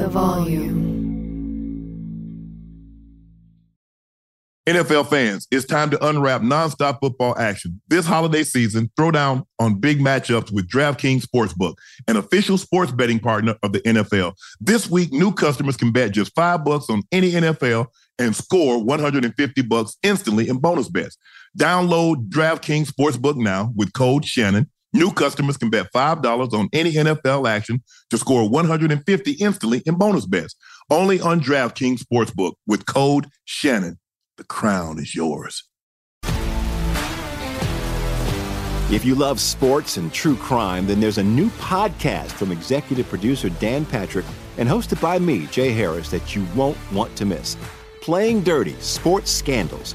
the volume. NFL fans, it's time to unwrap nonstop football action. This holiday season, throw down on big matchups with DraftKings Sportsbook, an official sports betting partner of the NFL. This week, new customers can bet just five bucks on any NFL and score 150 bucks instantly in bonus bets. Download DraftKings Sportsbook now with code Shannon. New customers can bet $5 on any NFL action to score 150 instantly in bonus bets. Only on DraftKings Sportsbook with code Shannon. The crown is yours. If you love sports and true crime, then there's a new podcast from executive producer Dan Patrick and hosted by me, Jay Harris, that you won't want to miss. Playing Dirty Sports Scandals.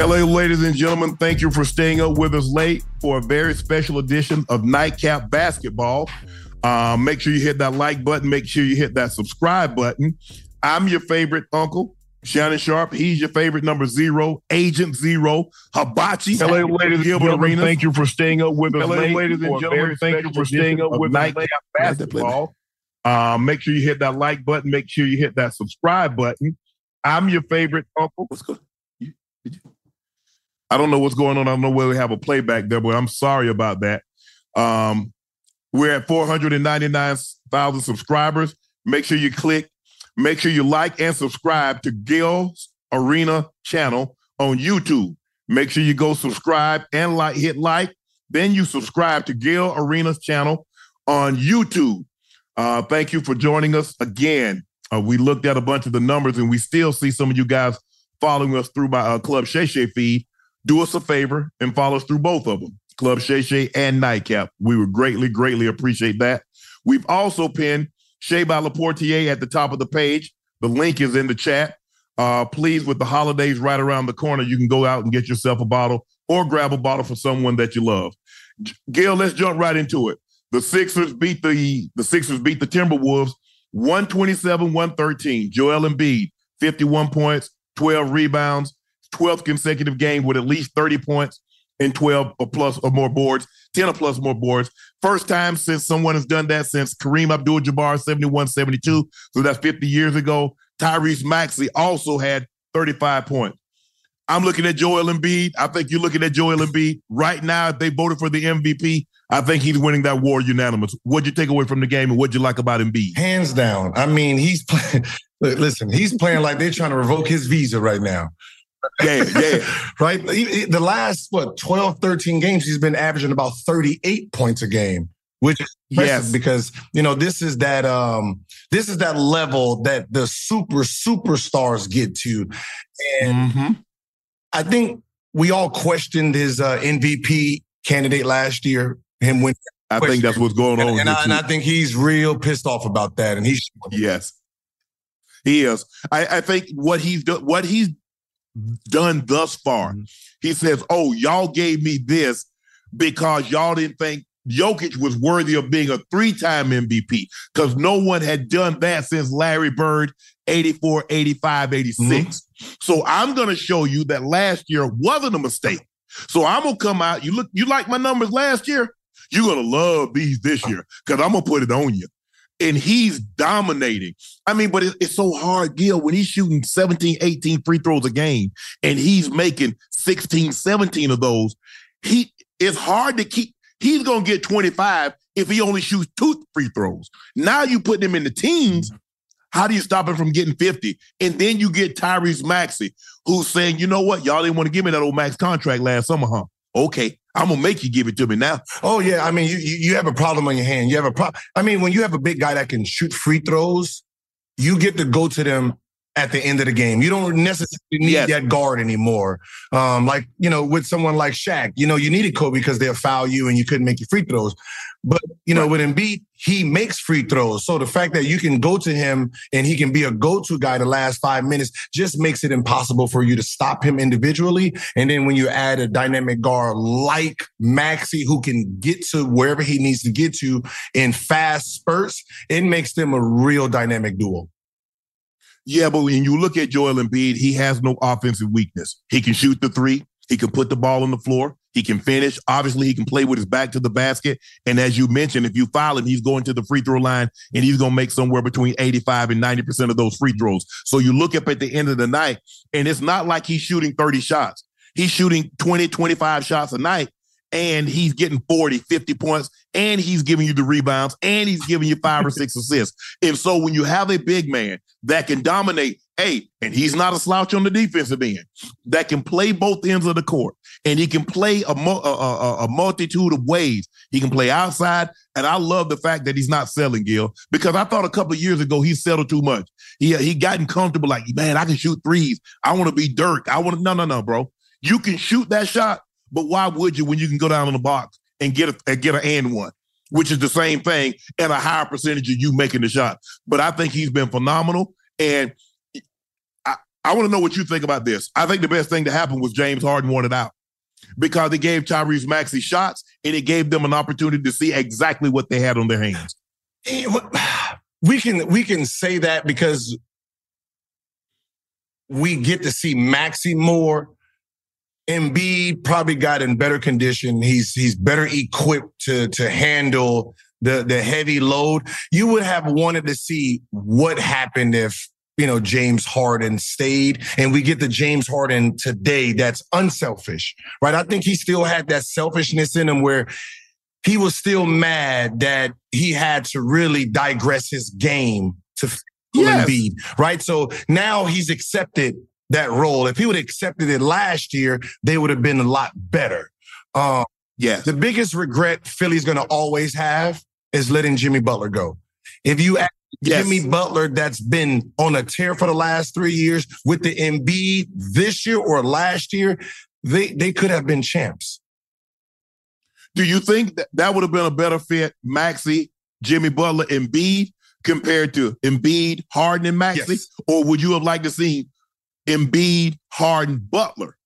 Hello, ladies and gentlemen. Thank you for staying up with us late for a very special edition of Nightcap Basketball. Uh, make sure you hit that like button. Make sure you hit that subscribe button. I'm your favorite uncle, Shannon Sharpe. He's your favorite number zero, Agent Zero, Hibachi. Hello, ladies and gentlemen. Thank you for staying up with us Hello, late ladies and for a gentlemen. very Thank you special for staying up edition with of Nightcap. Basketball. Uh, make sure you hit that like button. Make sure you hit that subscribe button. I'm your favorite uncle. What's good? You- did you- I don't know what's going on. I don't know where we have a playback there, but I'm sorry about that. Um, we're at 499,000 subscribers. Make sure you click, make sure you like and subscribe to Gil's Arena channel on YouTube. Make sure you go subscribe and like, hit like. Then you subscribe to Gil Arena's channel on YouTube. Uh, thank you for joining us again. Uh, we looked at a bunch of the numbers and we still see some of you guys following us through my uh, Club Shay Shay feed. Do us a favor and follow us through both of them, Club Shay Shay and Nightcap. We would greatly, greatly appreciate that. We've also pinned Shay by Laportier at the top of the page. The link is in the chat. Uh, please, with the holidays right around the corner, you can go out and get yourself a bottle or grab a bottle for someone that you love. Gail, let's jump right into it. The Sixers beat the the Sixers beat the Timberwolves 127-113. Joel Embiid, 51 points, 12 rebounds, 12th consecutive game with at least 30 points and 12 or plus or more boards, 10 or plus more boards. First time since someone has done that since Kareem Abdul-Jabbar 71-72. So that's 50 years ago. Tyrese Maxey also had 35 points. I'm looking at Joel Embiid. I think you're looking at Joel Embiid right now. If they voted for the MVP, I think he's winning that war unanimous. What'd you take away from the game and what'd you like about Embiid? Hands down. I mean, he's playing. Listen, he's playing like they're trying to revoke his visa right now. Yeah, yeah. right? He- he- The last, what, 12, 13 games, he's been averaging about 38 points a game, which is Yes. because, you know, this is that um, this is that level that the super superstars get to. And Mhm. I think we all questioned his uh, MVP candidate last year, him winning. I think that's what's going on. And, and, I, and. I think he's real pissed off about that. And he's Yes, he is. I, I think what he's done, what he's done thus far, He says, "Oh, y'all gave me this because y'all didn't think Jokic was worthy of being a three-time MVP because no one had done that since Larry Bird 84, 85, 86. Mm-hmm. So I'm going to show you that last year wasn't a mistake. So I'm going to come out. You look, you like my numbers last year? You're going to love these this year because I'm going to put it on you. And he's dominating. I mean, but it, it's so hard, Gil, when he's shooting 17, 18 free throws a game and he's making 16, 17 of those. He it's hard to keep he's gonna get 25 if he only shoots two free throws. Now you put him in the teens. Mm-hmm. How do you stop him from getting 50? And then you get Tyrese Maxey, who's saying, you know what? Y'all didn't want to give me that old max contract last summer, huh? Okay. I'm gonna make you give it to me now. Oh yeah, I mean you you have a problem on your hand. You have a problem. I mean when you have a big guy that can shoot free throws, you get to go to them at the end of the game. You don't necessarily need yes. that guard anymore. Um, like, you know, with someone like Shaq, you know, you needed Kobe because they'll foul you and you couldn't make your free throws. But, you know, with Embiid, he makes free throws. So the fact that you can go to him and he can be a go-to guy the last five minutes just makes it impossible for you to stop him individually. And then when you add a dynamic guard like Maxey, who can get to wherever he needs to get to in fast spurts, it makes them a real dynamic duo. Yeah, but when you look at Joel Embiid, he has no offensive weakness. He can shoot the three. He can put the ball on the floor. He can finish. Obviously, he can play with his back to the basket. And as you mentioned, if you foul him, he's going to the free throw line and he's going to make somewhere between 85 and 90% of those free throws. So you look up at the end of the night, and it's not like he's shooting 30 shots. He's shooting 20, 25 shots a night and he's getting 40, 50 points, and he's giving you the rebounds, and he's giving you five or six assists. And so when you have a big man that can dominate, hey, and he's not a slouch on the defensive end, that can play both ends of the court, and he can play a, a, a, a multitude of ways. He can play outside, and I love the fact that he's not selling, Gil, because I thought a couple of years ago he settled too much. He he gotten comfortable, like, man, I can shoot threes. I want to be Dirk. I want to, no, no, no, bro. You can shoot that shot but why would you when you can go down in the box and get a and get an and one, which is the same thing at a higher percentage of you making the shot. But I think he's been phenomenal. And I, want to know what you think about this. I think the best thing to happen was James Harden wanted out because it gave Tyrese Maxey shots and it gave them an opportunity to see exactly what they had on their hands. Eh, we can we can say that because we get to see Maxey more Embiid probably got in better condition. He's he's better equipped to to handle the the heavy load. You would have wanted to see what happened if you know James Harden stayed, and we get the James Harden today that's unselfish, right? I think he still had that selfishness in him where he was still mad that he had to really digress his game to yes. Embiid, right? So now he's accepted that role. If he would have accepted it last year, they would have been a lot better. Um, yeah. The biggest regret Philly's going to always have is letting Jimmy Butler go. If you ask yes. Jimmy Butler, that's been on a tear for the last three years with the Embiid this year or last year, they they could have been champs. Do you think that that would have been a better fit, Maxey, Jimmy Butler, Embiid, compared to Embiid, Harden, and Maxey? Yes. Or would you have liked to see Embiid, Harden, Butler.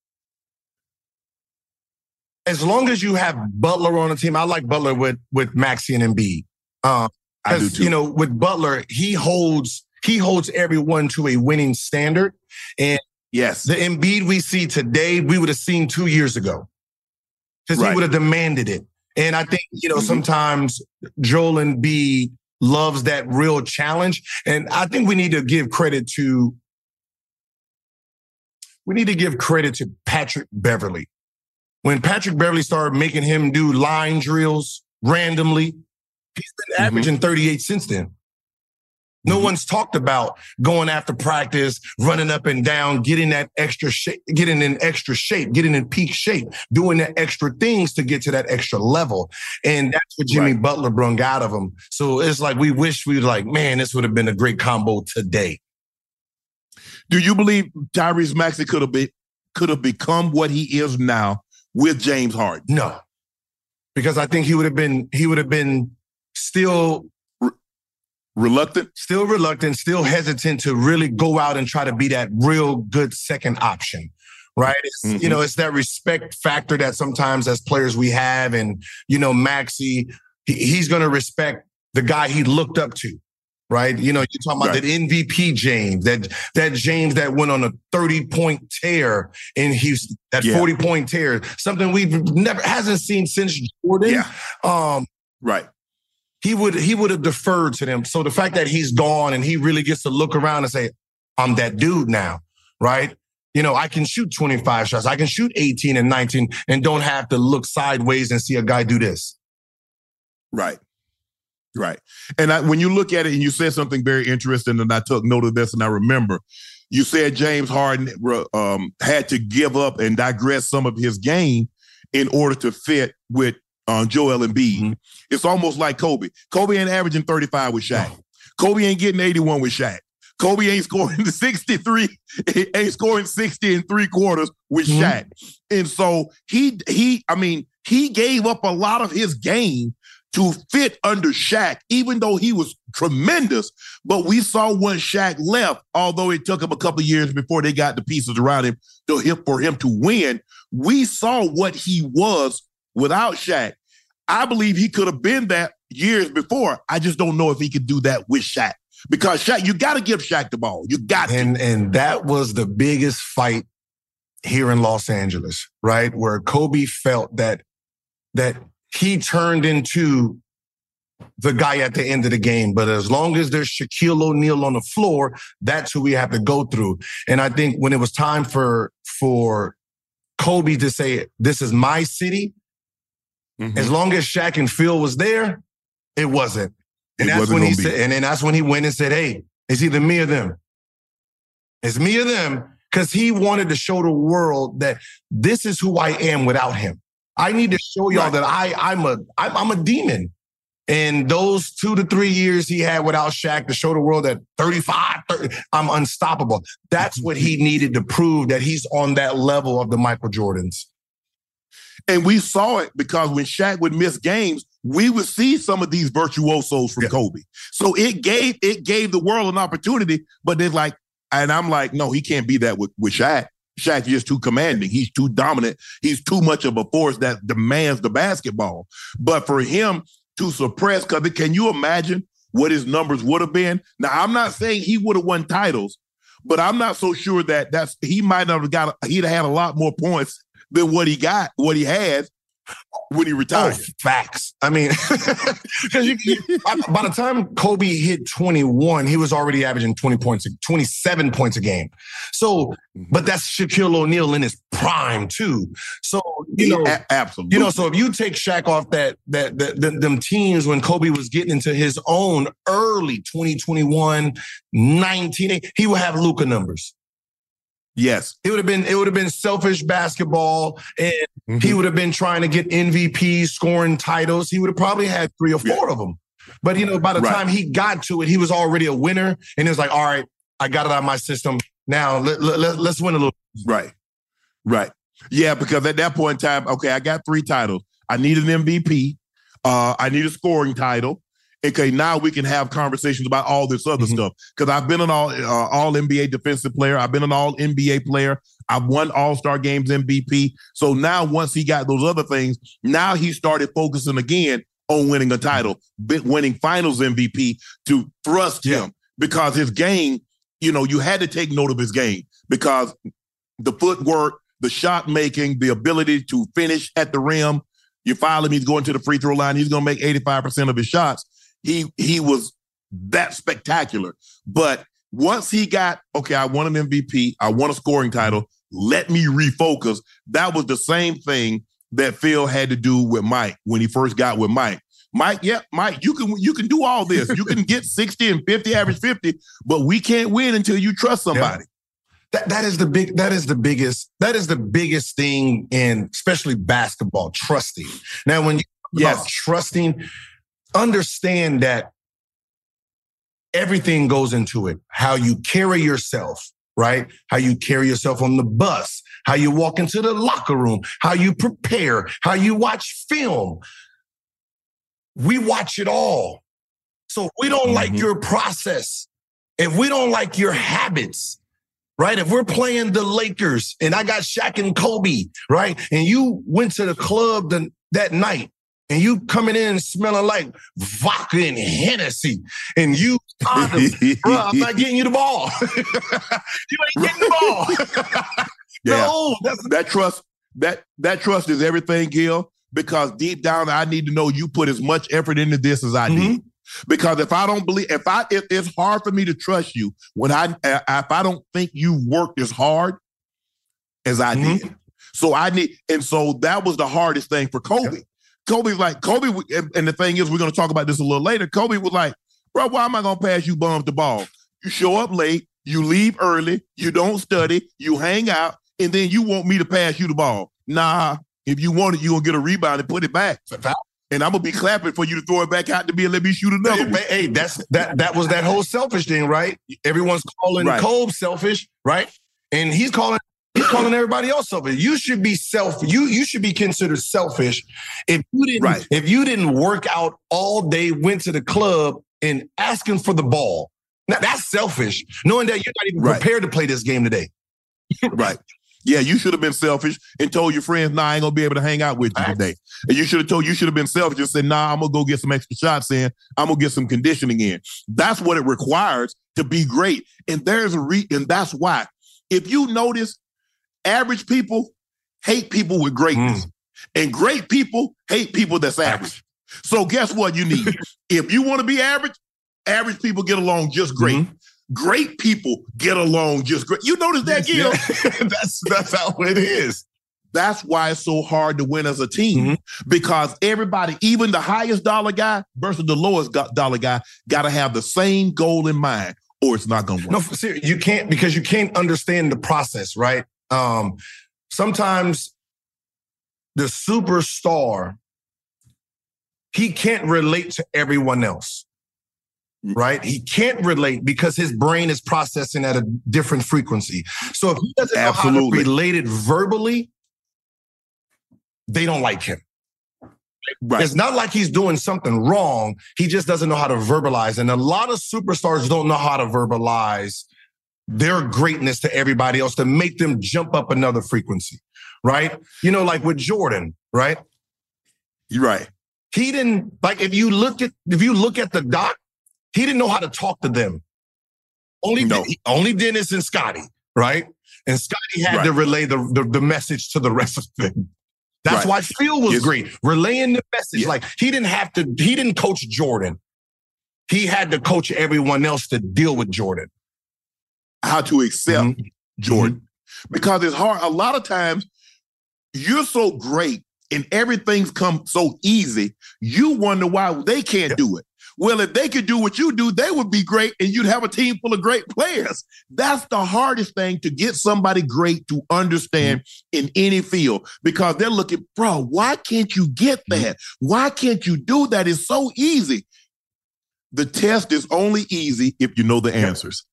As long as you have Butler on the team, I like Butler with with Maxey and Embiid. Uh, I do too. You know, with Butler, he holds he holds everyone to a winning standard. And yes, the Embiid we see today, we would have seen two years ago because right. he would have demanded it. And I think you know mm-hmm. sometimes Joel B loves that real challenge, and I think we need to give credit to we need to give credit to Patrick Beverley. When Patrick Beverley started making him do line drills randomly, he's been mm-hmm. averaging 38 since then. No mm-hmm. one's talked about going after practice, running up and down, getting that extra shape, getting in extra shape, getting in peak shape, doing the extra things to get to that extra level. And that's what Jimmy right. Butler brung out of him. So it's like we wish we were like, man, this would have been a great combo today. Do you believe Tyrese Maxey could have been could have become what he is now with James Harden? No, because I think he would have been he would have been still reluctant, still reluctant, still hesitant to really go out and try to be that real good second option. right? Mm-hmm. You know, it's that respect factor that sometimes as players we have. And, you know, Maxey, he, he's going to respect the guy he looked up to. Right. You know, you're talking about right. that MVP James, that that James that went on a 30 point tear in Houston, that yeah. 40 point tear, something we've never hasn't seen since Jordan. Yeah. Um, right he would he would have deferred to them. So the fact that he's gone and he really gets to look around and say, "I'm that dude now," right? You know, I can shoot 25 shots. I can shoot 18 and 19 and don't have to look sideways and see a guy do this. Right. Right. And I, when you look at it and you said something very interesting, and I took note of this and I remember, you said James Harden um, had to give up and digress some of his game in order to fit with uh, Joel Embiid. Mm-hmm. It's almost like Kobe. Kobe ain't averaging 35 with Shaq. Kobe ain't getting 81 with Shaq. Kobe ain't scoring 63, ain't scoring 60 and three quarters with mm-hmm. Shaq. And so he he, I mean, he gave up a lot of his game to fit under Shaq, even though he was tremendous. But we saw when Shaq left, although it took him a couple years before they got the pieces around him to him for him to win. We saw what he was without Shaq. I believe he could have been that years before. I just don't know if he could do that with Shaq. Because Shaq, you got to give Shaq the ball. You got and, to. And that was the biggest fight here in Los Angeles, right? Where Kobe felt that that he turned into the guy at the end of the game. But as long as there's Shaquille O'Neal on the floor, that's who we have to go through. And I think when it was time for for Kobe to say, "This is my city," Mm-hmm. As long as Shaq and Phil was there, it wasn't. And it that's wasn't when he said, and then that's when he went and said, Hey, it's either me or them. It's me or them. Cause he wanted to show the world that this is who I am without him. I need to show y'all right. that I I'm a I'm, I'm a demon. And those two to three years he had without Shaq to show the world that 35, 30, I'm unstoppable. That's what he needed to prove that he's on that level of the Michael Jordans. And we saw it because when Shaq would miss games, we would see some of these virtuosos from yeah. Kobe. So it gave it gave the world an opportunity, but they're like, and I'm like, no, he can't be that with, with Shaq. Shaq's just too commanding. He's too dominant. He's too much of a force that demands the basketball. But for him to suppress, because can you imagine what his numbers would have been? Now, I'm not saying he would have won titles, but I'm not so sure that that's he might not have got he'd have had a lot more points than what he got, what he had when he retired. Oh, facts. I mean, because by the time Kobe hit 21, he was already averaging 20 points, 27 points a game. So, mm-hmm. but that's Shaquille O'Neal in his prime too. So, you know, a- absolutely. You know, so if you take Shaq off that, that, that, that them teams when Kobe was getting into his own early 2021, 19, he would have Luka numbers. Yes. It would have been it would have been selfish basketball and mm-hmm. he would have been trying to get MVP, scoring titles. He would have probably had three or four yeah. of them. But you know, by the right. time he got to it, he was already a winner and it was like, "All right, I got it out of my system. Now let, let, let's win a little." Right. Right. Yeah, because at that point in time, okay, I got three titles. I need an MVP. Uh, I need a scoring title okay, now we can have conversations about all this other mm-hmm. stuff. Because I've been an all uh, all NBA defensive player. I've been an all NBA player. I've won All Star games MVP. So now, once he got those other things, now he started focusing again on winning a title, winning Finals MVP to thrust yeah. him because his game. You know, you had to take note of his game because the footwork, the shot making, the ability to finish at the rim. You follow him, he's going to the free throw line. He's going to make 85% of his shots he he was that spectacular. But once he got okay, I won an MVP, I won a scoring title. Let me refocus. That was the same thing that Phil had to do with Mike when he first got with Mike. Mike, yeah, Mike, you can you can do all this. You can get 60 and 50, average 50, but we can't win until you trust somebody. Yeah. That, that is the big that is the biggest that is the biggest thing in especially basketball, trusting. Now when you yes. trusting, understand that everything goes into it. How you carry yourself, right? How you carry yourself on the bus, how you walk into the locker room, how you prepare, how you watch film. We watch it all. So if we don't mm-hmm. like your process, if we don't like your habits, right? If we're playing the Lakers and I got Shaq and Kobe, right? And you went to the club the, that night and you coming in smelling like vodka and Hennessy, and you, bro, I'm not getting you the ball. you ain't getting the ball. yeah. no, that trust, that that trust is everything, Gil. Because deep down, I need to know you put as much effort into this as I mm-hmm. did. Because if I don't believe, if I, if it's hard for me to trust you when I, if I don't think you worked as hard as I mm-hmm. did, so I need, and so that was the hardest thing for Kobe. Kobe's like, Kobe, and the thing is, we're going to talk about this a little later. Kobe was like, bro, why am I going to pass you bums the ball? You show up late, you leave early, you don't study, you hang out, and then you want me to pass you the ball. Nah, if you want it, you going to get a rebound and put it back. And I'm gonna be clapping for you to throw it back out to me and let me shoot another. Hey, hey that's that that was that whole selfish thing, right? Everyone's calling right. Kobe selfish, right? And he's calling He's calling everybody else selfish. You should be self. You you should be considered selfish if you didn't right. if you didn't work out all day, went to the club and asking for the ball. Now that's selfish, knowing that you're not even right. prepared to play this game today. right. Yeah, you should have been selfish and told your friends, "Nah, I ain't gonna be able to hang out with you today." And you should have told you should have been selfish and said, "Nah, I'm gonna go get some extra shots in. I'm gonna get some conditioning in." That's what it requires to be great. And there's a re and that's why. If you notice, average people hate people with greatness, mm. and great people hate people that's average. So guess what you need? if you want to be average, average people get along just great. Mm-hmm. Great people get along just great. You notice that, Gil? that's that's how it is. That's why it's so hard to win as a team mm-hmm. because everybody, even the highest dollar guy versus the lowest dollar guy, got to have the same goal in mind, or it's not going to work. No, seriously, you can't because you can't understand the process, right? Um, sometimes the superstar, he can't relate to everyone else. Right? He can't relate because his brain is processing at a different frequency. So if he doesn't Absolutely. know how to relate it verbally, they don't like him. Right. It's not like he's doing something wrong. He just doesn't know how to verbalize. And a lot of superstars don't know how to verbalize their greatness to everybody else to make them jump up another frequency, right? You know, like with Jordan, right? You're right. He didn't like if you look at if you look at the doc, he didn't know how to talk to them. Only no. only Dennis and Scotty, right? And Scotty had right. to relay the, the, the message to the rest of them. That's right. why Phil was yes. great, relaying the message. Like he didn't have to, he didn't coach Jordan. He had to coach everyone else to deal with Jordan how to accept mm-hmm. Jordan mm-hmm. because it's hard. A lot of times you're so great and everything's come so easy, you wonder why they can't yep. do it. Well, if they could do what you do, they would be great and you'd have a team full of great players. That's the hardest thing to get somebody great to understand mm-hmm. in any field because they're looking, bro, why can't you get mm-hmm. that? Mm-hmm. Why can't you do that? It's so easy. The test is only easy if you know the answers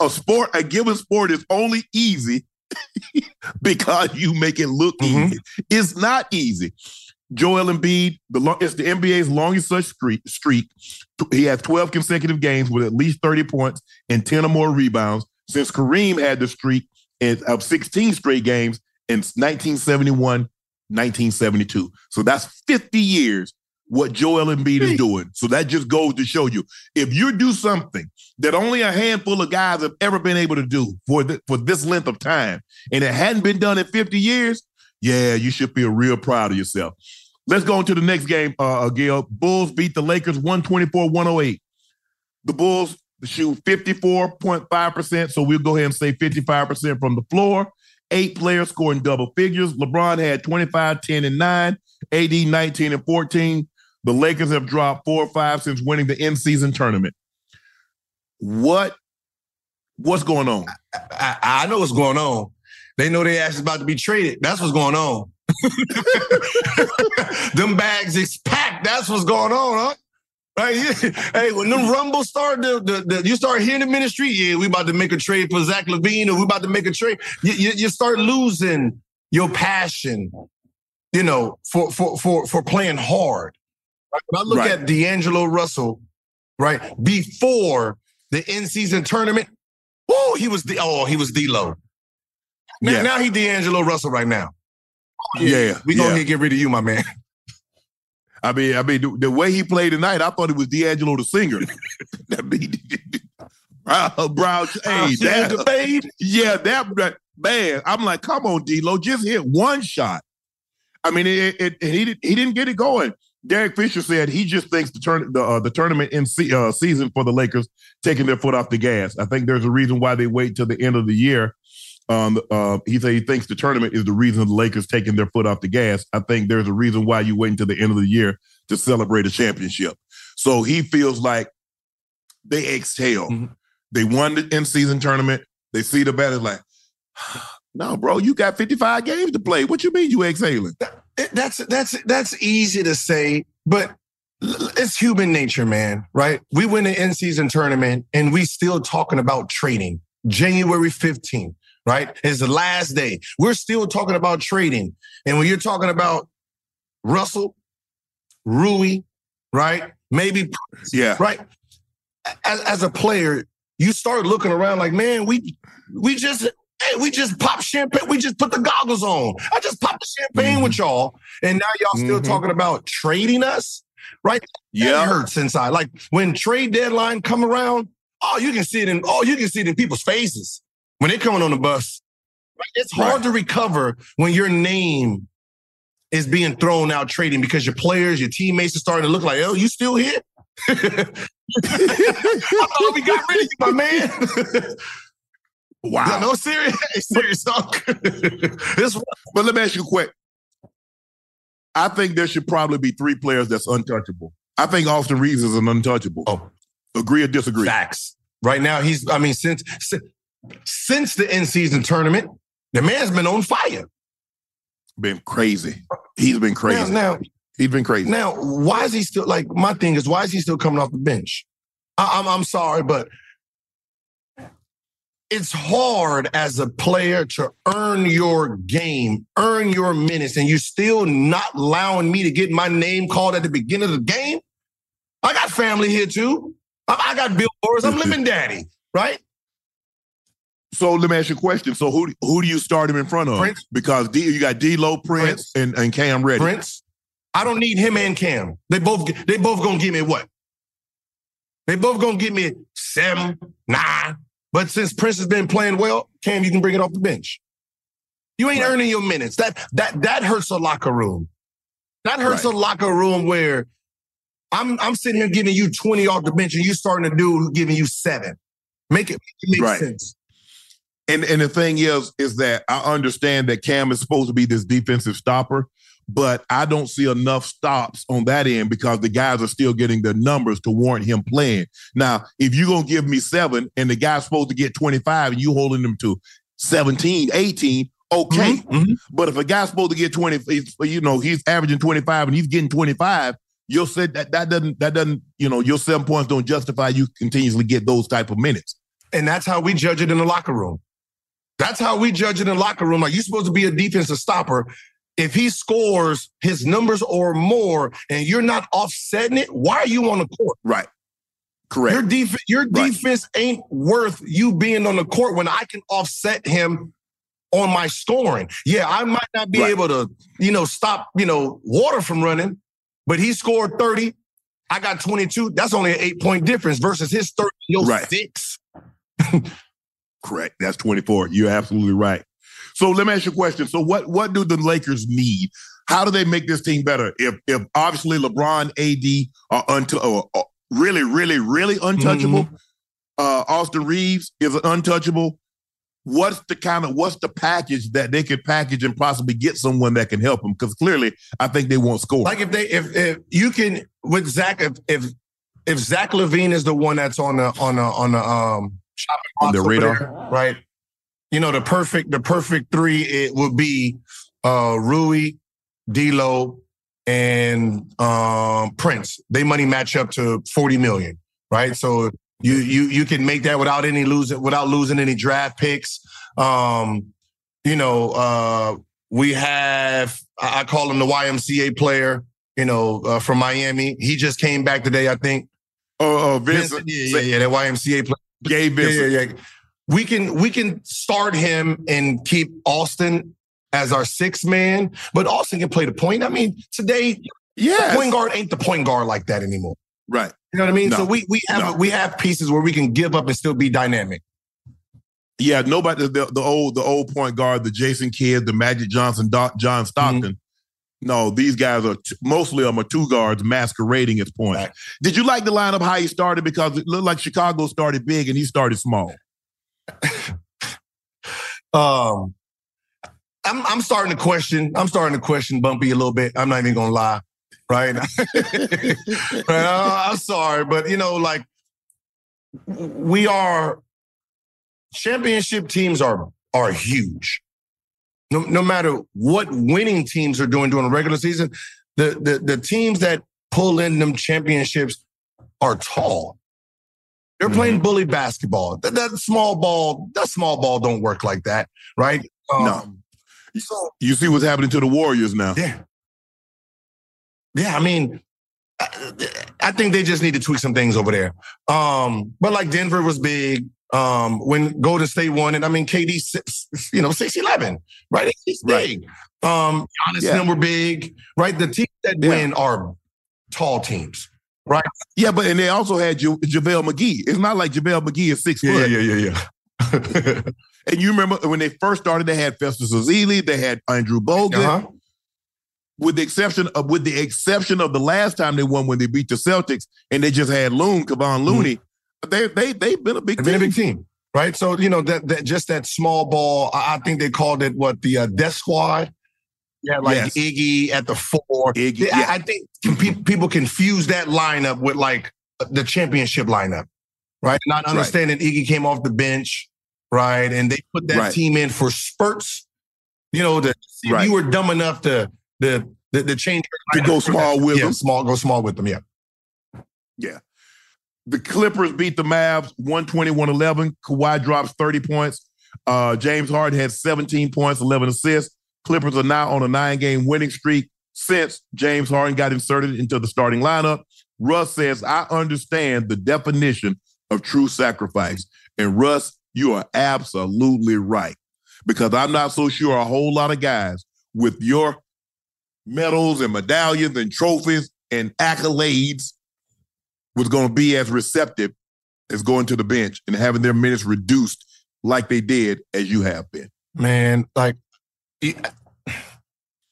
a sport, a given sport is only easy because you make it look mm-hmm. easy. It's not easy. Joel Embiid, the it's the NBA's longest such streak, streak. He has 12 consecutive games with at least 30 points and 10 or more rebounds since Kareem had the streak of 16 straight games in 1971, 1972. So that's 50 years what Joel Embiid is doing. So that just goes to show you if you do something that only a handful of guys have ever been able to do for the, for this length of time, and it hadn't been done in 50 years, yeah, you should feel real proud of yourself. Let's go into the next game, uh, uh Gil. Bulls beat the Lakers 124-108. The Bulls shoot 54.5%, so we'll go ahead and say 55% from the floor. Eight players scoring double figures. LeBron had 25, 10, and 9. AD 19 and 14. The Lakers have dropped four or five since winning the in-season tournament. What what's going on? I, I, I know what's going on. They know their ass is about to be traded. That's what's going on. them bags is packed. That's what's going on, huh? Right? hey, when them rumbles start, the, the, the, you start hearing in the street. Yeah, we about to make a trade for Zach LaVine, or we about to make a trade. You, you, you start losing your passion, you know, for for for for playing hard. When I look right. at D'Angelo Russell, right before the in-season tournament, Oh, he was the oh, he was D-Lo. Now, yeah. now he D'Angelo Russell right now. Yeah, yeah we gonna yeah. get rid of you, my man. I mean, I mean, the, the, way he played tonight, I thought it was D'Angelo the singer. that mean, Brown, Brown, hey, that, the fade. Yeah, that, that man. I'm like, come on, D'Lo, just hit one shot. I mean, it, it, it, he did, he didn't get it going. Derek Fisher said he just thinks the turn the, uh, the tournament in se- uh, season for the Lakers taking their foot off the gas. I think there's a reason why they wait till the end of the year. Um, uh, he said he thinks the tournament is the reason the Lakers taking their foot off the gas. I think there's a reason why you wait until the end of the year to celebrate a championship. So he feels like they exhale. Mm-hmm. They won the in season tournament. They see the battle like, no, bro, you got 55 games to play. What you mean you exhaling? That's that's that's easy to say, but it's human nature, man. Right? We win the in season tournament, and we still talking about trading. January 15th, right? Is the last day. We're still talking about trading, and when you're talking about Russell, Rui, right? Maybe, yeah, right. As, as a player, you start looking around like, man, we we just hey, we just pop champagne. We just put the goggles on. I just popped the champagne mm-hmm. with y'all, and now y'all still mm-hmm. talking about trading us, right? Yeah, hurts inside. Like when trade deadline come around, oh, you can see it in oh, you can see it in people's faces when they're coming on the bus. It's hard right. to recover when your name is being thrown out trading because your players, your teammates are starting to look like, oh, you still here? I thought we got rid of you, my man. wow. No, serious, serious talk. this, but let me ask you quick. I think there should probably be three players that's untouchable. I think Austin Reaves is an untouchable. Oh, agree or disagree? Facts. Right now, he's. I mean, since since the in season tournament, the man's been on fire. Been crazy. He's been crazy. Now, now He's been crazy. Now, why is he still like my thing is why is he still coming off the bench? I, I'm I'm sorry, but it's hard as a player to earn your game, earn your minutes, and you're still not allowing me to get my name called at the beginning of the game. I got family here too. I, I got billboards. I'm living daddy, right? So let me ask you a question. So who who do you start him in front of? Prince. Because D, you got D'Lo, Prince, Prince, And, and Cam Reddish. Prince. I don't need him and Cam. They both they both gonna give me what? They both gonna give me seven, nine. But since Prince has been playing well, Cam, you can bring it off the bench. You ain't right. earning your minutes. That that that hurts a locker room. That hurts right. a locker room where I'm I'm sitting here giving you 20 off the bench and you starting to do giving you seven. Make it, make right. sense. And and the thing is, is that I understand that Cam is supposed to be this defensive stopper, but I don't see enough stops on that end because the guys are still getting the numbers to warrant him playing. Now, if you're going to give me seven and the guy's supposed to get 25 and you holding him to 17, 18, okay. Mm-hmm, mm-hmm. But if a guy's supposed to get 20, you know, he's averaging 25 and he's getting 25, you'll say that that doesn't, that doesn't, you know, your seven points don't justify you continuously get those type of minutes. And that's how we judge it in the locker room. That's how we judge it in the locker room. Like you're supposed to be a defensive stopper if he scores his numbers or more and you're not offsetting it, why are you on the court? Right. Correct. Your defense, your right. defense ain't worth you being on the court when I can offset him on my scoring. Yeah, I might not be right. able to, you know, stop, you know, water from running, but he scored 30. I got 22. That's only an eight point difference versus his 30, right. six. Correct. That's 24. You're absolutely right. So let me ask you a question. So what what do the Lakers need? How do they make this team better? If if obviously LeBron, AD are unto uh, really, really, really untouchable. Mm-hmm. Uh, Austin Reaves is untouchable. What's the kind of what's the package that they could package and possibly get someone that can help them? Because clearly, I think they won't score. Like if they if if you can with Zach if if if Zach LaVine is the one that's on the on the on the um on the radar, there, right? You know, the perfect the perfect three it would be uh Rui, D'Lo, and um Prince. They money match up to 40 million, right? So you you you can make that without any losing without losing any draft picks. Um, you know, uh we have I call him the YMCA player, you know, uh, from Miami. He just came back today, I think. Oh, uh, Vincent. Vincent. Yeah, yeah, yeah, that YMCA player. Gabe Vincent. Yeah, yeah, yeah. We can we can start him and keep Austin as our sixth man, but Austin can play the point. I mean, today, yeah, point guard ain't the point guard like that anymore. Right. You know what I mean? No. So we we have no. we have pieces where we can give up and still be dynamic. Yeah, nobody the, the old the old point guard, the Jason Kidd, the Magic Johnson, Doc, John Stockton. Mm-hmm. No, these guys are t- mostly them are two guards masquerading as points. Right. Did you like the lineup how he started? Because it looked like Chicago started big and he started small. Um, I'm I'm starting to question. I'm starting to question Bumpy a little bit. I'm not even gonna lie, right? I'm sorry, but you know, like we are championship teams are are huge. No, no matter what winning teams are doing during the regular season, the, the the teams that pull in them championships are tall. They're playing mm-hmm. bully basketball. That, that, small ball, that small ball don't work like that, right? Um, no. So you see what's happening to the Warriors now. Yeah. Yeah, I mean, I, I think they just need to tweak some things over there. Um, but like Denver was big. Um, when Golden State won it, I mean, KD, you know, 6 11, right? It's big. Right. Um, Giannis yeah. and them were big, right? The teams that yeah. win are tall teams. Right. Yeah, but and they also had ja- JaVale McGee. It's not like JaVale McGee is six yeah, foot. Yeah, yeah, yeah, yeah. and you remember when they first started, they had Festus Ezeli, they had Andrew Bogut. Uh-huh. With the exception of with the exception of the last time they won when they beat the Celtics, and they just had Loon, Kevon Looney. Mm-hmm. They they they've been a big they've team. been a big team. Right. So, you know, that that just that small ball, I think they called it what the uh, death squad. Yeah, like yes. Iggy at the four. Iggy, yeah. I, I think people confuse that lineup with like the championship lineup, right? Not understanding right. Iggy came off the bench, right? And they put that right. team in for spurts. You know, the right. you were dumb enough to the the, the change to go small with yeah, them. Small, go small with them. Yeah, yeah. The Clippers beat the Mavs 121-11. Kawhi drops 30 points. Uh, James Harden had 17 points, 11 assists. Clippers are now on a nine game winning streak since James Harden got inserted into the starting lineup. Russ says, I understand the definition of true sacrifice. And Russ, you are absolutely right. Because I'm not so sure a whole lot of guys with your medals and medallions and trophies and accolades was going to be as receptive as going to the bench and having their minutes reduced like they did as you have been. Man, like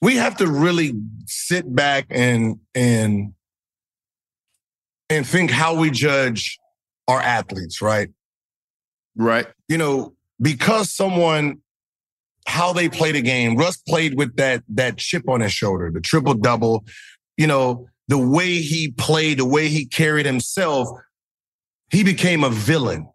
we have to really sit back and and and think how we judge our athletes, right? Right. You know, because someone how they play the game. Russ played with that that chip on his shoulder, the triple double. You know, the way he played, the way he carried himself, he became a villain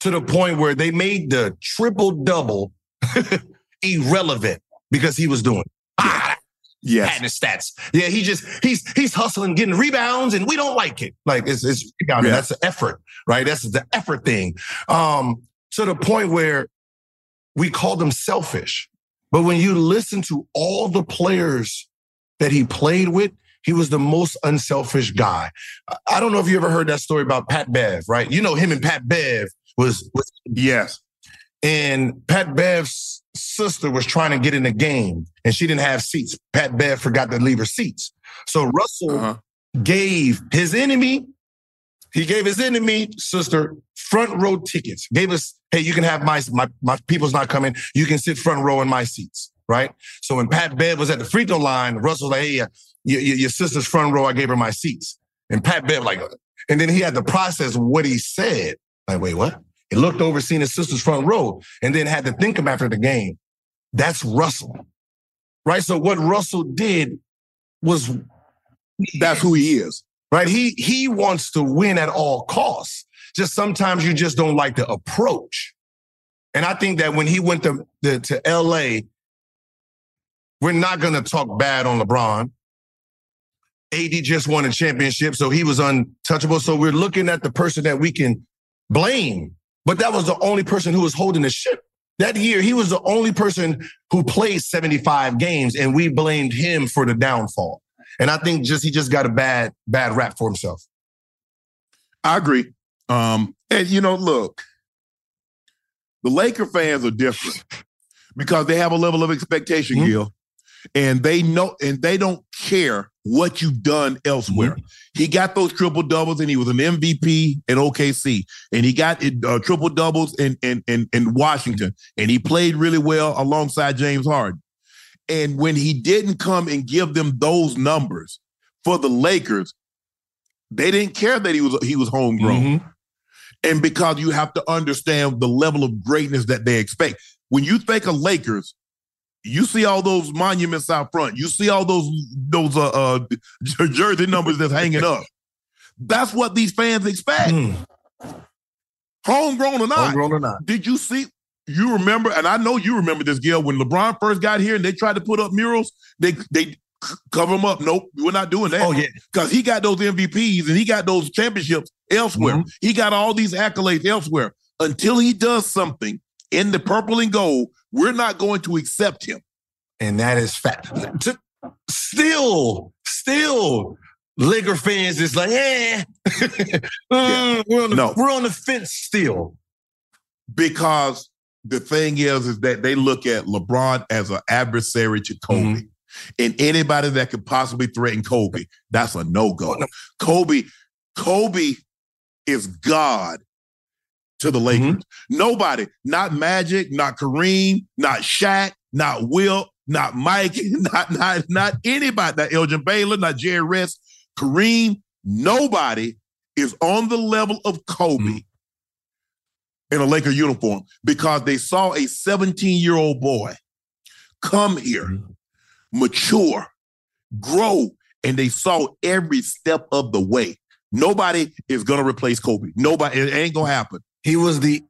to the point where they made the triple double irrelevant because he was doing. Ah, yes. his stats. Yeah, he just he's he's hustling, getting rebounds, and we don't like it. Like it's it's rebounding. Yeah. That's the effort, right? That's the effort thing. Um, to the point where we call them selfish. But when you listen to all the players that he played with, he was the most unselfish guy. I don't know if you ever heard that story about Pat Bev, right? You know him and Pat Bev was, was yes. And Pat Bev's sister was trying to get in the game and she didn't have seats. Pat Bev forgot to leave her seats. So Russell uh-huh. gave his enemy, he gave his enemy sister front row tickets. Gave us, hey, you can have my my my people's not coming. You can sit front row in my seats, right? So when Pat Bev was at the free throw line, Russell was like, hey, uh, your, your sister's front row, I gave her my seats. And Pat Bev like, and then he had to process what he said. Like, wait, what? He looked over, seen his sister's front row, and then had to think him after the game. That's Russell. Right? So what Russell did was that's who he is. Right? He he wants to win at all costs. Just sometimes you just don't like the approach. And I think that when he went to, to, to LA, we're not gonna talk bad on LeBron. AD just won a championship, so he was untouchable. So we're looking at the person that we can blame but that was the only person who was holding the ship. That year, he was the only person who played 75 games, and we blamed him for the downfall. And I think just he just got a bad, bad rap for himself. I agree. Um, and you know, look, The Laker fans are different because they have a level of expectation, mm-hmm. Gil, and they know and they don't care what you've done elsewhere. Mm-hmm. He got those triple doubles, and he was an MVP in OKC, and he got uh, triple doubles in, in in in Washington, and he played really well alongside James Harden. And when he didn't come and give them those numbers for the Lakers, they didn't care that he was he was homegrown. Mm-hmm. And because you have to understand the level of greatness that they expect. When you think of Lakers, you see all those monuments out front. You see all those those uh, uh jersey numbers that's hanging up. That's what these fans expect. Mm. Homegrown or not. Homegrown or not. Did you see? You remember, and I know you remember this, Gil, when LeBron first got here and they tried to put up murals, they they cover them up. Nope, we're not doing that. Oh, yeah. Because he got those MVPs and he got those championships elsewhere. Mm-hmm. He got all these accolades elsewhere. Until he does something in the purple and gold, we're not going to accept him. And that is fact. Still, still, Laker fans is like, eh. yeah. we're, on the, no. we're on the fence still. Because the thing is, is that they look at LeBron as an adversary to Kobe. Mm-hmm. And anybody that could possibly threaten Kobe, that's a no-go. Oh, Kobe, Kobe is God to the Lakers. Mm-hmm. Nobody, not Magic, not Kareem, not Shaq, not Will, not Mike, not not not anybody, not Elgin Baylor, not Jerry West, Kareem. Nobody is on the level of Kobe mm-hmm. in a Laker uniform because they saw a 17 year old boy come here, mm-hmm. mature, grow, and they saw every step of the way. Nobody is gonna replace Kobe. Nobody, it ain't gonna happen. He was the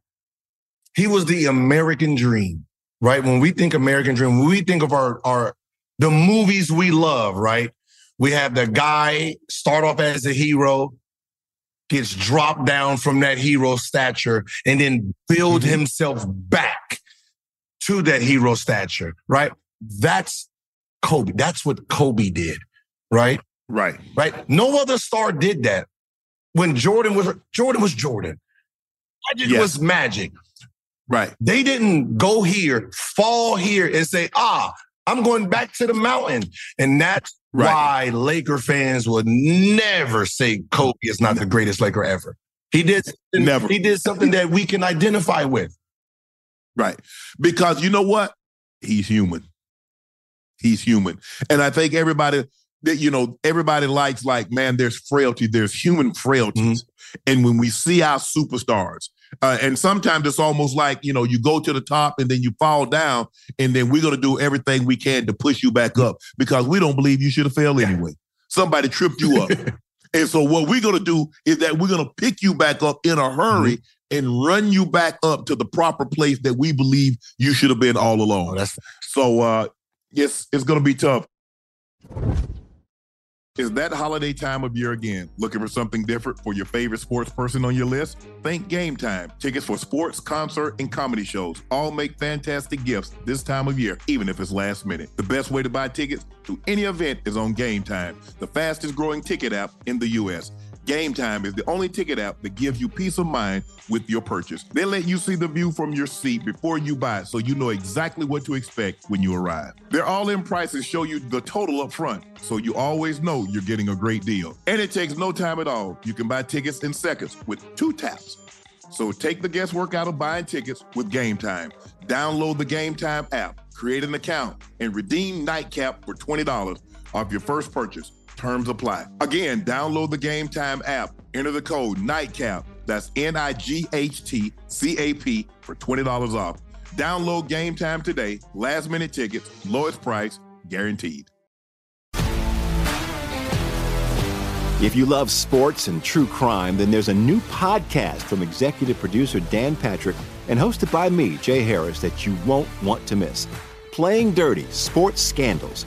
he was the American dream, right? When we think American dream, when we think of our our the movies we love, right? We have the guy start off as a hero, gets dropped down from that hero stature, and then build mm-hmm. himself back to that hero stature, right? That's Kobe. That's what Kobe did, right? Right. Right. No other star did that. When Jordan was Jordan was Jordan. Magic yes. was magic. Right. They didn't go here, fall here, and say, ah, I'm going back to the mountain. And that's right. why Laker fans would never say Kobe is not the greatest Laker ever. He did never. He did something that we can identify with. Right. Because you know what? He's human. He's human. And I think everybody that you know everybody likes like man there's frailty there's human frailties mm-hmm. and when we see our superstars uh, and sometimes it's almost like you know you go to the top and then you fall down and then we're going to do everything we can to push you back up because we don't believe you should have failed anyway. Somebody tripped you up. And so what we're going to do is that we're going to pick you back up in a hurry mm-hmm. and run you back up to the proper place that we believe you should have been all along. Oh, so uh yes it's going to be tough is that holiday time of year again? Looking for something different for your favorite sports person on your list? Think Game Time. Tickets for sports, concert, and comedy shows all make fantastic gifts this time of year, even if it's last minute. The best way to buy tickets to any event is on Game Time, the fastest growing ticket app in the U.S. Game Time is the only ticket app that gives you peace of mind with your purchase. They let you see the view from your seat before you buy so you know exactly what to expect when you arrive. Their all in prices show you the total up front so you always know you're getting a great deal. And it takes no time at all. You can buy tickets in seconds with two taps. So take the guesswork out of buying tickets with Game Time. Download the Game Time app, create an account, and redeem Nightcap for $20 off your first purchase. Terms apply. Again, download the Game Time app. Enter the code NIGHTCAP. That's N I G H T C A P for $20 off. Download Game Time today. Last minute tickets, lowest price, guaranteed. If you love sports and true crime, then there's a new podcast from executive producer Dan Patrick and hosted by me, Jay Harris, that you won't want to miss. Playing Dirty Sports Scandals.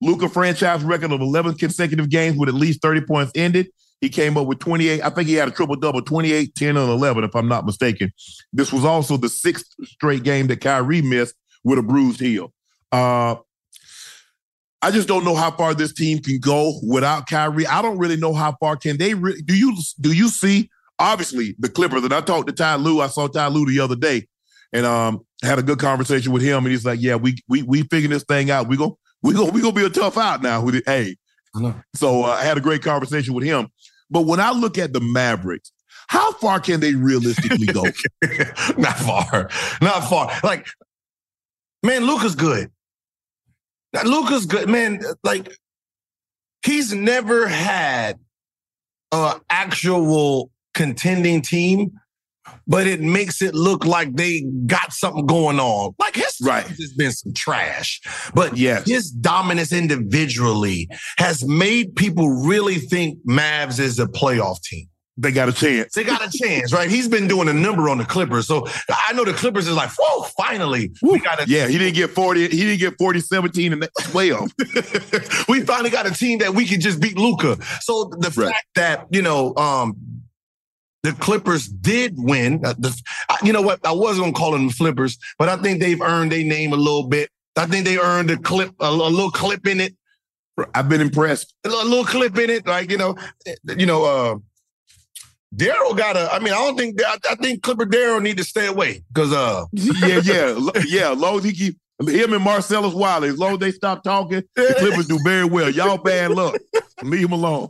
Luka franchise record of 11 consecutive games with at least 30 points ended. He came up with 28. I think he had a triple double 28, 10, and 11, if I'm not mistaken. This was also the sixth straight game that Kyrie missed with a bruised heel. Uh, I just don't know how far this team can go without Kyrie. I don't really know how far can they. Re- do you do you see? Obviously, the Clippers. And I talked to Ty Lue. I saw Ty Lue the other day, and um, had a good conversation with him. And he's like, "Yeah, we we we figuring this thing out. We go we go we gonna be a tough out now with it. Hey, so uh, I had a great conversation with him. But when I look at the Mavericks, how far can they realistically go? not far, not far. Like, man, Luka's good. Luka's good, man. Like, he's never had an actual contending team but it makes it look like they got something going on. Like his right. has been some trash, but yes. his dominance individually has made people really think Mavs is a playoff team. They got a chance. They got a chance, right? He's been doing a number on the Clippers. So I know the Clippers is like, whoa, finally. We got a Yeah, he didn't get 40, he didn't get 40, 17 in the 12. we finally got a team that we could just beat Luka. So the right. fact that, you know, um, the Clippers did win. Uh, the, you know what? I was gonna call them the Flippers, but I think they've earned their name a little bit. I think they earned a clip, a, a little clip in it. I've been impressed. A little, a little clip in it, like you know, you know. uh Darrell got a. I mean, I don't think. I, I think Clipper Darrell need to stay away because. uh Yeah, yeah, yeah. As he keep him and Marcellus Wiley, as long as they stop talking, the Clippers do very well. Y'all bad luck. Leave him alone.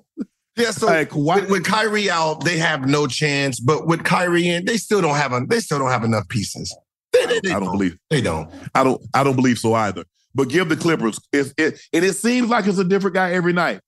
Yeah, so like, with, with, Kyrie out, they have no chance. But with Kyrie in, they still don't have a, they still don't have enough pieces. They, they, they I don't, don't believe they don't. I don't. I don't believe so either. But give the Clippers. It, it, and it seems like it's a different guy every night.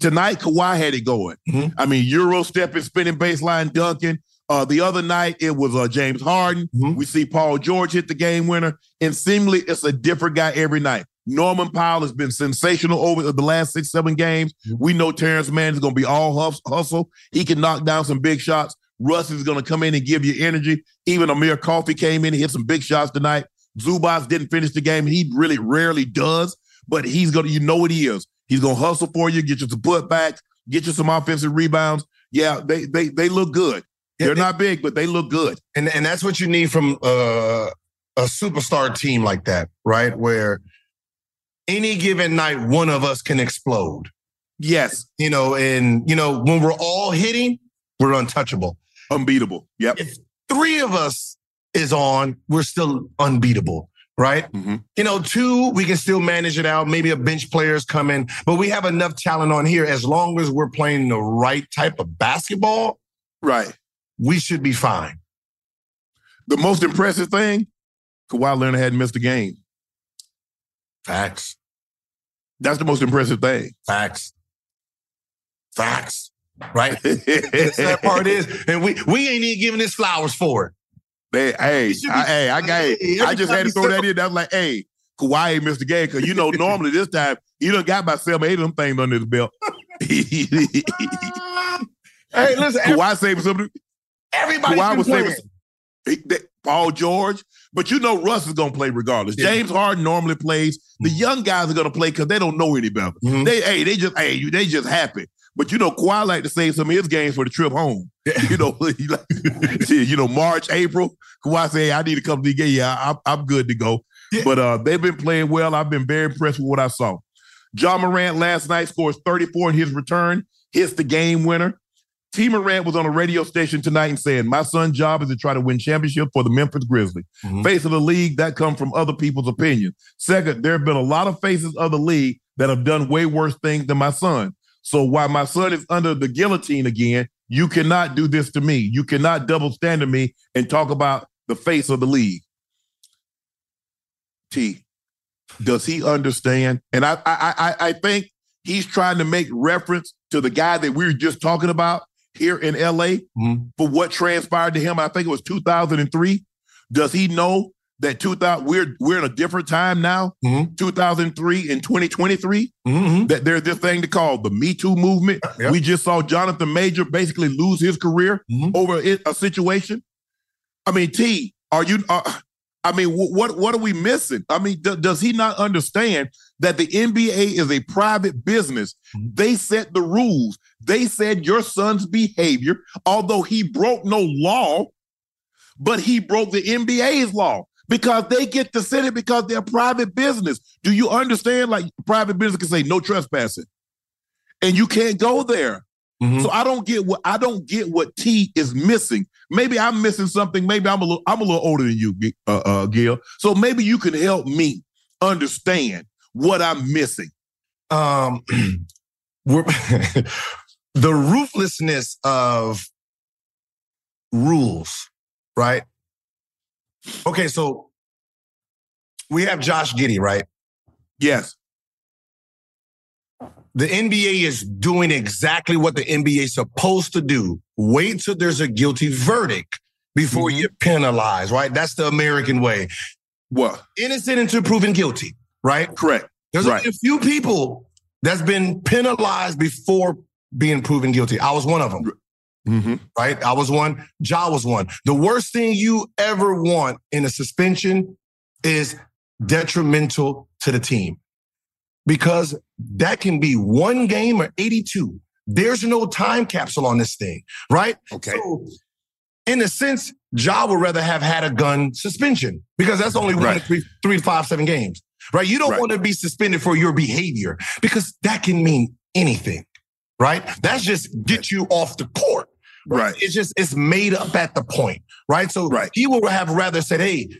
Tonight, Kawhi had it going. Mm-hmm. I mean, Euro stepping, spinning baseline, dunking. Uh, the other night it was uh, James Harden. Mm-hmm. We see Paul George hit the game winner, and seemingly it's a different guy every night. Norman Powell has been sensational over the last six, seven games. We know Terance Mann is going to be all hustle. He can knock down some big shots. Russ is going to come in and give you energy. Even Amir Coffey came in and hit some big shots tonight. Zubac didn't finish the game. He really rarely does, but he's going to, you know what he is. He's going to hustle for you, get you some putbacks, get you some offensive rebounds. Yeah, they they they look good. They're not big, but they look good. And and that's what you need from uh, a superstar team like that, right? Where – any given night, one of us can explode. Yes. You know, and, you know, when we're all hitting, we're untouchable. Unbeatable. Yep. If three of us is on, we're still unbeatable. Right. Mm-hmm. You know, two, we can still manage it out. Maybe a bench player's coming, but we have enough talent on here. As long as we're playing the right type of basketball, right, we should be fine. The most impressive thing, Kawhi Leonard hadn't missed a game. Facts. That's the most impressive thing. Facts. Facts. Right? that part is, and we we ain't even giving this flowers for it. Hey, hey, I, hey, I got, hey, I just had to throw that in. I was like, hey, Kawhi ain't missed the because you know normally this time he done got about seven, eight of them things under his belt. hey, listen, Kawhi saving something. Everybody was saving. Paul George, but you know Russ is gonna play regardless. Yeah. James Harden normally plays. The mm-hmm. young guys are gonna play because they don't know any better. Mm-hmm. They hey, they just hey, they just happy. But you know, Kawhi like to save some of his games for the trip home. Yeah. You know, you know, March, April. Kawhi say, hey, I need to come to the game. Yeah, I'm, I'm good to go. Yeah. But uh, they've been playing well. I've been very impressed with what I saw. Ja Morant last night scores 34 in his return, hits the game winner. T. Morant was on a radio station tonight and saying, My son's job is to try to win championship for the Memphis Grizzlies. Mm-hmm. Face of the league, that comes from other people's opinion. Second, there have been a lot of faces of the league that have done way worse things than my son. So while my son is under the guillotine again, you cannot do this to me. You cannot double stand to me and talk about the face of the league. T, does he understand? And I I I, I think he's trying to make reference to the guy that we were just talking about here in LA mm-hmm. for what transpired to him. I think it was 2003. Does he know that 2000 we're we're in a different time now, mm-hmm. 2003 and 2023? Mm-hmm. That there's this thing to call the Me Too movement. Yep. We just saw Jonathan Majors basically lose his career mm-hmm. over a situation. I mean, T, are you? Uh, I mean, what what are we missing? I mean, d- does he not understand that the NBA is a private business? Mm-hmm. They set the rules. They said your son's behavior, although he broke no law, but he broke the NBA's law because they get to set it because they're private business. Do you understand? Like private business can say no trespassing, and you can't go there. Mm-hmm. So I don't get what I don't get what T is missing. Maybe I'm missing something. Maybe I'm a little I'm a little older than you, uh, uh, Gil. So maybe you can help me understand what I'm missing. Um, we're the ruthlessness of rules, right? Okay, so we have Josh Giddey, right? Yes. The NBA is doing exactly what the NBA is supposed to do. Wait till there's a guilty verdict before mm-hmm. you penalize, right? That's the American way. What? Innocent until proven guilty, right? Correct. There's right. a few people that's been penalized before being proven guilty. I was one of them. Mm-hmm. Right? I was one. Ja was one. The worst thing you ever want in a suspension is detrimental to the team because that can be one game or 82. There's no time capsule on this thing, right? Okay. So, in a sense, Ja would rather have had a gun suspension because that's only right. one, three, three to five, seven games, right? You don't right. want to be suspended for your behavior because that can mean anything, right? That's just get you off the court. Right. right. It's just, it's made up at the point, right? So right. he would have rather said, hey,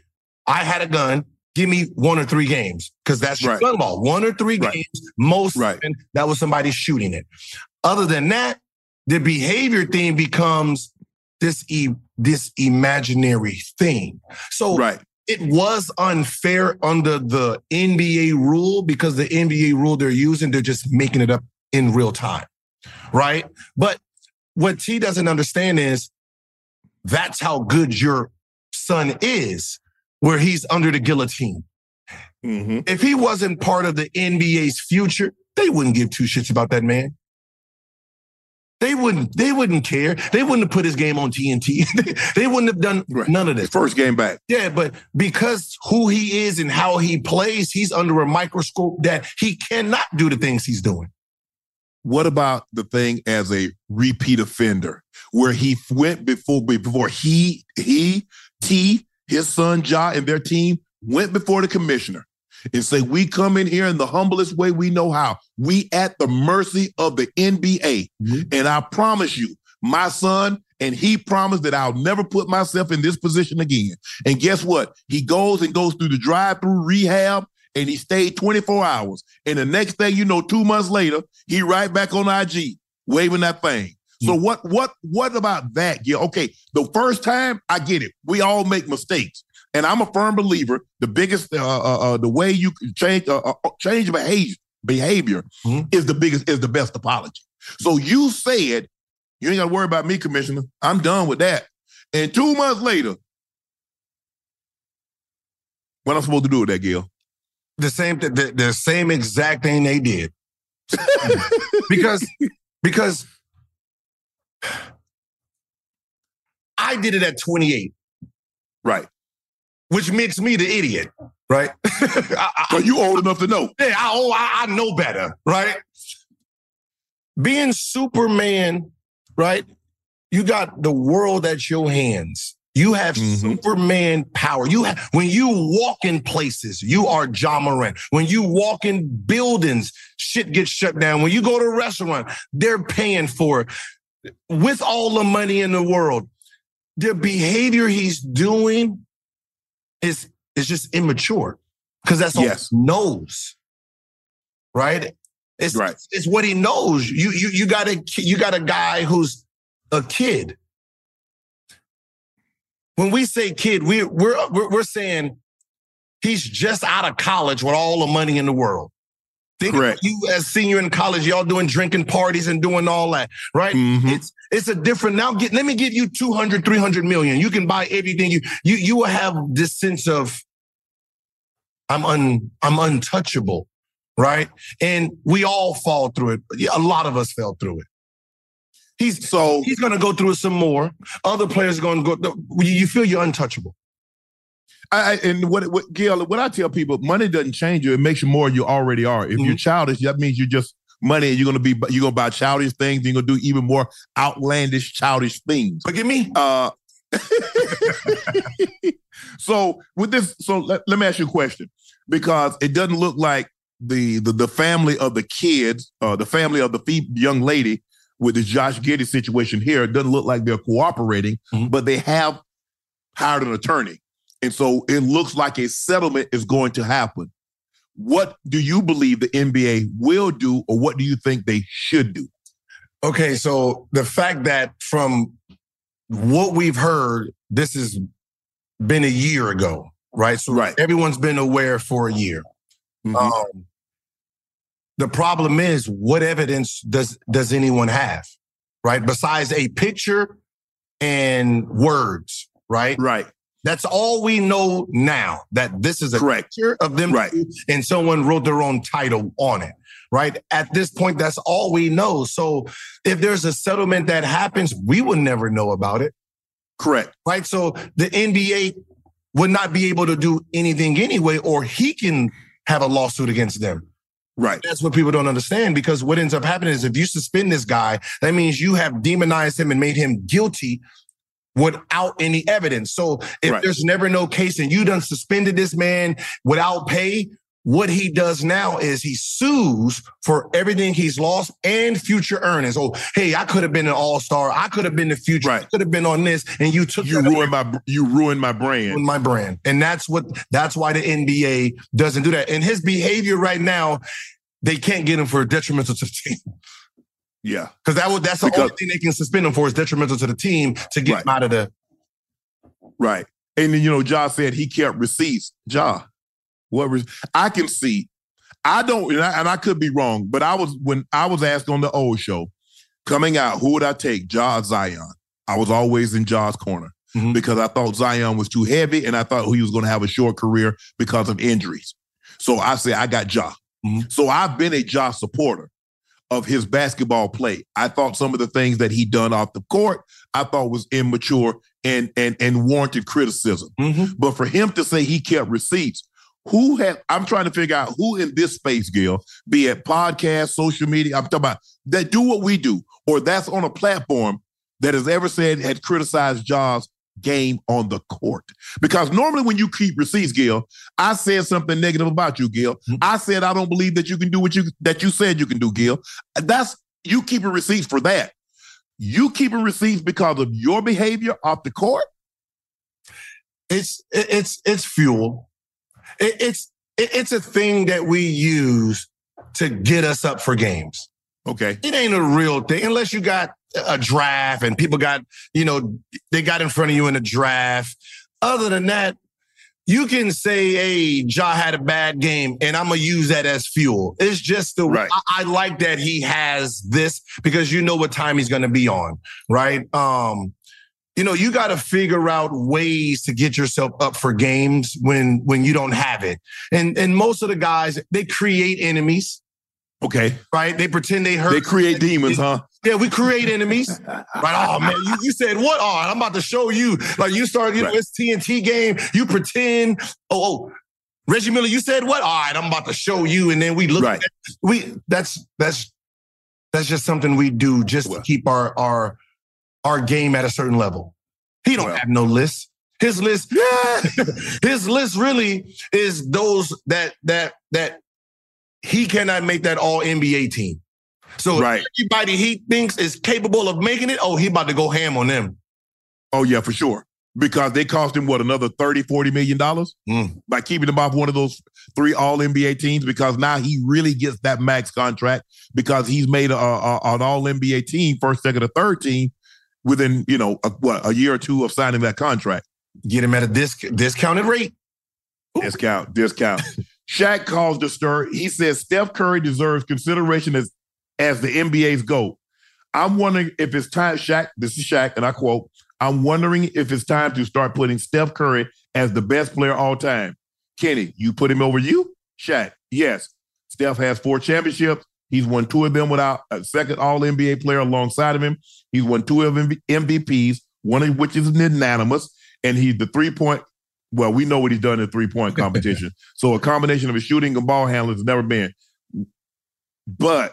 I had a gun give me one or three games because that's your right. gun ball. One or three right. games, most right. that was somebody shooting it. Other than that, the behavior thing becomes this e- this imaginary thing. So right. it was unfair under the NBA rule because the NBA rule they're using, they're just making it up in real time. Right. But what T doesn't understand is that's how good your son is where he's under the guillotine. Mm-hmm. If he wasn't part of the NBA's future, they wouldn't give two shits about that man. They wouldn't. They wouldn't care. They wouldn't have put his game on TNT. they wouldn't have done right. none of this. First game back. Yeah, but because who he is and how he plays, he's under a microscope that he cannot do the things he's doing. What about the thing as a repeat offender, where he went before before he he T his son Ja and their team went before the commissioner and say, We come in here in the humblest way we know how. We at the mercy of the NBA. Mm-hmm. And I promise you, my son, and he promised that I'll never put myself in this position again. And guess what? He goes and goes through the drive-through rehab and he stayed 24 hours. And the next thing you know, two months later, he right back on IG waving that thing. So what what what about that? Yeah, okay. The first time I get it. We all make mistakes, and I'm a firm believer. The biggest, uh, uh, uh the way you can change uh, uh, change behavior behavior mm-hmm. is the biggest is the best apology. So you said you ain't got to worry about me, Commissioner. I'm done with that. And two months later, what I'm supposed to do with that, Gil? The same the, the, the same exact thing they did. because because I did it at 28. Right. Which makes me the idiot, right? Are you old enough to know? Yeah, I, oh, I, I know better, right? Being Superman, right? You got the world at your hands. You have mm-hmm. Superman power. You have when you walk in places, you are Ja Morant. When you walk in buildings, shit gets shut down. When you go to a restaurant, they're paying for it. With all the money in the world, the behavior he's doing is is just immature because that's all yes. he knows, right? It's right. it's what he knows. You you you got a you got a guy who's a kid. When we say kid, we we're we're, we're saying he's just out of college with all the money in the world. Think Correct. you as senior in college, y'all doing drinking parties and doing all that, right? Mm-hmm. It's it's a different now. Get let me give you 200, 300 million. You can buy everything you you you will have this sense of I'm un I'm untouchable, right? And we all fall through it. A lot of us fell through it. He's so he's going to go through some more. Other players are going to go. You feel you're untouchable. I, and what, what Gail, what I tell people, money doesn't change you. It makes you more you already are. If mm-hmm. you're childish, that means you're just money and you're gonna be you're gonna buy childish things, you're gonna do even more outlandish, childish things. Look at me. Uh so with this, so let, let me ask you a question. Because it doesn't look like the the, the family of the kids, uh, the family of the young lady with the Josh Giddey situation here, it doesn't look like they're cooperating, mm-hmm. but they have hired an attorney. And so it looks like a settlement is going to happen. What do you believe the NBA will do, or what do you think they should do? Okay, so the fact that from what we've heard, this has been a year ago, right? So right. everyone's been aware for a year. Mm-hmm. Um, the problem is, what evidence does does anyone have, right? Besides a picture and words, right? Right. That's all we know now that this is a Correct. picture of them right. and someone wrote their own title on it. Right. At this point, that's all we know. So if there's a settlement that happens, we will never know about it. Correct. Right. So the NBA would not be able to do anything anyway, or he can have a lawsuit against them. Right. That's what people don't understand because what ends up happening is if you suspend this guy, that means you have demonized him and made him guilty without any evidence. So if right. there's never no case and you done suspended this man without pay, what he does now is he sues for everything he's lost and future earnings. Oh, hey, I could have been an all-star. I could have been the future. Right. I could have been on this, and you took you ruined my you ruined my brand. Ruined my brand, and that's what that's why the NBA doesn't do that. And his behavior right now, they can't get him for detrimental to the team. Yeah, because that would that's the because, only thing they can suspend him for is detrimental to the team to get right. him out of the. Right, and then you know, Ja said he kept receipts. Ja, what re- I can see, I don't, and I, and I, could be wrong, but I was when I was asked on the old show, coming out, who would I take, Ja Zion? I was always in Ja's corner. Mm-hmm. Because I thought Zion was too heavy and I thought he was going to have a short career because of injuries. So I say I got Ja. Mm-hmm. So I've been a Ja supporter of his basketball play. I thought some of the things that he done off the court, I thought was immature and and and warranted criticism. Mm-hmm. But for him to say he kept receipts, who have I'm trying to figure out who in this space, Gil, be it podcast, social media, I'm talking about that do what we do, or that's on a platform that has ever said had criticized Ja's game on the court. Because normally when you keep receipts, Gil, I said something negative about you, Gil. Mm-hmm. I said I don't believe that you can do what you that you said you can do, Gil. That's you keeping receipts for that. You keeping receipts because of your behavior off the court. It's it's it's fuel. It, it's it, it's a thing that we use to get us up for games. Okay. It ain't a real thing unless you got a draft and people got, you know, they got in front of you in a draft. Other than that, you can say, hey, Ja had a bad game, and I'm gonna use that as fuel. It's just the right. I, I, like that he has this because you know what time he's gonna be on, right? Um, you know, you got to figure out ways to get yourself up for games when when you don't have it. And and most of the guys, they create enemies. Okay. Right? They pretend they hurt. They create demons, huh? Yeah, we create enemies. right. Oh man, you, you said what? Oh, I'm about to show you. Like you start, you right. know, it's TNT game. You pretend. Oh, oh, Reggie Miller, you said what? All right, I'm about to show you. And then we look right. at we that's that's that's just something we do just well. to keep our our our game at a certain level. He don't well. have no list. His list, yeah. his list really is those that that that he cannot make that all NBA team. So right. everybody he thinks is capable of making it, oh, he about to go ham on them. Oh, yeah, for sure. Because they cost him what, another 30, 40 million dollars mm. by keeping him off one of those three all NBA teams because now he really gets that max contract because he's made a, a, an all NBA team, first, second, or third team within, you know, a, what, a year or two of signing that contract. Get him at a disc, discounted rate. Ooh. Discount, discount. Shaq calls the stir. He says Steph Curry deserves consideration as as the NBA's GOAT. I'm wondering if it's time, Shaq, this is Shaq, and I quote, I'm wondering if it's time to start putting Steph Curry as the best player all time. Kenny, you put him over you? Shaq, yes. Steph has four championships. He's won two of them without a second All NBA player alongside of him. He's won two of MVPs, one of which is unanimous, and he's the three point. Well, we know what he's done in three point competition. so a combination of his shooting and ball handling has never been. But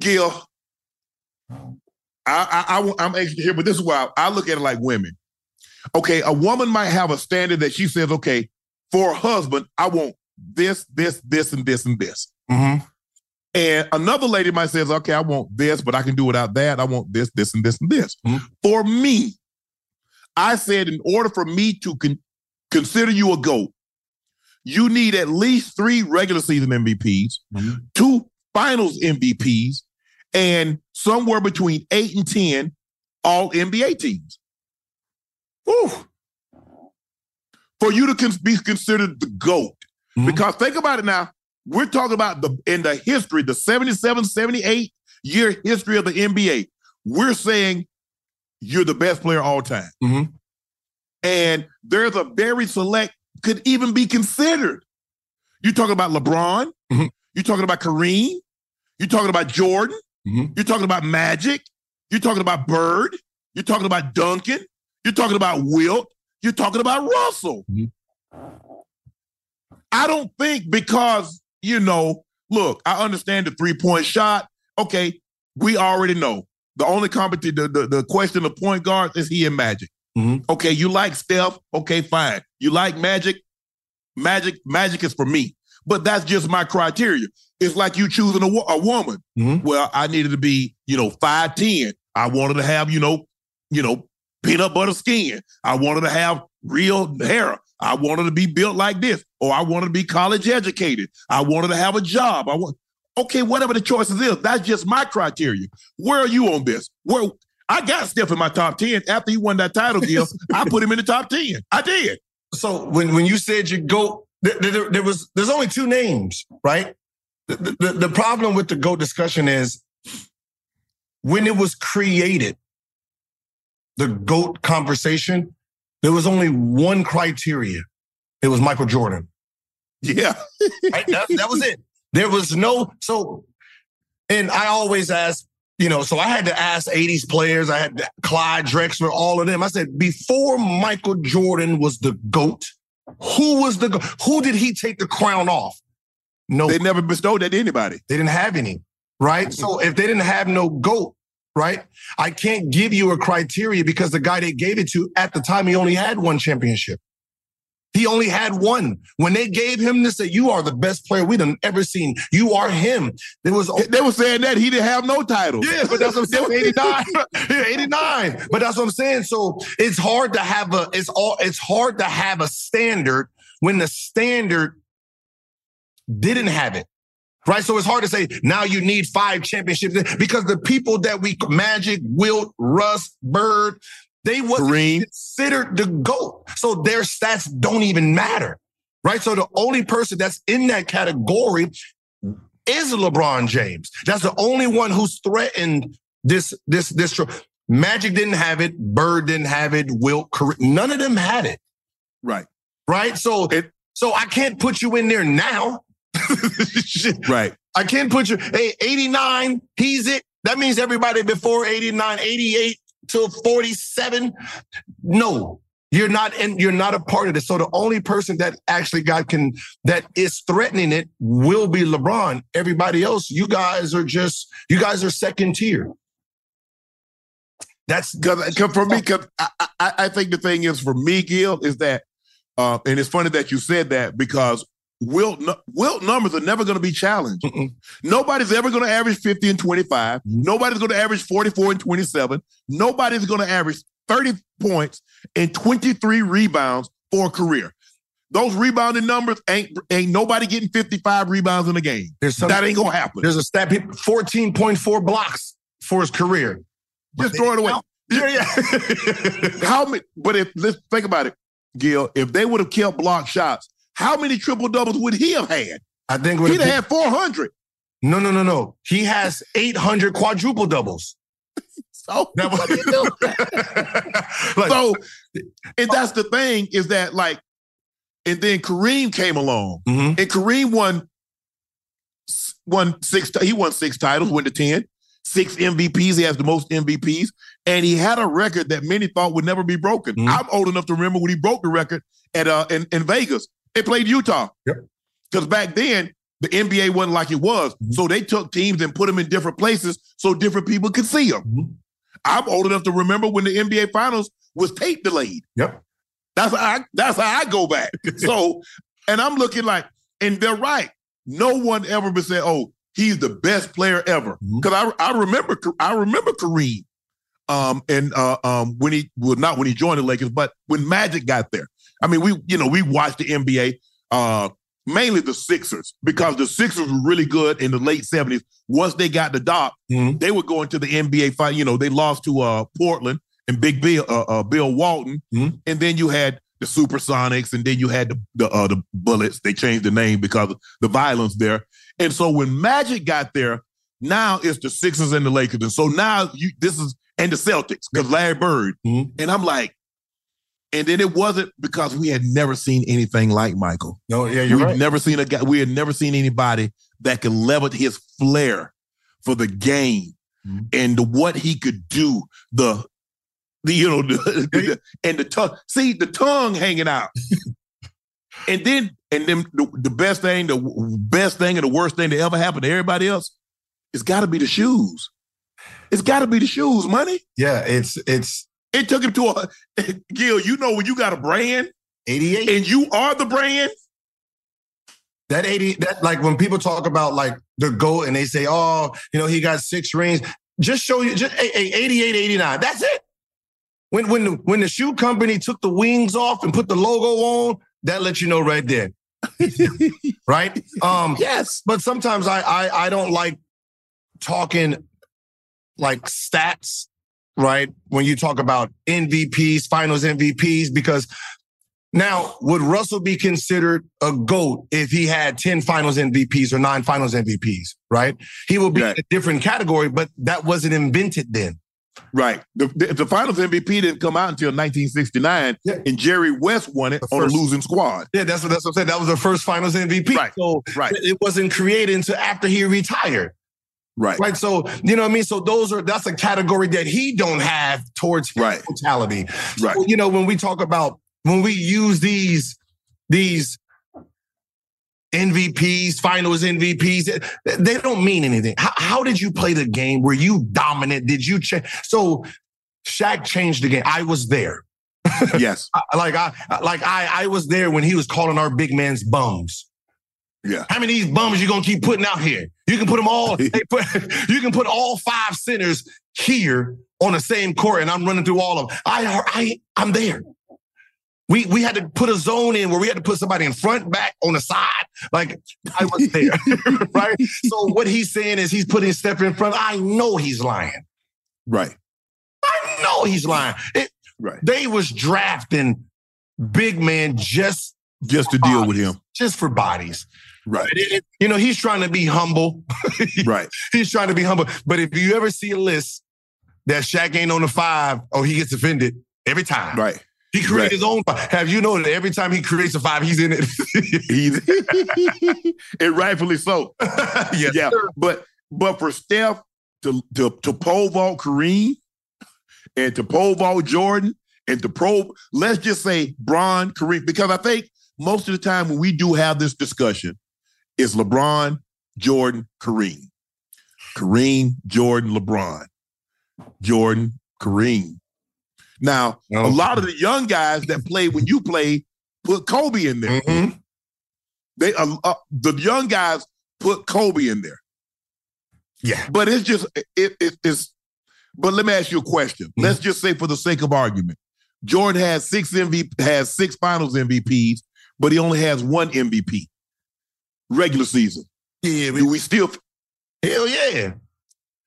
Gil, I, I, I, am anxious here, but this is why I, I look at it like women. Okay, a woman might have a standard that she says, okay, for a husband, I want this, this, this, and this, and this. Mm-hmm. And another lady might say, okay, I want this, but I can do without that. I want this, this, and this, and this. Mm-hmm. For me, I said, in order for me to con- consider you a GOAT, you need at least three regular season MVPs, mm-hmm. two finals MVPs, and somewhere between eight and 10 all NBA teams. Whew. For you to con- be considered the GOAT. Mm-hmm. Because think about it now. We're talking about the in the history, the 77, 78 year history of the NBA. We're saying you're the best player all time. Mm-hmm. And there's a very select, could even be considered. You're talking about LeBron. Mm-hmm. You're talking about Kareem. You're talking about Jordan. Mm-hmm. You're talking about Magic. You're talking about Bird. You're talking about Duncan. You're talking about Wilt. You're talking about Russell. Mm-hmm. I don't think because, you know, look, I understand the three point shot. Okay, we already know. The only competition, the, the, the question of point guard is he and Magic. Mm-hmm. Okay, you like Steph. Okay, fine. You like Magic. Magic, Magic is for me. But that's just my criteria. It's like you choosing a, a woman. Mm-hmm. Well, I needed to be, you know, 5'10. I wanted to have, you know, you know, peanut butter skin. I wanted to have real hair. I wanted to be built like this, or I wanted to be college educated. I wanted to have a job. I want okay, whatever the choices is, that's just my criteria. Where are you on this? Where I got Steph in my top 10 after he won that title deal. I put him in the top 10. I did. So when, when you said you go, there, there, there was there's only two names, right? The, the, the problem with the GOAT discussion is when it was created, the GOAT conversation, there was only one criteria. It was Michael Jordan. Yeah. right? that, that was it. There was no, so, and I always ask, you know, so I had to ask 80s players, I had Clyde Drexler, all of them. I said, before Michael Jordan was the GOAT, who was the, who did he take the crown off? No, they never bestowed that to anybody. They didn't have any, right? So if they didn't have no goat, right? I can't give you a criteria because the guy they gave it to at the time he only had one championship. He only had one. When they gave him this, that you are the best player we've ever seen. You are him. There was they were saying that he didn't have no title. Yeah, but that's what I'm saying. 89. yeah, 89. But that's what I'm saying. So it's hard to have a it's all it's hard to have a standard when the standard didn't have it. Right. So it's hard to say now you need five championships because the people that we Magic, Wilt, Russ, Bird, they were considered the GOAT. So their stats don't even matter. Right. So the only person that's in that category is LeBron James. That's the only one who's threatened this, this, this. Magic didn't have it. Bird didn't have it. Wilt, none of them had it. Right. Right. So it, so I can't put you in there now. Right. I can't put you. Hey, 89, he's it. That means everybody before 89, 88 to 47. No, you're not and you're not a part of this. So the only person that actually got can that is threatening it will be LeBron. Everybody else, you guys are just you guys are second tier. That's because for me, because I, I, I, think the thing is for me, Gil, is that, uh, and it's funny that you said that because Wilt, Wilt numbers are never going to be challenged. Mm-mm. Nobody's ever going to average 50 and 25. Mm-hmm. Nobody's going to average 44 and 27. Nobody's going to average 30 points and 23 rebounds for a career. Those rebounding numbers ain't ain't nobody getting 55 rebounds in a game. that ain't gonna happen. There's a stat 14.4 blocks for his career. Just throw it away. Yeah, yeah. How many? But if let's think about it, Gil. If they would have kept block shots, how many triple doubles would he have had? I think he'd have had 400. No, no, no, no. He has 800 quadruple doubles. so, like, so, and that's the thing is that like, and then Kareem came along, mm-hmm. and Kareem won, won six. He won six titles, went to ten six MVPs. He has the most MVPs. And he had a record that many thought would never be broken. Mm-hmm. I'm old enough to remember when he broke the record at uh in, in Vegas. They played Utah. Because yep. back then, the NBA wasn't like it was. Mm-hmm. So they took teams and put them in different places so different people could see them. Mm-hmm. I'm old enough to remember when the NBA finals was tape delayed. Yep. That's how I that's how I go back. so, and I'm looking like, and they're right. No one ever been said, oh, he's the best player ever. Because mm-hmm. I I remember I remember Kareem, um, and uh, um, when he well not when he joined the Lakers, but when Magic got there. I mean, we you know we watched the NBA, uh, mainly the Sixers because the Sixers were really good in the late seventies. Once they got the doc, mm-hmm. they were going to the NBA fight. You know, they lost to uh, Portland and Big Bill uh, uh, Bill Walton, mm-hmm. and then you had the Supersonics, and then you had the the, uh, the Bullets. They changed the name because of the violence there. And so when Magic got there, now it's the Sixers and the Lakers. And so now you this is and the Celtics because Larry Bird. Mm-hmm. And I'm like, and then it wasn't because we had never seen anything like Michael. No, yeah, you're We've right. never seen a guy. We had never seen anybody that could level his flair for the game mm-hmm. and what he could do. The, the you know, the, the, and the tongue. See the tongue hanging out. and then and then the, the, best thing, the best thing, and the worst thing to ever happen to everybody else, it's got to be the shoes. It's got to be the shoes, money. Yeah, it's it's. It took him to a Gil. You know when you got a brand, eighty eight, and you are the brand. That eighty, that like when people talk about like the goat and they say, oh, you know, he got six rings. Just show you, just a, a 88, 89. That's it. When when the, when the shoe company took the wings off and put the logo on, that lets you know right there. right? Um, yes. But sometimes I, I I don't like talking like stats, right? When you talk about MVPs, finals MVPs, because now would Russell be considered a GOAT if he had 10 finals MVPs or nine finals MVPs, right? He would be right. in a different category, but that wasn't invented then. Right. The, the, the, finals MVP didn't come out until 1969, yeah. and Jerry West won it on a losing squad. Yeah, that's what, that's what I'm saying. That was the first finals MVP. Right. So right. it wasn't created until after he retired. Right. Right. So, you know what I mean? So those are that's a category that he don't have towards right. totality. Right. So, you know, when we talk about when we use these these MVPs, finals MVPs, eh, they don't mean anything. How, how did you play the game? Were you dominant? Did you change? So Shaq changed the game. I was there. Yes. like I like I I was there when he was calling our big man's bums. Yeah. How many of these bums you gonna keep putting out here? You can put them all. put, you can put all five centers here on the same court, and I'm running through all of them. I I I'm there. We we had to put a zone in where we had to put somebody in front, back, on the side. Like I was there, right? So what he's saying is he's putting Steph in front. I know he's lying. Right. I know he's lying. It, right. They was drafting big man just just to bodies, deal with him, just for bodies. Right. It, it, you know, he's trying to be humble. right. He's trying to be humble. But if you ever see a list that Shaq ain't on the five, or he gets offended every time. Right. He created right. his own five. Have you that every time he creates a five, he's in it? he's and rightfully so. yes, yeah. Sir. But but for Steph to to to pole vault Kareem and to pole vault Jordan and to pro, let's just say Bron Kareem, because I think most of the time when we do have this discussion, it's LeBron, Jordan, Kareem. Kareem, Jordan, LeBron. Jordan, Kareem. Now, a lot of the young guys that played when you played put Kobe in there. Mm-hmm. They uh, uh, the young guys put Kobe in there. Yeah, but it's just it, it, it's. But let me ask you a question. Mm-hmm. Let's just say, for the sake of argument, Jordan has six MVP, has six Finals MVPs, but he only has one MVP regular season. Yeah, we, do we still? Hell yeah.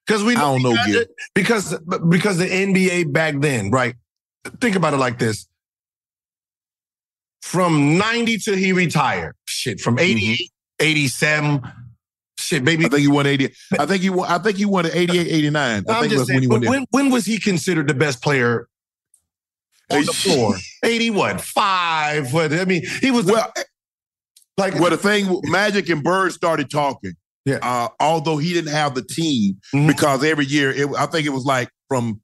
Because we I don't know it, because because the NBA back then, right? Think about it like this. From 90 till he retired. Shit, from 80, mm-hmm. 87. Shit, baby. I think he won 80. I think he won, I think he won 88, 89. I I'm think that's when he won. When, when was he considered the best player on the floor? 81, five. What I mean, he was well. Like well, the thing, Magic and Bird started talking. Yeah. Uh, although he didn't have the team mm-hmm. because every year, it, I think it was like from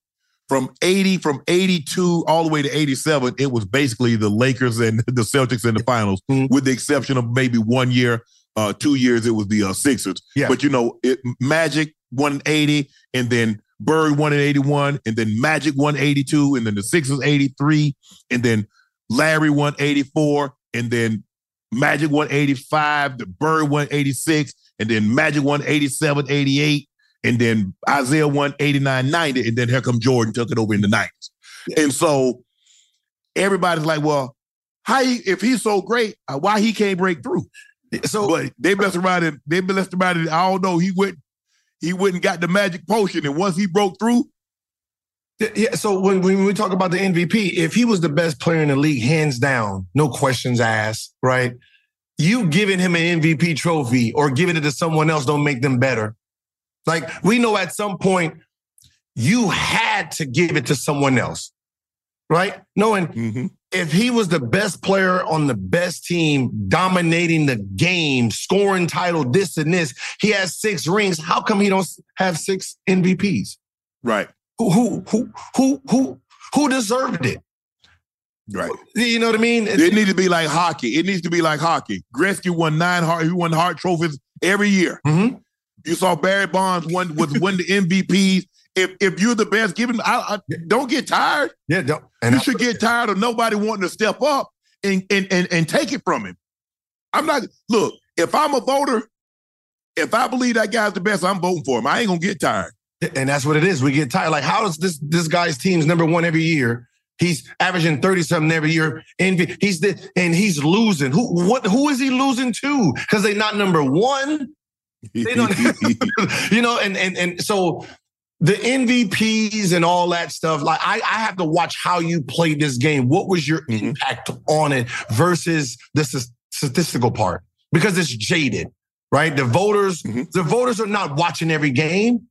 from 80 from 82 all the way to 87 it was basically the lakers and the celtics in the finals mm-hmm. with the exception of maybe one year uh two years it was the uh, sixers yeah. but you know it magic won in 80 and then bird won in 81 and then magic won 82 and then the sixers 83 and then larry won 84 and then magic 185, the bird 186, and then magic won 87 88 and then Isiah won 89 90, and then here come Jordan, took it over in the 90s. And so everybody's like, well, how he, if he's so great, uh, why he can't break through? So but they messed around and they messed around and I don't know, he went, he went and got the magic potion. And once he broke through, yeah, so when, when we talk about the MVP, if he was the best player in the league, hands down, no questions asked, right? You giving him an MVP trophy or giving it to someone else don't make them better. Like we know at some point you had to give it to someone else, right? Knowing mm-hmm. if he was the best player on the best team, dominating the game, scoring title, this and this, he has six rings. How come he don't have six MVPs? Right. Who who who who who who deserved it? Right. You know what I mean? It's, it needs to be like hockey. It needs to be like hockey. Gretzky won nine Hart. He won Hart trophies every year. Mm-hmm. You saw Barry Bonds won was win the MVPs. If if you're the best, give him. I, I don't get tired. Yeah, don't. And you I, should get tired of nobody wanting to step up and, and and and take it from him. I'm not. Look, if I'm a voter, if I believe that guy's the best, I'm voting for him. I ain't gonna get tired. And that's what it is. We get tired. Like, how is this this guy's team's number one every year? He's averaging 30 something every year. And he's the, and he's losing. Who what who is he losing to? Because they're not number one. They don't, you know, and and and so the MVPs and all that stuff. Like I, I have to watch how you played this game. What was your mm-hmm. impact on it versus the statistical part? Because it's jaded, right? The voters, mm-hmm. the voters are not watching every game.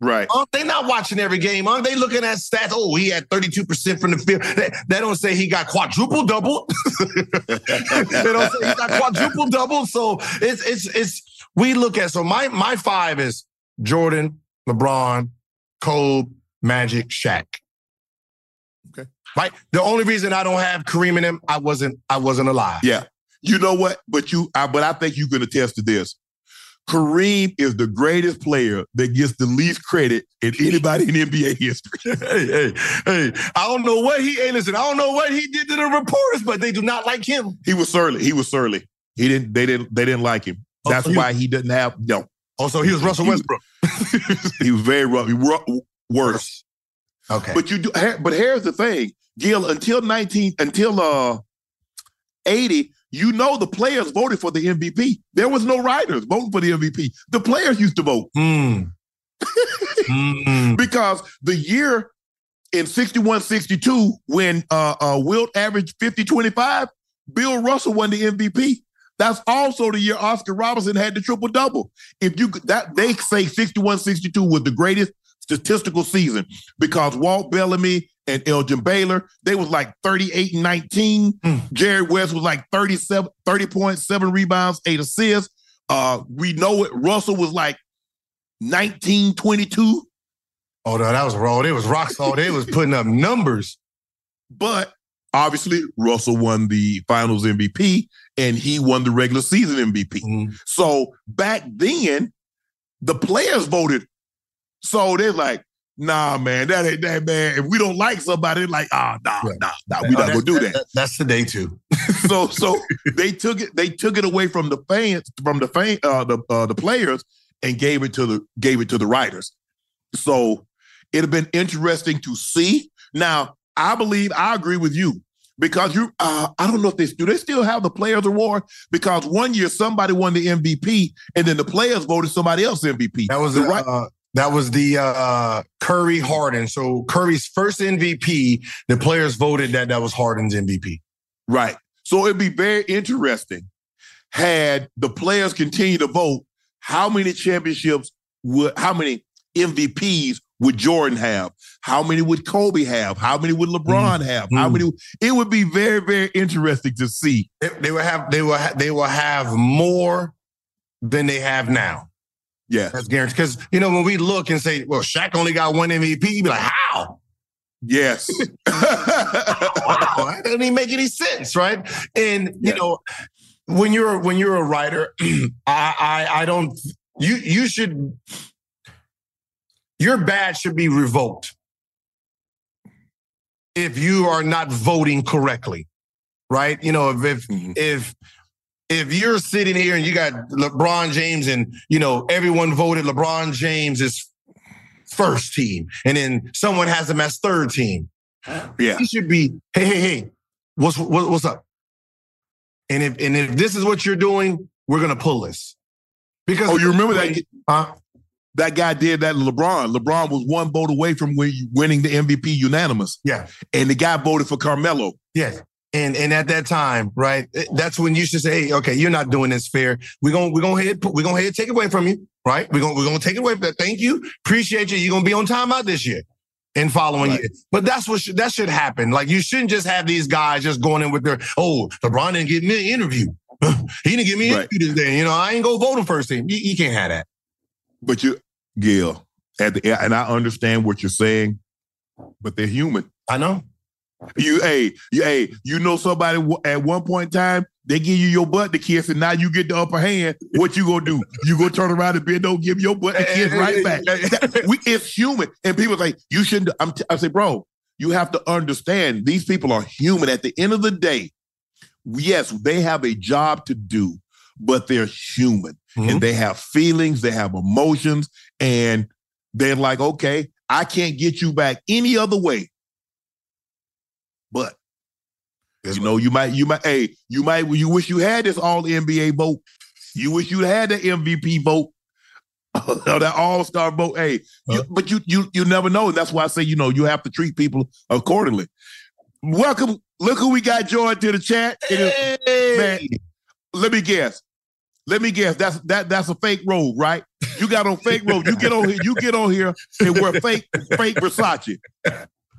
Right. Aren't they not watching every game? Aren't they looking at stats? Oh, he had 32% from the field. They, they don't say he got quadruple double. they don't say he got quadruple double. So it's it's it's we look at so my my five is Jordan, LeBron, Kobe, Magic, Shaq. Okay. Right. The only reason I don't have Kareem in him, I wasn't I wasn't alive. Yeah. You know what? But you, I, but I think you can attest to this. Kareem is the greatest player that gets the least credit in anybody in NBA history. hey, hey, hey! I don't know what he. Hey, listen, I don't know what he did to the reporters, but they do not like him. He was surly. He was surly. He didn't. They didn't. They didn't like him. That's oh, so why he didn't have no. Also, oh, he was Russell Westbrook. he was very rough. He ru- worse. Okay. But you do. But here's the thing, Gil. Until nineteen, until uh, eighty, you know the players voted for the MVP. There was no writers voting for the MVP. The players used to vote. Mm. mm. Because the year in 61 62, when uh, uh, Wilt averaged 50 25, Bill Russell won the MVP. That's also the year Oscar Robertson had the triple double. If you that they say 61 62 was the greatest statistical season because Walt Bellamy and Elgin Baylor, they was like 38 and 19. Mm. Jerry West was like 37, 30.7 rebounds, eight assists. Uh, we know it. Russell was like 19, 22. Oh, no, that was raw. They was rock solid. They was putting up numbers. But obviously, Russell won the finals MVP and he won the regular season MVP. Mm. So back then, the players voted. So they're like, nah, man, that ain't that man. If we don't like somebody, like, ah, oh, nah, nah, nah, we oh, not gonna do that. that. That's the day too. so so they took it, they took it away from the fans, from the fan, uh, the uh, the players, and gave it to the gave it to the writers. So it'd have been interesting to see. Now, I believe I agree with you because you uh, I don't know if they do they still have the players award because one year somebody won the MVP and then the players voted somebody else MVP. That was the right. That was the uh, Curry Harden. So Curry's first MVP, the players voted that that was Harden's MVP. Right. So it'd be very interesting had the players continue to vote how many championships would how many MVPs would Jordan have? How many would Kobe have? How many would LeBron mm. have? How mm. many? It would be very, very interesting to see. They, they will have. They will. Ha- they will have more than they have now. Yeah, that's guaranteed. Because you know when we look and say, "Well, Shaq only got one MVP," you be like, "How?" Yes. wow, that doesn't even make any sense, right? And you know, when you're when you're a writer, I, I I don't. You you should your badge should be revoked if you are not voting correctly, right? You know, if if mm-hmm. if if you're sitting here and you got LeBron James and you know everyone voted LeBron James is first team, and then someone has him as third team, yeah, he should be hey hey hey, what's what, what's up? And if and if this is what you're doing, we're gonna pull this. Because oh, you remember that? Huh? that guy did that to LeBron. LeBron was one vote away from winning the MVP unanimous. Yeah. And the guy voted for Carmelo. Yes. And and at that time, right, eh, that's when you should say, hey, okay, you're not doing this fair. We're gonna we're gonna head we're gonna head take it away from you, right? We're gonna we're gonna take it away from that. Thank you. Appreciate you. You're gonna be on timeout this year and following right. you. But that's what should, that should happen. Like you shouldn't just have these guys just going in with their, oh, LeBron didn't give me an interview. he didn't give me an right. interview this day. You know, I ain't go vote him first team. You, you can't have that. But you, Gil, at the and I understand what you're saying, but they're human. I know. You, hey, you, hey, you know somebody at one point in time they give you your butt to kiss, and now you get the upper hand. What you gonna do? You gonna turn around and bend, don't give your butt the kiss right back. we, it's human, and people say you shouldn't. I'm t- I say, bro, you have to understand these people are human. At the end of the day, yes, they have a job to do, but they're human mm-hmm. and they have feelings, they have emotions, and they're like, okay, I can't get you back any other way. But you know, you might, you might, hey, you might, you wish you had this all NBA vote. You wish you had the MVP vote. or that all-star vote. Hey, huh? you, but you you you never know. That's why I say, you know, you have to treat people accordingly. Welcome. Look who we got joined to the chat. Hey. man, let me guess. Let me guess. That's that. That's a fake robe, right? You got on fake robe. You get on here. You get on here and wear fake fake Versace.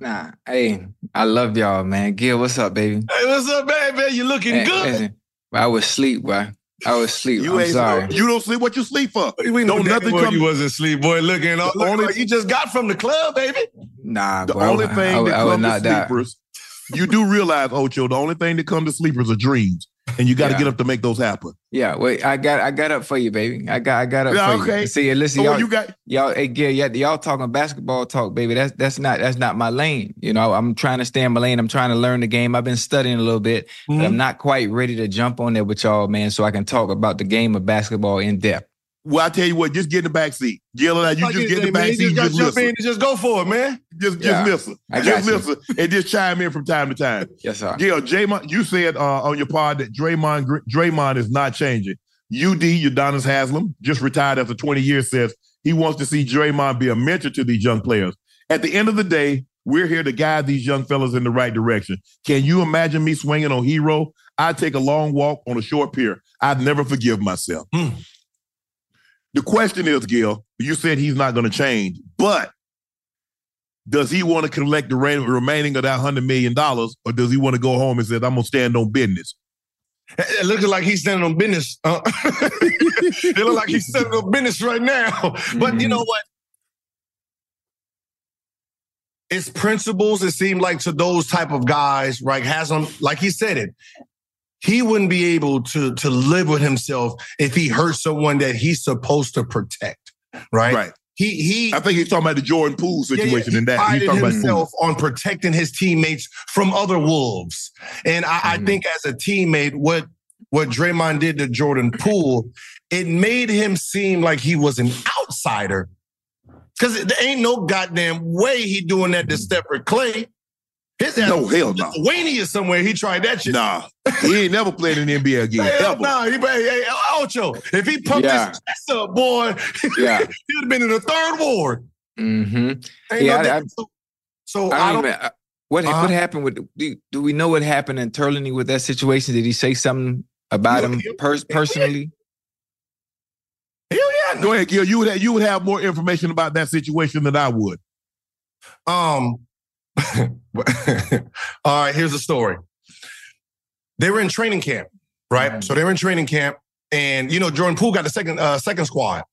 Nah, hey, I love y'all, man. Gil, what's up, baby? Hey, what's up, baby? You looking hey, good? Listen, I was asleep, bro. I was asleep. You I'm ain't, sorry. You don't sleep. What you sleep for? We don't nothing come. You wasn't sleep, boy. Looking the only like you just got from the club, baby. Nah, the only thing I, that I, comes to sleepers. You do realize, Ocho, the only thing that comes to sleepers are dreams and you got to yeah. get up to make those happen. Yeah, wait, I got I got up for you, baby. I got I got up yeah, for okay. you. See, listen, oh, y'all, you got y'all, Gil, y'all, y'all talking basketball talk, baby. That's that's not that's not my lane. You know, I'm trying to stay in my lane. I'm trying to learn the game. I've been studying a little bit, mm-hmm. but I'm not quite ready to jump on there with y'all, man, so I can talk about the game of basketball in depth. Well, I tell you what, just get in the back seat. Yelling out, you just get in the back seat. You just, jump in and just go for it, man. Just yeah, just listen. Just you. listen and just chime in from time to time. yes, sir. Gil, Draymond, you said uh, on your pod that Draymond Draymond is not changing. UD, Udonis Haslam, just retired after 20 years, says he wants to see Draymond be a mentor to these young players. At the end of the day, we're here to guide these young fellas in the right direction. Can you imagine me swinging on Herro? I'd take a long walk on a short pier. I'd never forgive myself. Hmm. The question is, Gil, you said he's not going to change, but does he want to collect the remaining of that hundred million dollars, or does he want to go home and say, "I'm gonna stand on business"? It looks like he's standing on business. Uh, it looks like he's standing on business right now. But you know mm-hmm. what? It's principles. It seemed like to those type of guys, right? Has them like he said it. He wouldn't be able to to live with himself if he hurt someone that he's supposed to protect, right? Right. He he. I think he's talking about the Jordan Poole situation yeah, yeah. in that. He's talking himself on protecting his teammates from other wolves, and I, mm. I think as a teammate, what what Draymond did to Jordan Poole, it made him seem like he was an outsider. Because there ain't no goddamn way he doing that to Stephen Clay. His no hell no. Wayne is somewhere. He tried that shit. Nah, he ain't never played in the NBA again. Hell ever. Nah, he hey, Ocho. If he pumped yeah. his chest up, boy, yeah. he would have been in the third ward. Mm-hmm. yeah, no I, I, so, so I, I don't. Even, uh, what uh, what happened with? Do, do, we know what happened internally with that situation? Did he say something about him per- personally? Hell yeah! Go ahead, Gil. You would have, you would have more information about that situation than I would. Um, All right, here's the story. They were in training camp, right? Mm-hmm. So they were in training camp, and you know Jordan Poole got the second uh, second squad.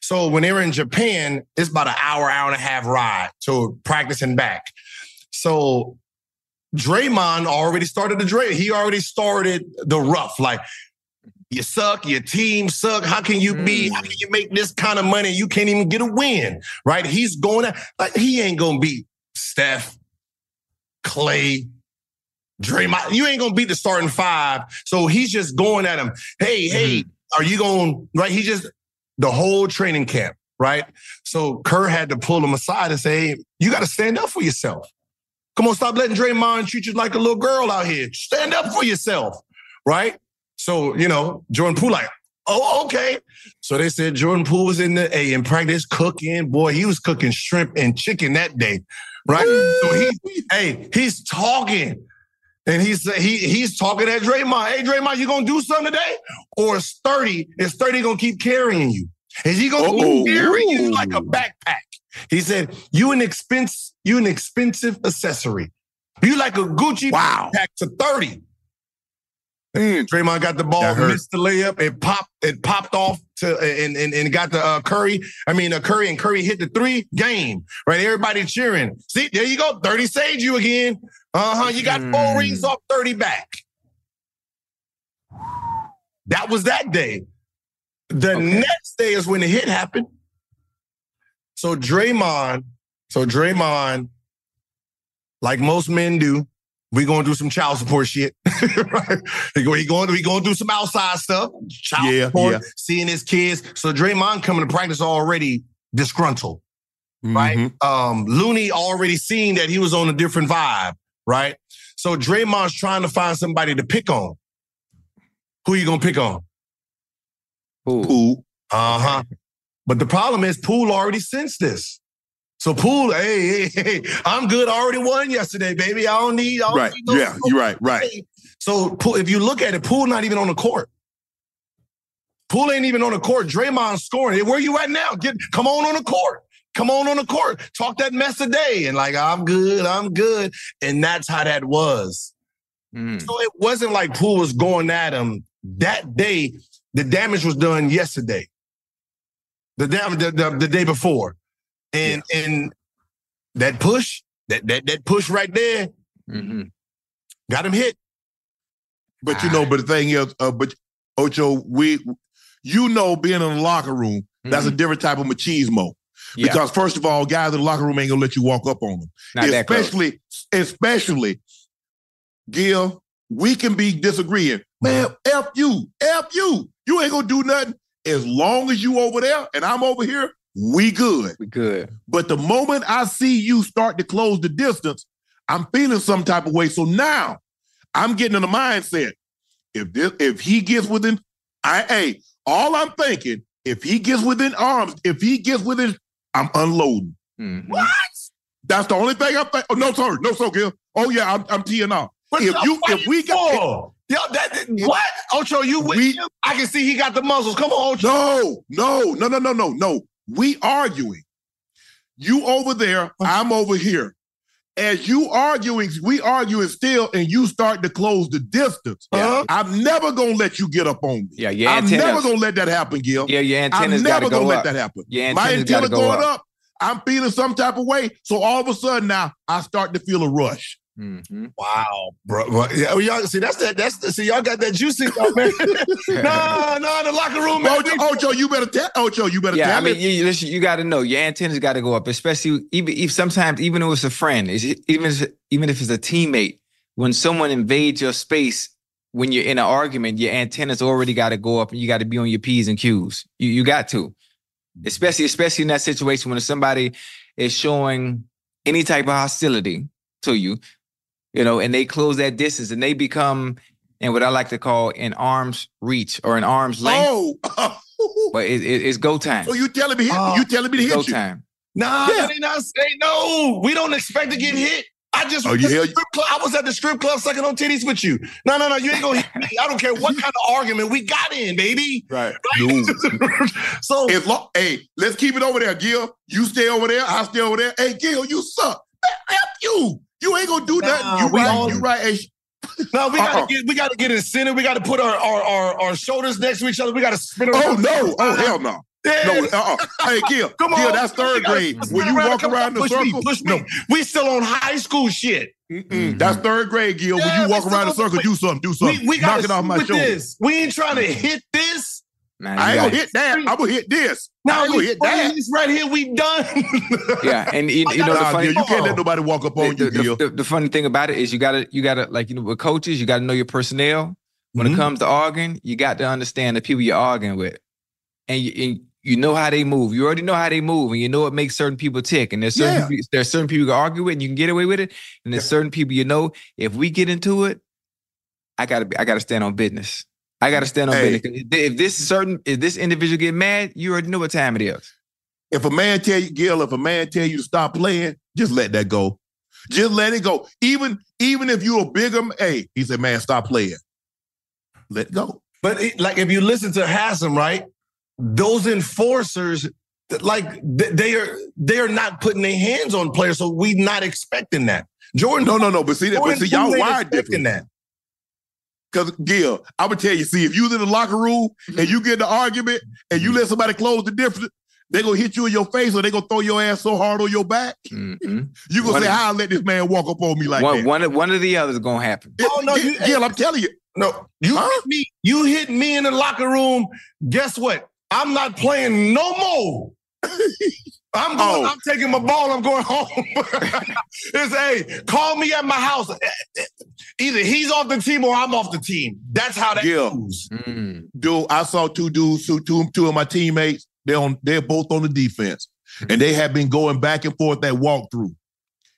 So when they were in Japan, it's about an hour, hour and a half ride to practicing back. So Draymond already started the Dray. He already started the rough. Like you suck, your team suck. How can you be? How can you make this kind of money? You can't even get a win, right? He's going to like he ain't gonna beat Steph, Clay, Draymond. You ain't gonna beat the starting five. So he's just going at him. Hey, hey, mm-hmm. are you going right? He just the whole training camp, right? So Kerr had to pull him aside and say, hey, you got to stand up for yourself. Come on, stop letting Draymond treat you like a little girl out here. Stand up for yourself, right? So, you know, Jordan Poole like, oh, okay. So they said Jordan Poole was in the A in practice cooking. Boy, he was cooking shrimp and chicken that day right? so he, hey, he's talking. And he's he he's talking at Draymond. Hey, Draymond, you gonna do something today? Or is 30, is 30 gonna keep carrying you? Is he gonna keep carrying you like a backpack? He said, you an expense, you an expensive accessory. You like a Gucci wow. backpack to 30. Mm. Draymond got the ball, missed the layup, it popped, it popped off to and and, and got the uh, Curry. I mean, uh, Curry and Curry hit the three game right. Everybody cheering. See, there you go, thirty saved you again. Uh huh. You got four mm. rings off thirty back. That was that day. The okay. next day is when the hit happened. So Draymond, so Draymond, like most men do, we gonna do some child support shit. right? He going, we going to do some outside stuff. Child yeah, support, yeah. seeing his kids. So Draymond coming to practice already disgruntled, mm-hmm. right? Um, Looney already seen that he was on a different vibe, right? So Draymond's trying to find somebody to pick on. Who you gonna pick on? Poole. Uh huh. But the problem is, Poole already sensed this. So Poole, hey, hey, hey, I'm good. I already won yesterday, baby. I don't need. I don't right. Need no yeah. You're right. Right. So if you look at it, Poole not even on the court. Poole ain't even on the court. Draymond scoring. Where you at now? Get come on on the court. Come on on the court. Talk that mess today. And like, I'm good. I'm good. And that's how that was. Mm. So it wasn't like Poole was going at him that day. The damage was done yesterday. The damage the, the, the day before. And yeah. and that push, that that that push right there, mm-hmm. got him hit. But you know, but the thing is, uh, but Ocho, we, you know, being in the locker room, mm-hmm. that's a mm-hmm. different type of machismo. Yeah. Because first of all, guys in the locker room ain't gonna let you walk up on them. Not especially, especially, Gil, we can be disagreeing. Man, F you, F you. You ain't gonna do nothing. As long as you over there and I'm over here, we good. We good. But the moment I see you start to close the distance, I'm feeling some type of way. So now I'm getting in the mindset. If this, if he gets within, I hey, all I'm thinking, if he gets within arms, if he gets within, I'm unloading. Mm-hmm. What? That's the only thing I'm thinking. Oh, no, sorry, no, so Gil. Oh yeah, I'm, I'm teeing off. if you, if we got, Yo, that, what? Ocho, you with we, him? I can see he got the muscles. Come on, Ocho. No, no, no, no, no, no, no we arguing. You over there, I'm over here. As you arguing, we arguing still, and you start to close the distance. Yeah. I'm never gonna let you get up on me. Yeah, yeah. I'm never gonna let that happen, Gil. Yeah, your antennas I'm never gonna let that happen. Yeah, my antenna going up. up. I'm feeling some type of way. So all of a sudden now I start to feel a rush. Mm-hmm. Wow, bro. Well, yeah, y'all see that's that. That's see y'all got that juicy man. no, no, the locker room. Ocho, Ocho, you better tell Ocho, you better yeah, I mean, you, listen, you got to know your antennas got to go up, especially even if sometimes even if it's a friend, even if, even if it's a teammate. When someone invades your space, when you're in an argument, your antennas already got to go up, and you got to be on your p's and q's. You you got to, especially especially in that situation when somebody is showing any type of hostility to you you know, and they close that distance and they become and what I like to call an arm's reach or an arm's length. Oh, but it, it, it's go time. So you telling me uh, you telling me to hit go you? time. Nah, yeah. they not say no. We don't expect to get hit. I just oh, yeah. club, I was at the strip club sucking on titties with you. No, no, no, you ain't gonna hit me. I don't care what kind of argument we got in, baby. Right. right? so if lo- hey, let's keep it over there, Gil. You stay over there, I stay over there. Hey, Gil, you suck. F you. You ain't gonna do nah, nothing. You right. All, you right. Hey, no, we gotta uh-uh. get we gotta get in center. We gotta put our, our our, our shoulders next to each other. We gotta spin around. Oh no! Oh hell no! No, uh-uh. Hey, Gil, Come on. Gil, that's third grade. When you walk around the circle, me, push me. No. We still on high school shit. Mm-hmm. That's third grade, Gil. Yeah, when you walk around the circle, do something, do something. We, we Knock it off my shoulder. This. We ain't trying to hit this. Man, I ain't gonna hit that. I'm gonna hit this. Now we hit that. This right here, we done. yeah, and you, you know the funny, you can't let nobody walk up on the, you. The, the, the, funny thing about it is you gotta you gotta like you know with coaches you gotta know your personnel. When mm-hmm. it comes to arguing, you got to understand the people you're arguing with, and you, and you know how they move. You already know how they move, and you know what makes certain people tick. And there's certain yeah. people, there's certain people you can argue with, and you can get away with it. And there's yeah. certain people you know if we get into it, I gotta be, I gotta stand on business. I got to stand on hey, business. If this certain, if this individual get mad, you already know what time it is. If a man tell you, Gil, if a man tell you to stop playing, just let that go. Just let it go. Even even if you're a bigger, hey, he said, man, stop playing. Let go. But it, like if you listen to Haslam, right? Those enforcers, like they are they are not putting their hands on players, so we not expecting that. Jordan, no, no, no. But see that, but see y'all wired different. That. Because Gil, I'm gonna tell you, see, if you in the locker room and you get in the argument and you let somebody close the difference, they gonna hit you in your face or they gonna throw your ass so hard on your back. Mm-hmm. You gonna one say, "How I let this man walk up on me like one, that?" One, one of the others gonna happen. oh no, you, Gil, I'm telling you. No, you huh? hit me. You hit me in the locker room. Guess what? I'm not playing no more. I'm going, oh. I'm taking my ball, I'm going home. it's hey, call me at my house. Either he's off the team or I'm off the team. That's how that yeah. goes. Mm. Dude, I saw two dudes, two, two, two of my teammates. They're on, they're both on the defense. And they have been going back and forth that walkthrough.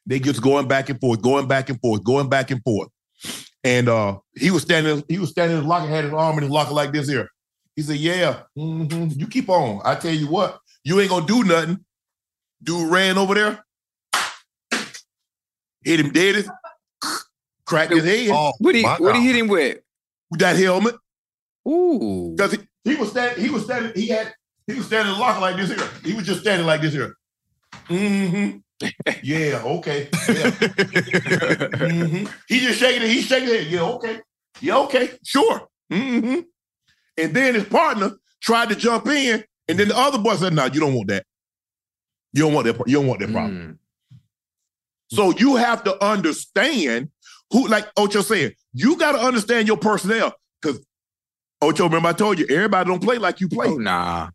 They just going back and forth, going back and forth, going back and forth. And uh he was standing, he was standing in his locker, had his arm in his locker like this here. He said, Yeah, mm-hmm. you keep on. I tell you what, you ain't gonna do nothing. Dude ran over there, hit him dead, cracked his head. Oh, what he what he hit him with? With that helmet. Ooh. Because he, he, was standing, he was standing, he had he was standing locked like this here. He was just standing like this here. Mm-hmm. yeah, okay. Yeah. mm-hmm. He just shaking it, he's shaking it. Yeah, okay. Yeah, okay, sure. Mm-hmm. And then his partner tried to jump in, and then the other boy said, "No, nah, you don't want that. You don't want that. You don't want that problem. Mm. So you have to understand who, like Ocho said, you got to understand your personnel. Because Ocho, remember I told you, everybody don't play like you play. Oh, nah.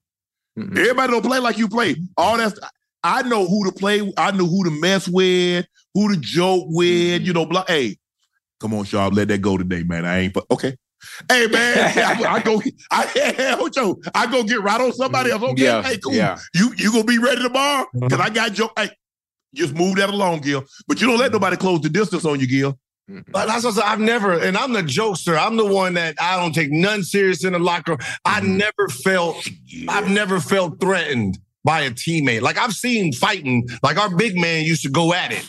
Mm-mm. Everybody don't play like you play. All that. I know who to play. I know who to mess with, who to joke with. Mm-hmm. You know, blah. Hey, come on, Sharpe, let that go today, man. I ain't. Okay. Hey man, I, I, go, I, hey, Ocho, I go get right on somebody else. Okay, yeah, hey, cool. Yeah. You you gonna be ready tomorrow? Uh-huh. Because I got your. Hey, just move that along, Gil. But you don't let nobody close the distance on you, Gil. But that's what I've never, and I'm the jokester. I'm the one that I don't take none serious in the locker room. I never felt, I've never felt threatened by a teammate. Like I've seen fighting, like our big man used to go at it,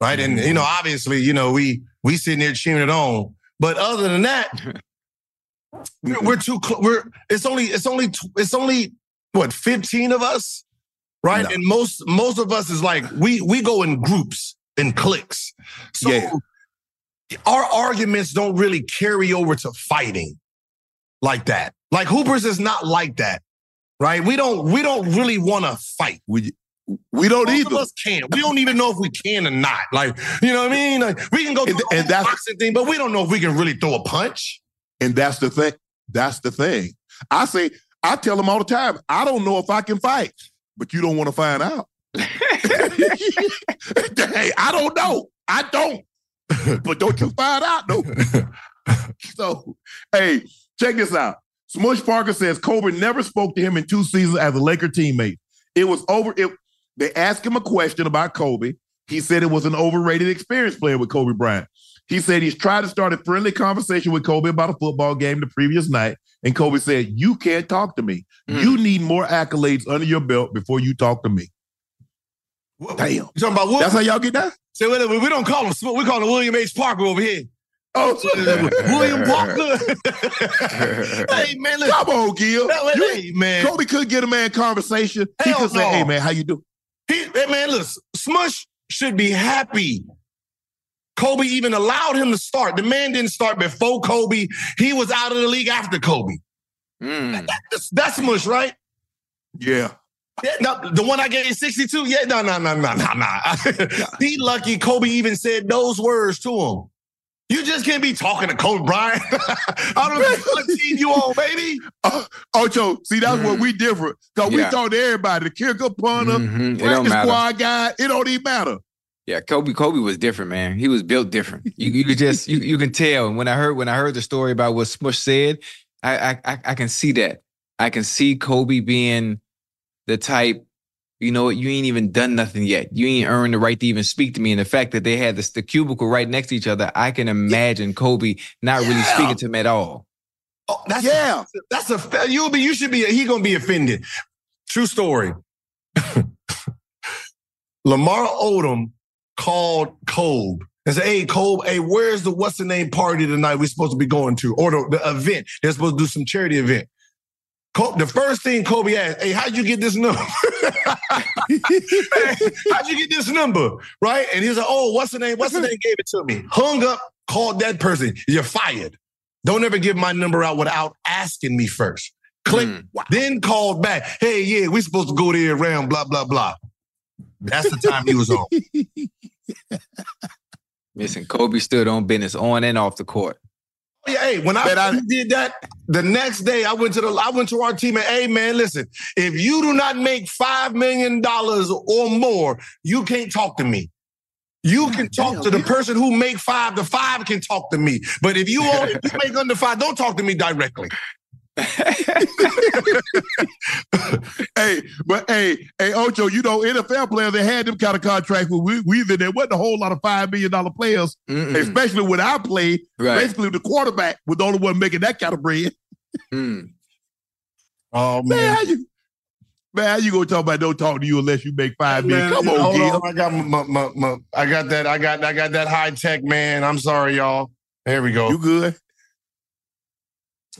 right? And you know, obviously, you know, we we sitting there cheering it on. But other than that, we're, too. close. we're it's only it's only it's only what 15 of us right? No. And most most of us is like we we go in groups and cliques. So yeah. our arguments don't really carry over to fighting like that. Like Hoopers is not like that, right? We don't we don't really want to fight. We we don't Most either. Of us can. We don't even know if we can or not. Like you know what I mean? Like we can go and, and that's boxing thing, but we don't know if we can really throw a punch. And that's the thing. That's the thing. I say I tell them all the time. I don't know if I can fight, but you don't want to find out. hey, I don't know. I don't. but don't you find out though. so, hey, check this out. Smush Parker says Kobe never spoke to him in two seasons as a Laker teammate. It was over. It, they asked him a question about Kobe. He said it was an overrated experience playing with Kobe Bryant. He said he's tried to start a friendly conversation with Kobe about a football game the previous night. And Kobe said, You can't talk to me. Mm. You need more accolades under your belt before you talk to me. What, Damn. You talking about what? That's how y'all get that? Say, so we don't call him We call him William H. Parker over here. Oh, William Parker. hey man, listen. come on, Gil. You, hey man, Kobe could get a man conversation. Hell he could no. say, "Hey man, how you do?" He, hey man, listen. Smush should be happy. Kobe even allowed him to start. The man didn't start before Kobe. He was out of the league after Kobe. Mm. That, that's, that's Smush, right? Yeah. Yeah, no, the one I gave you 62. Yeah, no, no, no, no, no, no. he lucky Kobe even said those words to him. You just can't be talking to Kobe Bryant. I don't know what team you on, baby. Uh, Ocho, see, that's mm-hmm. where we different. Because yeah. we talk to everybody, the kicker, punter, mm-hmm. practice squad guy. It don't even matter. Yeah, Kobe. Kobe was different, man. He was built different. You, you could just you you can tell. And when I heard when I heard the story about what Smush said, I I I can see that. I can see Kobe being the type you know what, you ain't even done nothing yet. You ain't earned the right to even speak to me. And the fact that they had this, the cubicle right next to each other, I can imagine Kobe not yeah. really speaking to him at all. Oh, that's yeah. A, that's a you'll be you should be he gonna be offended. True story. Lamar Odom called Kobe and said, Hey, Kobe, hey, where's the what's the name party tonight we're supposed to be going to? Or the, the event. They're supposed to do some charity event. The first thing Kobe asked, hey, how'd you get this number? hey, how'd you get this number? Right? And he's like, oh, what's the name? What's the name? Gave it to me. Hung up, called that person. You're fired. Don't ever give my number out without asking me first. Click, mm, wow. then called back. Hey, yeah, we supposed to go there around, blah, blah, blah. That's the time he was on. Listen, Kobe stood on business on and off the court. Yeah, hey, when I, I, did that, the next day I went to the I went to our team and hey man, listen, if you do not make five million dollars or more, you can't talk to me. You can talk Damn, to the person who make five. The five can talk to me. But if you if you make under five, don't talk to me directly. Hey, but hey, hey, Ocho, you know, NFL players they had them kind of contracts with we, we there wasn't a whole lot of five million dollar players, Mm-mm. especially when I played. Right. Basically, the quarterback was the only one making that kind of bread. Mm. Oh man. man, how you, man, how you gonna talk about don't talk to you unless you make five million? Come on, Gil. On, I got my, my, my, I got that, I got I got that high tech man. I'm sorry, y'all. There we go. You good?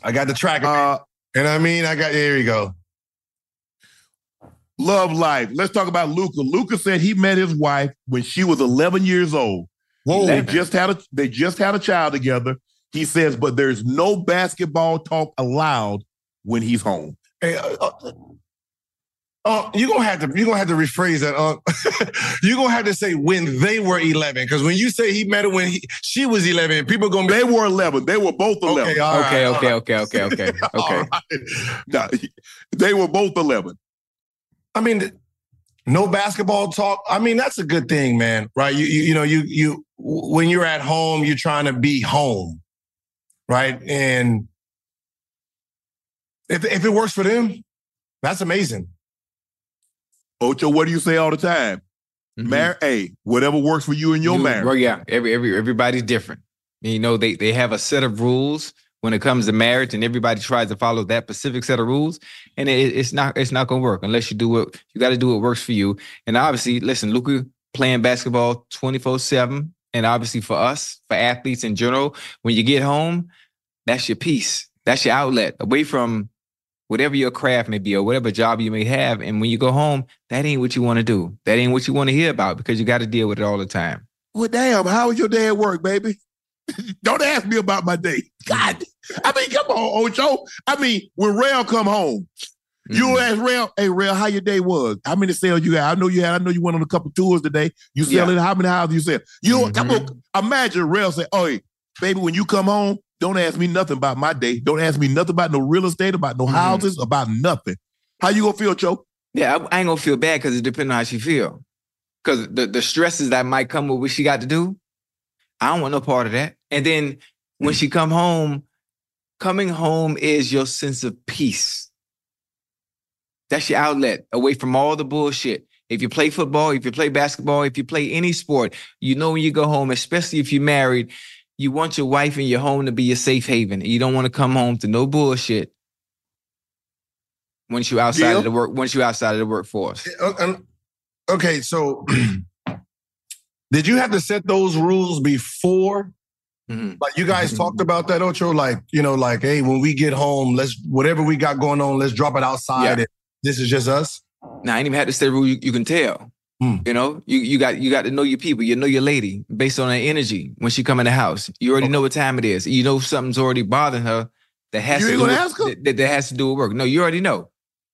I got the tracker. Uh, and I mean, I got there you go. Love life. Let's talk about Luka. Luka said he met his wife when she was 11 years old. Whoa. They just had a they just had a child together. He says, but there's no basketball talk allowed when he's home. Hey, uh, uh, you're gonna have to you're gonna have to rephrase that. Uh, you're gonna have to say when they were 11, because when you say he met her when he, she was 11, people gonna be they were 11. They were both 11. Okay, okay, okay, okay, okay, okay, okay, okay. no, they were both 11. I mean, no basketball talk. I mean, that's a good thing, man. Right? You you, you know you you when you're at home, you're trying to be home, right? And if if it works for them, that's amazing. Ocho, what do you say all the time? Mm-hmm. Mar- hey, whatever works for you and your you, marriage. Well, yeah, every every everybody's different. You know, they they have a set of rules when it comes to marriage, and everybody tries to follow that specific set of rules, and it, it's not it's not gonna work unless you do what you got to do what works for you. And obviously, listen, Luka playing basketball twenty four seven, and obviously for us, for athletes in general, when you get home, that's your peace, that's your outlet away from whatever your craft may be or whatever job you may have. And when you go home, that ain't what you want to do. That ain't what you want to hear about because you got to deal with it all the time. Well, damn, how was your day at work, baby? Don't ask me about my day. God, I mean, come on, Ocho. I mean, when Rail come home, mm-hmm. you ask Rail, hey, Rail, how your day was? How many sales you had? I know you had, I know you went on a couple tours today. You selling, yeah. how many houses you sell? You, mm-hmm. come on, imagine Rail say, oh, hey, baby, when you come home, don't ask me nothing about my day. Don't ask me nothing about no real estate, about no mm-hmm. houses, about nothing. How you gonna feel, Joe? Yeah, I, I ain't gonna feel bad because it depends on how she feel. Because the, the stresses that might come with what she got to do, I don't want no part of that. And then when she come home, coming home is your sense of peace. That's your outlet away from all the bullshit. If you play football, if you play basketball, if you play any sport, you know when you go home, especially if you're married, you want your wife and your home to be a safe haven. You don't want to come home to no bullshit once you outside Deal? of the work. Once you outside of the workforce. Okay, so did you have to set those rules before? Mm-hmm. Like you guys mm-hmm. talked about that, Ocho. Like you know, like hey, when we get home, let's whatever we got going on, let's drop it outside. Yeah. This is just us. Now I ain't even had to set rule. You, you can tell. Mm. You know, you you got you got to know your people. You know your lady based on her energy when she come in the house. You already okay. know what time it is. You know something's already bothering her that has you to do with, that, that, has to do with work. No, you already know.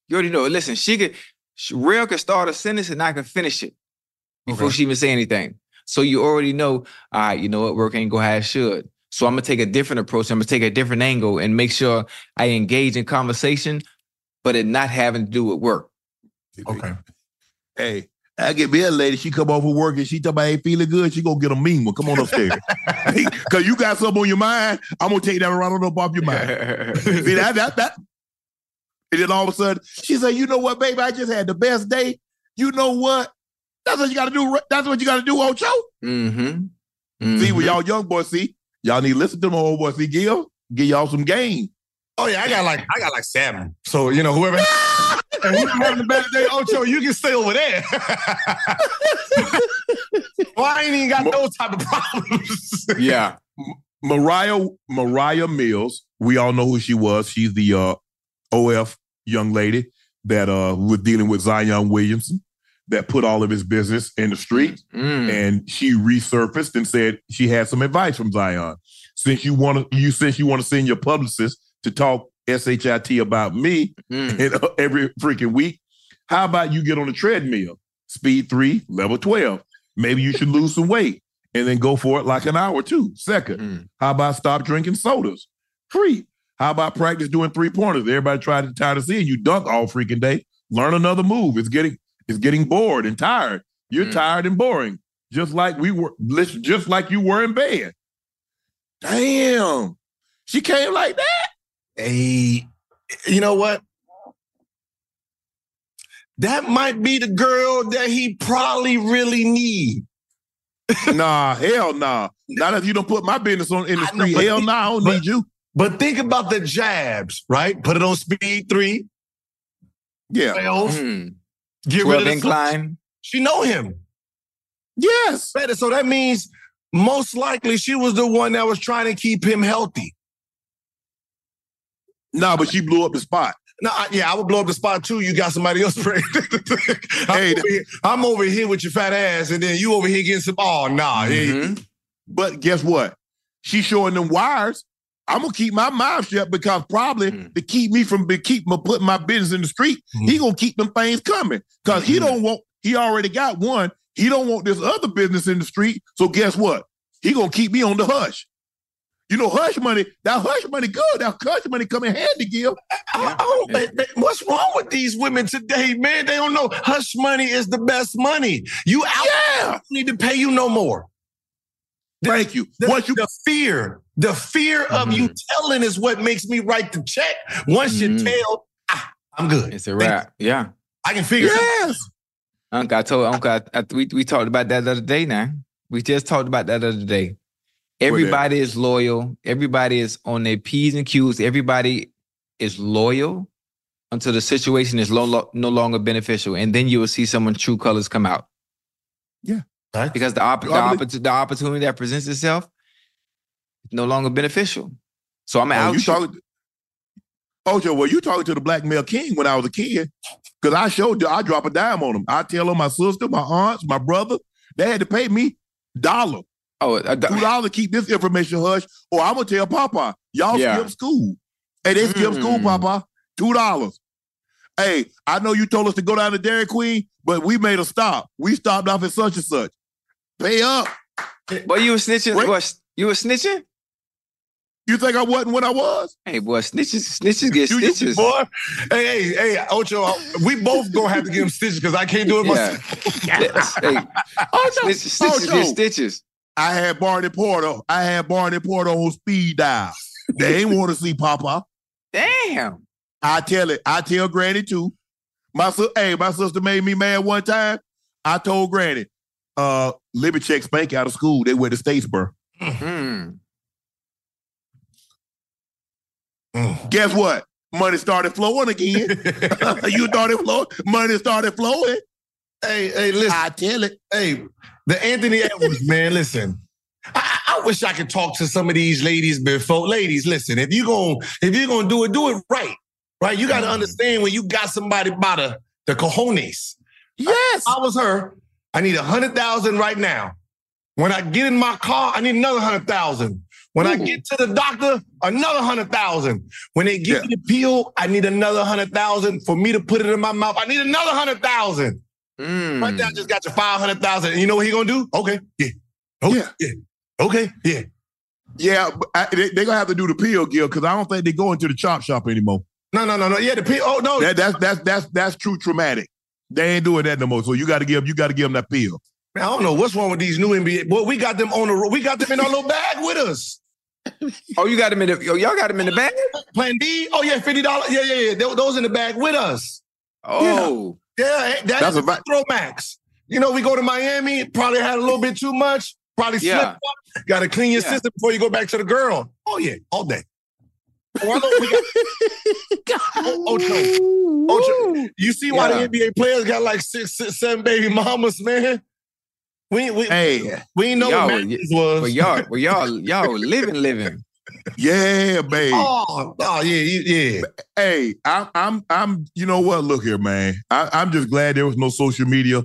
You already know. Listen, she could she, real could start a sentence and I could finish it before okay. she even say anything. So you already know. All right, you know what? Work ain't go how it should. So I'm gonna take a different approach. I'm gonna take a different angle and make sure I engage in conversation, but it not having to do with work. Okay. Hey, I get me a lady, she come over work and she talk about ain't feeling good, she gonna get a mean one. Come on upstairs. Cause you got something on your mind, I'm gonna take that around up off your mind. See that that that and then all of a sudden she said, you know what, baby, I just had the best day. You know what? That's what you gotta do. That's what you gotta do, Ocho. Mm-hmm. mm-hmm. See, when y'all young boys see, y'all need to listen to them old boys. See, Gil, give y'all some game. Oh yeah, I got like I got like seven. So you know whoever and we having a better day, Ocho, you can stay over there. well, I ain't even got those type of problems. yeah. Moriah Moriah Mills, we all know who she was. She's the uh, OF young lady that uh, was dealing with Zion Williamson that put all of his business in the street. Mm. And she resurfaced and said she had some advice from Zion. Since you want to, you since you want to send your publicist to talk SHIT about me mm. every freaking week. How about you get on the treadmill, speed three, level 12? Maybe you should lose some weight and then go for it like an hour too. Second, mm. how about stop drinking sodas? Free. How about practice doing three pointers? Everybody tried to tired of seeing you dunk all freaking day. Learn another move. It's getting it's getting bored and tired. You're mm. tired and boring, just like we were. Just like you were in bed. Damn, she came like that a you know what? That might be the girl that he probably really need. nah, hell nah. Not if you don't put my business on in the street. hell nah, I don't but, need you. But think about the jabs, right? Put it on speed three. Yeah. Mm. Get rid of the incline. She know him. Yes. Better. So that means most likely she was the one that was trying to keep him healthy. No, but she blew up the spot. No, I, yeah, I would blow up the spot too. You got somebody else pregnant. I'm, hey, over here, I'm over here with your fat ass, and then you over here getting some. Oh, nah. Mm-hmm. Hey. But guess what? She's showing them wires. I'm gonna keep my mouth shut because probably mm. to keep me from be, keep me putting my business in the street, mm. he gonna keep them things coming because mm-hmm. he don't want. He already got one. He don't want this other business in the street. So guess what? He gonna keep me on the hush. You know, hush money, that hush money good. That hush money come in handy, Gil. Yeah. Yeah. What's wrong with these women today, man? They don't know hush money is the best money. You out yeah. need to pay you no more. Thank you. The, Once you the fear, the fear mm-hmm. of you telling is what makes me write the check. Once mm-hmm. you tell, ah, I'm good. It's a wrap. Yeah. I can figure yes. it out. Uncle, I told Uncle, I, I, we, we talked about that the other day now. We just talked about that the other day. Everybody is loyal. Everybody is on their P's and Q's. Everybody is loyal until the situation is lo- no longer beneficial. And then you will see someone's true colors come out. Yeah. Right. Because the, op- the, opp- the opportunity that presents itself is no longer beneficial. So I'm oh, out. You talking, Ocho, well, you talking to the black male king when I was a kid. Because I showed you, I drop a dime on them. I tell them my sister, my aunts, my brother, they had to pay me dollar. Oh, uh, two dollars to keep this information hush, or I'm gonna tell Papa, y'all yeah. skip school. Hey, they skip mm. school, Papa. Two dollars. Hey, I know you told us to go down to Dairy Queen, but we made a stop. We stopped off at such and such. Pay up. But you were snitching. What? You were snitching? You think I wasn't when I was? Hey, boy, snitches, snitches get stitches. boy. Hey, hey, hey, Ocho, uh, we both gonna have to give him stitches because I can't do it myself. Yeah. hey, oh, snitches, snitches get stitches. I had Barney Porter. I had Barney Porter on speed dial. They ain't want to see Papa. Damn. I tell it. I tell Granny too. My hey, my sister made me mad one time. I told Granny, uh, Libby check Spank out of school. They went to Statesboro. Mm-hmm. Mm. Guess what? Money started flowing again. you started flowing. Money started flowing. Hey, hey, listen. I tell it. Hey, the Anthony Edwards, man, listen. I, I, wish I could talk to some of these ladies before. Ladies, listen, if you're going if you're gonna do it, do it right. Right? You gotta mm. understand when you got somebody by the, the cojones. Yes. I, I was her. I need a hundred thousand right now. When I get in my car, I need another hundred thousand. When Ooh. I get to the doctor, another hundred thousand. When they give yeah. me the pill, I need another hundred thousand. For me to put it in my mouth, I need another hundred thousand. Mm. Right now, I just got your five hundred thousand. You know what he gonna do? Okay, yeah, okay, yeah, yeah. okay, yeah, yeah. I, they, are gonna have to do the peel, Gil, because I don't think they go into the chop shop anymore. No, no, no, no. Yeah, the pill. Oh no, that, that's that's that's that's true traumatic. They ain't doing that no more. So you got to give you got to give them that peel. Man, I don't know what's wrong with these new NBA. Boy, we got them on the road. we got them in our little bag with us. oh, you got them in the oh, y'all got them in the bag? Plan B? Oh yeah, fifty dollars. Yeah, yeah, yeah. Those in the bag with us. Oh, yeah, yeah that that's a throw max. You know, we go to Miami, probably had a little bit too much, probably yeah. slipped up. Got to clean your yeah. system before you go back to the girl. Oh yeah, all day. Oh, Ocho. Ocho. Oh, oh, you see why yeah. the NBA players got like six, six, seven baby mamas, man? We we hey, we know y'all, what was. Well, y'all, well, y'all, y'all living, living. Yeah, babe. Oh, oh yeah, yeah. Hey, I'm, I'm, I'm. You know what? Look here, man. I, I'm just glad there was no social media.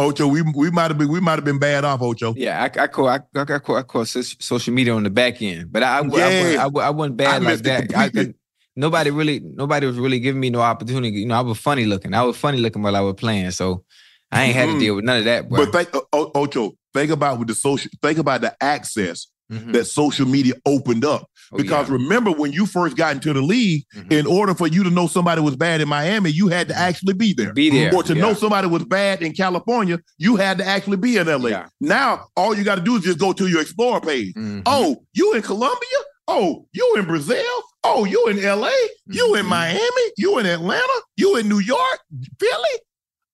Ocho, we we might have been we might have been bad off, Ocho. Yeah, I, I call I, I call I call social media on the back end, but I I, yeah. I, I, I wasn't bad I like that. I, nobody really nobody was really giving me no opportunity. You know, I was funny looking. I was funny looking while I was playing, so I ain't mm-hmm. had to mm-hmm. deal with none of that. Bro. But think, Ocho, think about with the social, think about the access mm-hmm. that social media opened up. Oh, because yeah. remember when you first got into the league, mm-hmm. in order for you to know somebody was bad in Miami, you had to mm-hmm. actually be there. Be there. Or to yeah. know somebody was bad in California, you had to actually be in LA. Yeah. Now all you got to do is just go to your Explorer page. Mm-hmm. Oh, you in Colombia? Oh, you in Brazil? Oh, you in LA? You in Miami? You in Atlanta? You in New York? Philly?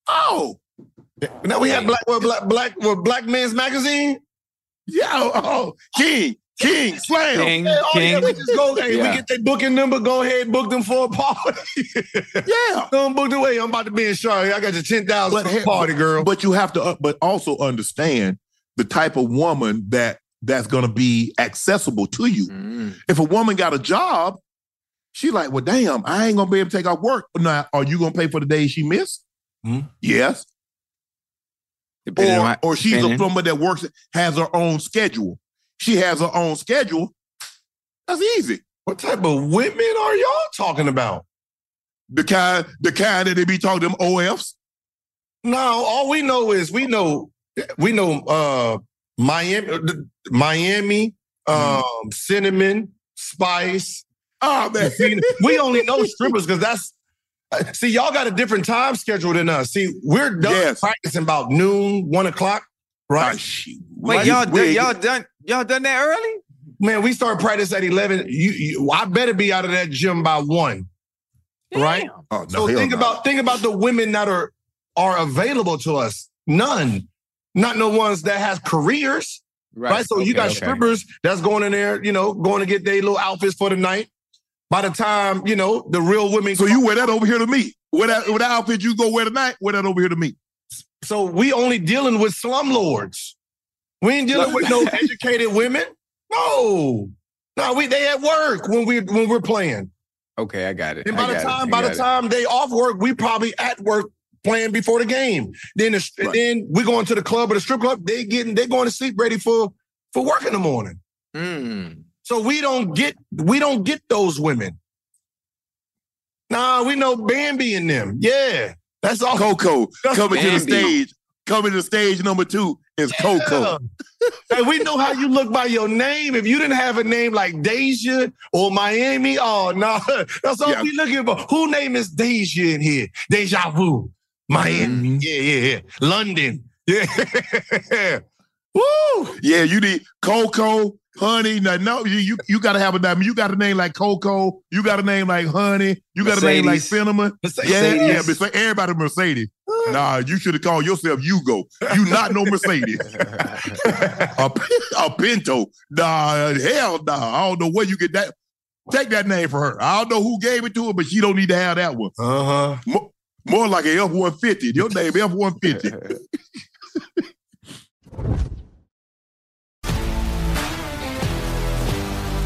Oh, now we have black what black black what black men's magazine. Yeah, oh, oh King, King, Slam. King, hey, oh, King. Yeah, we just go, hey, yeah. we get that booking number, go ahead, book them for a party. yeah. Don't book the way. I'm about to be in Charlotte. I got your 10,000 party, girl. But you have to, uh, but also understand the type of woman that that's going to be accessible to you. Mm. If a woman got a job, she like, well, damn, I ain't going to be able to take off work. Now, are you going to pay for the days she missed? Mm. Yes or, my, or she's a plumber that works has her own schedule. She has her own schedule. That's easy. What type of women are y'all talking about? The kind, the kind that they be talking them OFs. No, all we know is we know we know uh Miami, Miami, um, cinnamon, spice. Oh man, we only know strippers because that's See, y'all got a different time schedule than us. See, we're done yes. practicing about noon, one o'clock, right? Ah, Wait, y'all done, y'all done y'all done that early? Man, we start practice at eleven. You, you I better be out of that gym by one, Damn. right? Oh, no, so think no. about think about the women that are are available to us. None, not no ones that has careers. Right. right? So okay, you got okay. strippers that's going in there, you know, going to get their little outfits for the night. By the time, you know, the real women. So you wear that over here to me. Wear that, wear that outfit you go wear tonight, wear that over here to me. So we only dealing with slumlords. We ain't dealing with no educated women. No. No, we they at work when we when we're playing. Okay, I got it. And by the time, by the time they off work, we probably at work playing before the game. Then, the, right. then we going to the club or the strip club. They getting they going to sleep ready for for work in the morning. Mm. So we don't get we don't get those women. Nah, we know Bambi in them. Yeah, that's all. Coco coming Bambi. to the stage. Coming to stage number two is yeah. Coco. hey, we know how you look by your name. If you didn't have a name like Deja or Miami, oh no, that's all yeah. we looking for. Who name is Deja in here? Deja vu. Miami. Mm-hmm. Yeah, yeah, yeah. London. Yeah. Woo! Yeah, you need Coco, Honey. No, no you, you you gotta have a name. You got a name like Coco. You got a name like Honey. You got Mercedes. a name like Cinnamon. Mercedes. Yeah, yeah. Everybody Mercedes. nah, you should have called yourself Hugo. You not no Mercedes. a, a Pinto. Nah, hell nah. I don't know where you get that. Take that name for her. I don't know who gave it to her, but she don't need to have that one. Uh huh. More like an F one fifty. Your name F one fifty.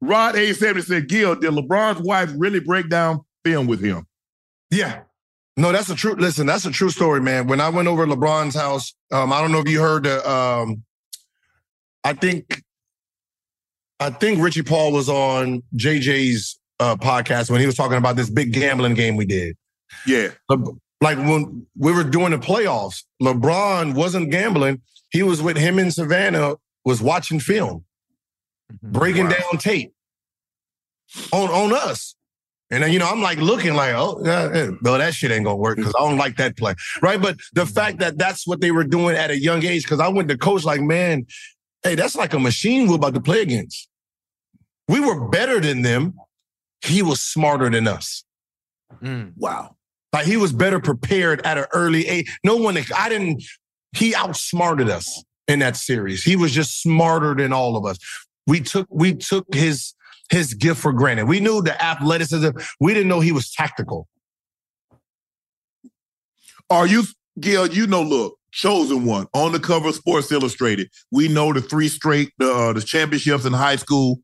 Rod A70 said, Gil, did LeBron's wife really break down film with him? Yeah. No, that's a true. Listen, that's a true story, man. When I went over to LeBron's house, um, I don't know if you heard the. Um, I think, I think Richie Paul was on JJ's uh, podcast when he was talking about this big gambling game we did. Yeah, like when we were doing the playoffs, LeBron wasn't gambling. He was with him in Savannah, was watching film. Mm-hmm. breaking wow. down tape on on us. And then, you know, I'm like looking like, oh, yeah, well, that shit ain't gonna work because I don't like that play, right? But the mm-hmm. fact that that's what they were doing at a young age, because I went to coach like, man, hey, that's like a machine we're about to play against. We were better than them. He was smarter than us. Mm. Wow. Like he was better prepared at an early age. No one, I didn't, he outsmarted us in that series. He was just smarter than all of us we took we took his his gift for granted. We knew the athleticism. We didn't know he was tactical. Are you, Gil? You know, look, chosen one on the cover of Sports Illustrated. We know the three straight uh, the championships in high school.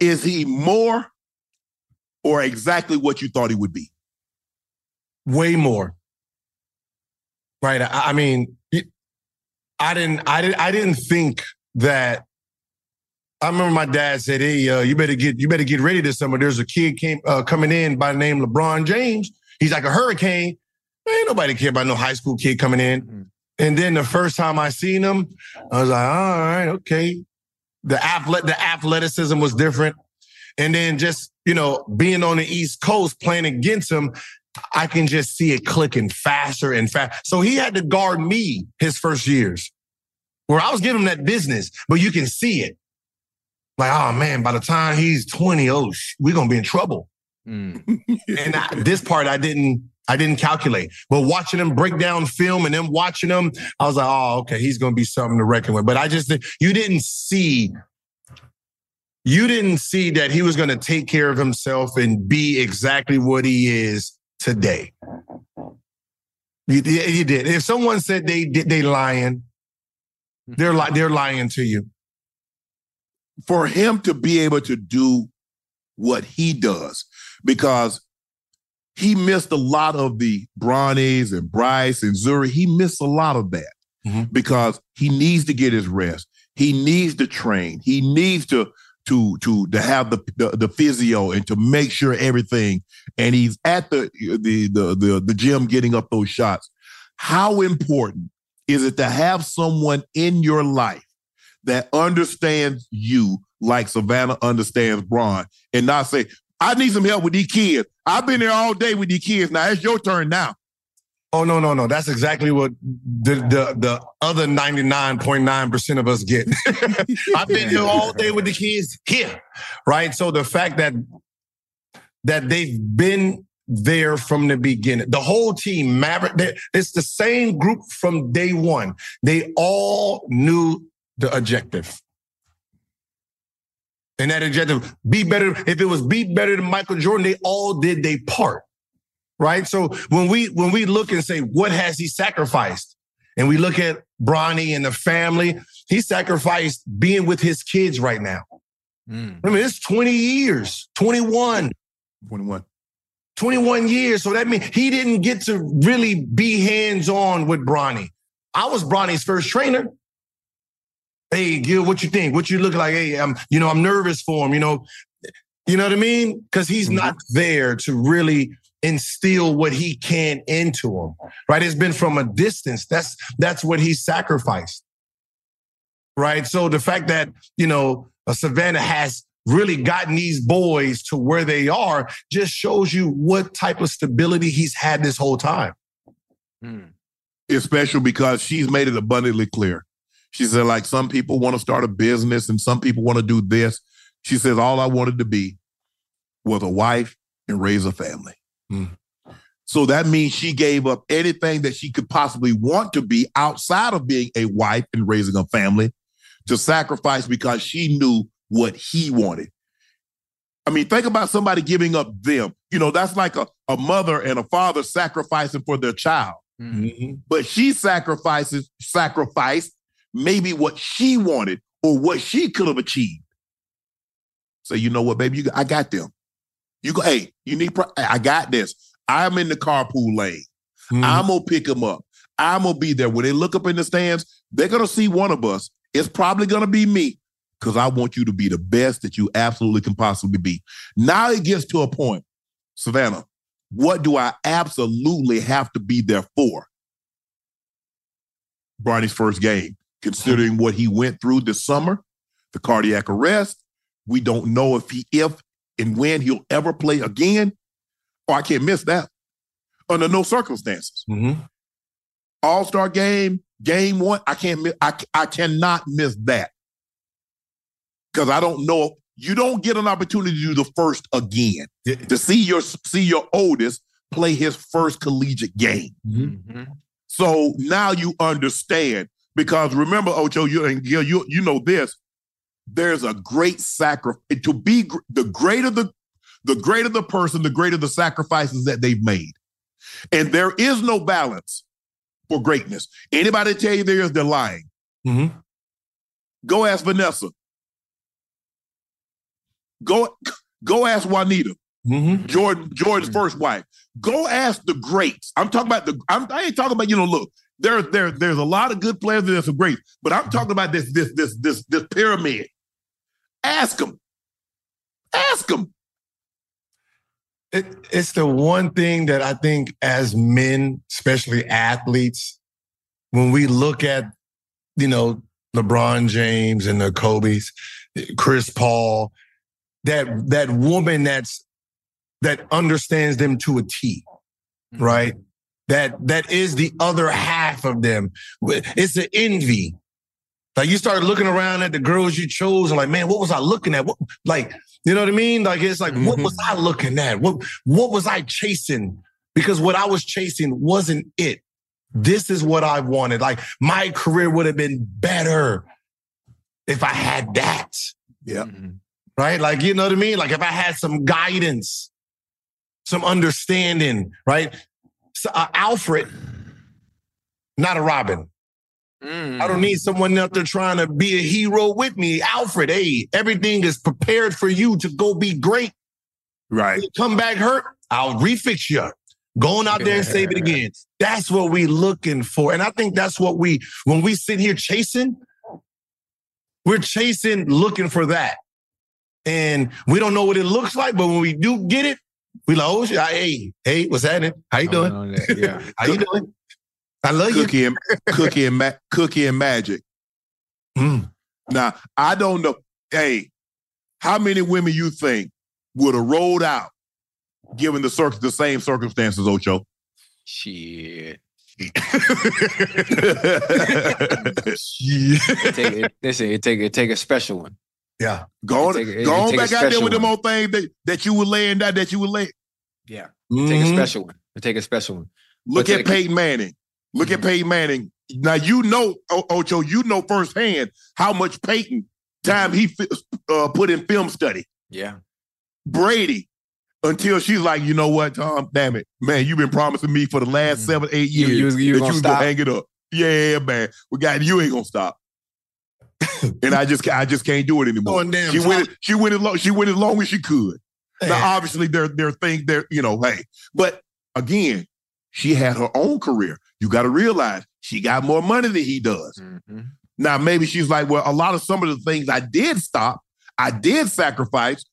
Is he more or exactly what you thought he would be? Way more. Right. I, I mean, I didn't. I didn't. I didn't think that I remember my dad said, "Hey, uh, you better get you better get ready this summer. There's a kid came uh, coming in by the name LeBron James. He's like a hurricane. Ain't nobody care about no high school kid coming in. Mm-hmm. And then the first time I seen him, I was like, all right, okay. The athlet, the athleticism was different. And then just, you know, being on the East Coast playing against him, I can just see it clicking faster and fast. So he had to guard me his first years where I was giving him that business, but you can see it. Like, oh man, by the time he's 20, oh, sh- we're going to be in trouble. Mm. and I, this part I didn't, I didn't calculate. But watching him break down film and then watching him, I was like, oh, okay, he's going to be something to reckon with. But I just, you didn't see you didn't see that he was going to take care of himself and be exactly what he is today. You, you did. If someone said they they lying, they're li- they're lying to you. For him to be able to do what he does, because he missed a lot of the Bronnies and Bryce and Zuri. He missed a lot of that mm-hmm. because he needs to get his rest. He needs to train. He needs to to to to have the, the, the physio and to make sure everything and he's at the the the the, the gym getting up those shots how important is it to have someone in your life that understands you like Savannah understands Bron and not say I need some help with these kids I've been there all day with these kids now it's your turn now Oh no, no, no. That's exactly what the the, the other 99.9% of us get. I've been here all day with the kids here. Right. So the fact that that they've been there from the beginning. The whole team, Maverick, it's the same group from day one. They all knew the objective. And that objective, be better. If it was be better than Michael Jordan, they all did their part right? So when we when we look and say, what has he sacrificed? And we look at Bronny and the family, he sacrificed being with his kids right now. Mm. I mean, it's 20 years, 21. 21. 21 years. So that means he didn't get to really be hands-on with Bronny. I was Bronny's first trainer. Hey, Gil, what you think? What you look like? Hey, I'm, you know, I'm nervous for him, you know. You know what I mean? Because he's mm-hmm. not there to really instill what he can into him. Right? It's been from a distance. That's that's what he sacrificed. Right? So the fact that, you know, Savannah has really gotten these boys to where they are just shows you what type of stability he's had this whole time. Hmm. It's special because she's made it abundantly clear. She said, like, some people want to start a business and some people want to do this. She says, all I wanted to be was a wife and raise a family. Mm. So that means she gave up anything that she could possibly want to be outside of being a wife and raising a family to sacrifice because she knew what he wanted. I mean, think about somebody giving up them. You know, that's like a, a mother and a father sacrificing for their child. Mm-hmm. But she sacrifices, sacrificed maybe what she wanted or what she could have achieved. Say, so you know what, baby, you, I got them. You go, hey, you need, pro- I got this. I'm in the carpool lane. Mm-hmm. I'm gonna pick them up. I'm gonna be there. When they look up in the stands, they're gonna see one of us. It's probably gonna be me because I want you to be the best that you absolutely can possibly be. Now it gets to a point, Savannah. What do I absolutely have to be there for? Bronny's first game, considering what he went through this summer, the cardiac arrest. We don't know if he if and when he'll ever play again, or oh, I can't miss that under no circumstances. Mm-hmm. All Star game, game one, I can't miss. I I cannot miss that because I don't know. You don't get an opportunity to do the first again to see your see your oldest play his first collegiate game. Mm-hmm. So now you understand because remember, Ocho, you and Gil, you you know this there's a great sacrifice to be the greater the the greater the person, the greater the sacrifices that they've made. And there is no balance for greatness. Anybody tell you there is, they're lying. Mm-hmm. Go ask Vanessa. Go go ask Juanita. Mm-hmm. Jordan Jordan's mm-hmm. first wife. Go ask the greats. I'm talking about the. I'm, I ain't talking about you know. Look, there there there's a lot of good players. There's some great, but I'm talking about this this this this this pyramid. Ask them. Ask them. It, it's the one thing that I think as men, especially athletes, when we look at, you know, LeBron James and the Kobe's, Chris Paul, that that woman that's that understands them to a T, mm-hmm. right? That that is the other half of them. It's the envy. Like you start looking around at the girls you chose and like, man, what was I looking at? What like, you know what I mean? Like it's like, mm-hmm. what was I looking at? What what was I chasing? Because what I was chasing wasn't it. This is what I wanted. Like my career would have been better if I had that. Yeah. Mm-hmm. Right? Like, you know what I mean? Like if I had some guidance, some understanding, right? Uh, Alfred, not a Robin. Mm. I don't need someone out there trying to be a hero with me. Alfred, hey, everything is prepared for you to go be great. Right. come back hurt, I'll refix you. Going out there and save it again. That's what we looking for. And I think that's what we, when we sit here chasing, we're chasing, looking for that. And we don't know what it looks like, but when we do get it, we like, oh, hey, hey, what's happening? How you doing? Yeah. How you doing? I love cookie you. And, cookie and ma- cookie and magic. Mm. Now, I don't know. Hey, how many women you think would have rolled out given the circ- the same circumstances, Ocho? Shit. it take, it, listen, it take it take a special one. Yeah. Go on, a, go on back out there with them old things that, that you were laying down that you were laying. Yeah. Mm-hmm. Take a special one. Take a special one. Look but at Peyton Manning. Look mm-hmm. at Peyton Manning. Now you know, Ocho, you know firsthand how much Peyton time he uh, put in film study. Yeah. Brady, until she's like, you know what, Tom, damn it, man, you've been promising me for the last mm-hmm. seven, eight years you, you, you that gonna you gonna hang it up. Yeah, man, we got you ain't gonna stop. And I just, I just can't do it anymore. Oh, damn, she went, she went as long, she went as long as she could. Hey. Now, obviously, there, there are things there, you know, hey, but again, she had her own career. You got to realize she got more money than he does. Mm-hmm. Now, maybe she's like, well, a lot of some of the things I did stop, I did sacrifice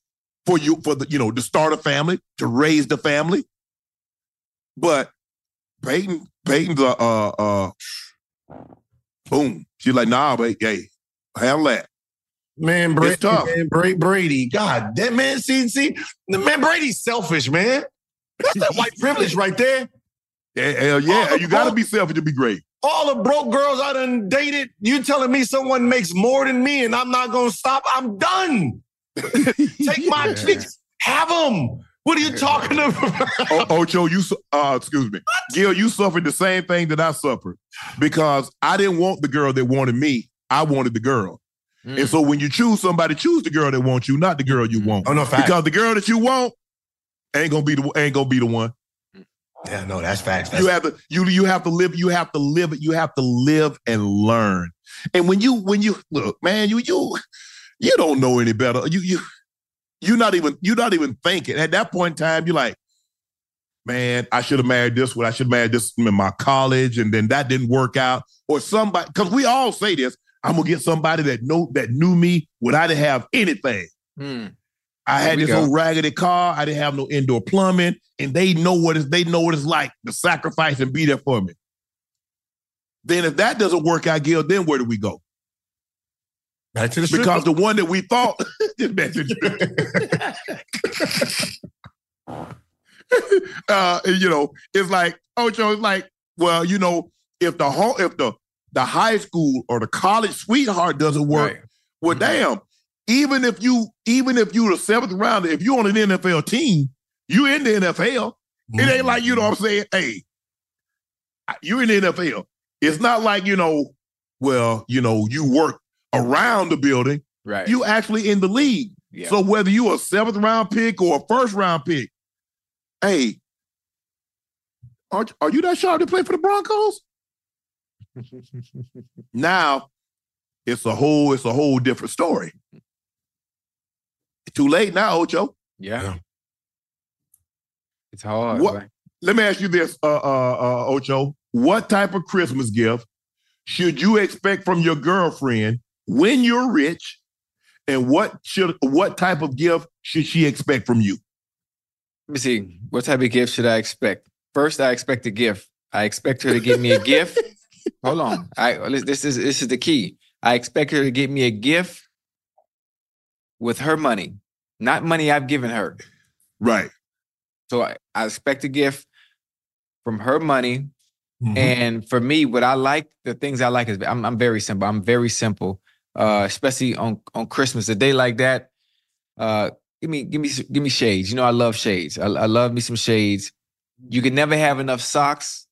for you for the you know to start a family, to raise the family. But Peyton, Peyton's uh uh, uh boom. She's like, nah, but hey, handle that. Man, Brady, tough. man, Brady, God, that man, see, see, the man, Brady's selfish, man. That's that white privilege right there. Yeah, hell yeah, you got to be selfish to be great. All the broke girls I done dated, you telling me someone makes more than me and I'm not gonna stop? I'm done. Take my yeah. chicks. Have them. What are you talking about? oh, Ocho, you uh, excuse me, what? Gil, you suffered the same thing that I suffered because I didn't want the girl that wanted me. I wanted the girl. Mm. And so when you choose somebody, choose the girl that wants you, not the girl you mm. want. Oh no, fact. because the girl that you want ain't gonna be the ain't gonna be the one. Yeah, no, that's facts. That's you have to you you have to live. You have to live. You have to live and learn. And when you when you look, man, you you you don't know any better. You you you're not even you're not even thinking. At that point in time, you're like, man, I should have married this one. I should have married this in my college, and then that didn't work out. Or somebody, because we all say this, I'm gonna get somebody that know that knew me when I didn't have anything. Hmm. I had this go. old raggedy car. I didn't have no indoor plumbing, and they know what it's they know what it's like to sacrifice and be there for me. Then if that doesn't work out, Gil, then where do we go? Back to the because the one that we thought uh, you know, it's like Ocho. It's like, well, you know, if the whole, if the the high school or the college sweetheart doesn't work, right. well, mm-hmm. damn. Even if you, even if you're the seventh rounder, if you're on an NFL team, you in the NFL. Mm-hmm. It ain't like you know what I'm saying. Hey, you in the NFL. It's not like you know. Well, you know, you work around the building. Right. You actually in the league. Yeah. So whether you a seventh round pick or a first round pick, hey, are, are you that sharp to play for the Broncos? now it's a whole it's a whole different story. Too late now, Ocho. Yeah. It's hard. What, let me ask you this, uh, uh, uh, Ocho. What type of Christmas gift should you expect from your girlfriend when you're rich, and what should what type of gift should she expect from you? Let me see. What type of gift should I expect? First, I expect a gift. I expect her to give me a gift hold on. I this is this is the key. I expect her to get me a gift with her money, not money I've given her. Right. So I, I expect a gift from her money. Mm-hmm. And for me, what I like, the things I like is I'm, I'm very simple. I'm very simple, uh, especially on on Christmas, a day like that. Uh, give me give me give me shades. You know, I love shades. I, I love me some shades. You can never have enough socks,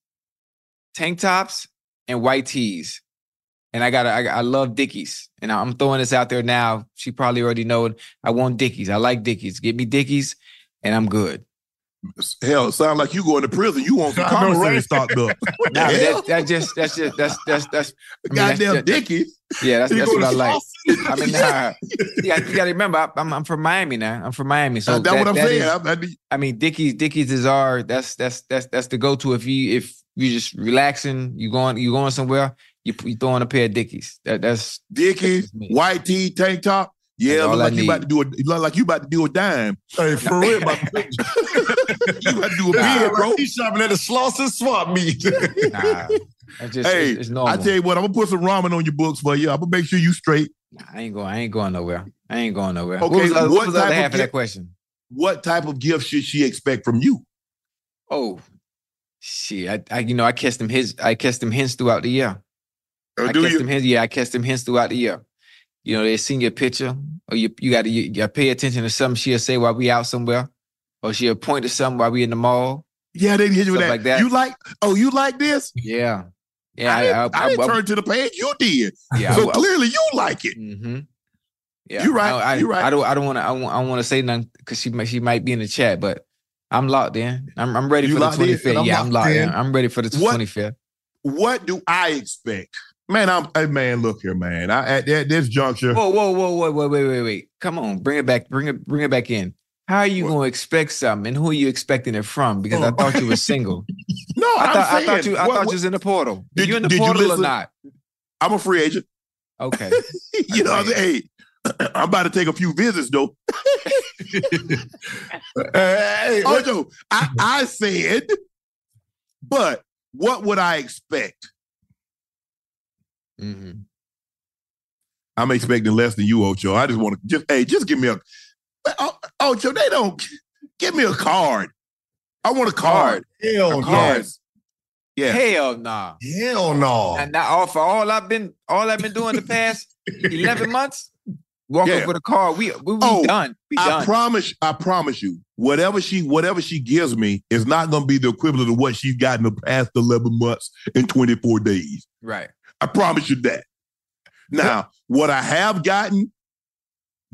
tank tops, and white tees. And I got I, I love Dickies. And I'm throwing this out there now. She probably already know I want Dickies. I like Dickies. Get me Dickies, and I'm good. Hell, sound like you going to prison. You want some commissary stocked up. What nah, that, that, just that's just that's that's that's I mean, goddamn that's, Dickies. Yeah, that's, that's what I like. I mean, nah, yeah, you got to remember, I, am I'm from Miami now. I'm from Miami, so that's that, what I'm saying. Is, I, mean, I mean, Dickies Dickies is our that's that's that's that's the go to if you if you just relaxing, you going you going somewhere, you you throwing a pair of Dickies. That that's Dickies, white tee, tank top. Yeah, look like you about to do a look like you about to do a dime. Hey, for real, about to, you about to do a nah, bid, bro. He's shopping at the Slauson Swap Meet. nah, just, hey, it's, it's I tell you what, I'm gonna put some ramen on your books for you. I'm gonna make sure you straight. Nah, I ain't going. I ain't going nowhere. I ain't going nowhere. Okay, what was, what what was the other half of, that question? What type of gift should she expect from you? Oh, shit! I, I you know, I kissed him his. I kissed him hints throughout the year. Oh, I do kissed you? him hints. Yeah, I kissed him hints throughout the year. You know, they seen your picture, or you you got to you, you pay attention to something she'll say while we out somewhere, or she'll point to something while we in the mall. Yeah, they hit you with that. Like that. You like? Oh, you like this? Yeah, yeah. I, I, I, I didn't turn to the page. You did. Yeah. So clearly, you like it. Mm-hmm. Yeah, you're right. I, you're right. I don't. I don't want to. I want. I want to say nothing because she. She might be in the chat, but I'm locked in. I'm. I'm ready you for the 25th. Yeah, I'm locked in. in. I'm ready for the 25th. What do I expect? Man, I'm hey, man. Look here, man. I at, at this juncture. Whoa, whoa, whoa, whoa, wait, wait, wait, wait. Come on, bring it back. Bring it, bring it back in. How are you going to expect something, and who are you expecting it from? Because oh. I thought you were single. no, I thought, saying, I thought you. I what, thought you was in the portal. Did, you in the portal or not? I'm a free agent. Okay. you know, hey, I'm about to take a few visits though. hey, oh no, I, I said, but what would I expect? Mm-hmm. I'm expecting less than you, Ocho. I just want to just hey, just give me a oh, Ocho. They don't give me a card. I want a card. Hell no. Yeah. Hell no. Nah. Hell no. And now all for all I've been all I've been doing the past 11 months, walk yeah. up with a card. We we, we oh, done. We I done. promise, I promise you, whatever she whatever she gives me is not gonna be the equivalent of what she's got in the past 11 months and 24 days. Right. I promise you that. Now, what I have gotten,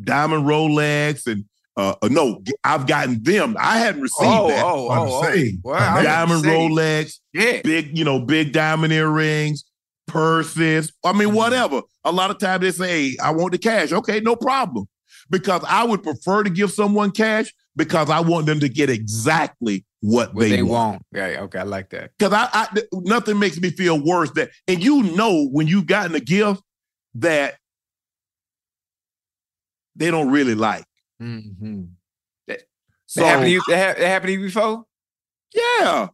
diamond Rolex and uh, uh, no, I've gotten them. I hadn't received oh, that. Oh, oh, oh. Well, diamond Rolex, yeah. big, you know, big diamond earrings, purses. I mean, mm-hmm. whatever. A lot of times they say, hey, I want the cash. Okay, no problem. Because I would prefer to give someone cash because I want them to get exactly what, what they, they want. want. Yeah, okay, I like that. Because I, I, nothing makes me feel worse that, and you know when you've gotten a gift that they don't really like. Mm-hmm. That, so, that happened to you. That, happened to you before? Yeah.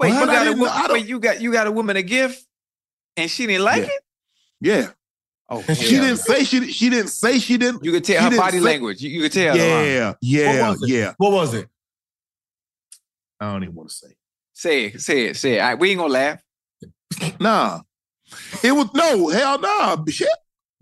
Wait, you got, a, wait you got you got a woman a gift, and she didn't like yeah. it. Yeah. Oh, she didn't say she she didn't say she didn't. You could tell her body say, language. You, you could tell. Yeah, yeah, what yeah. What was it? I don't even want to say. Say it, say it, say it. Right, we ain't gonna laugh. Nah. It was no, hell nah. Shit.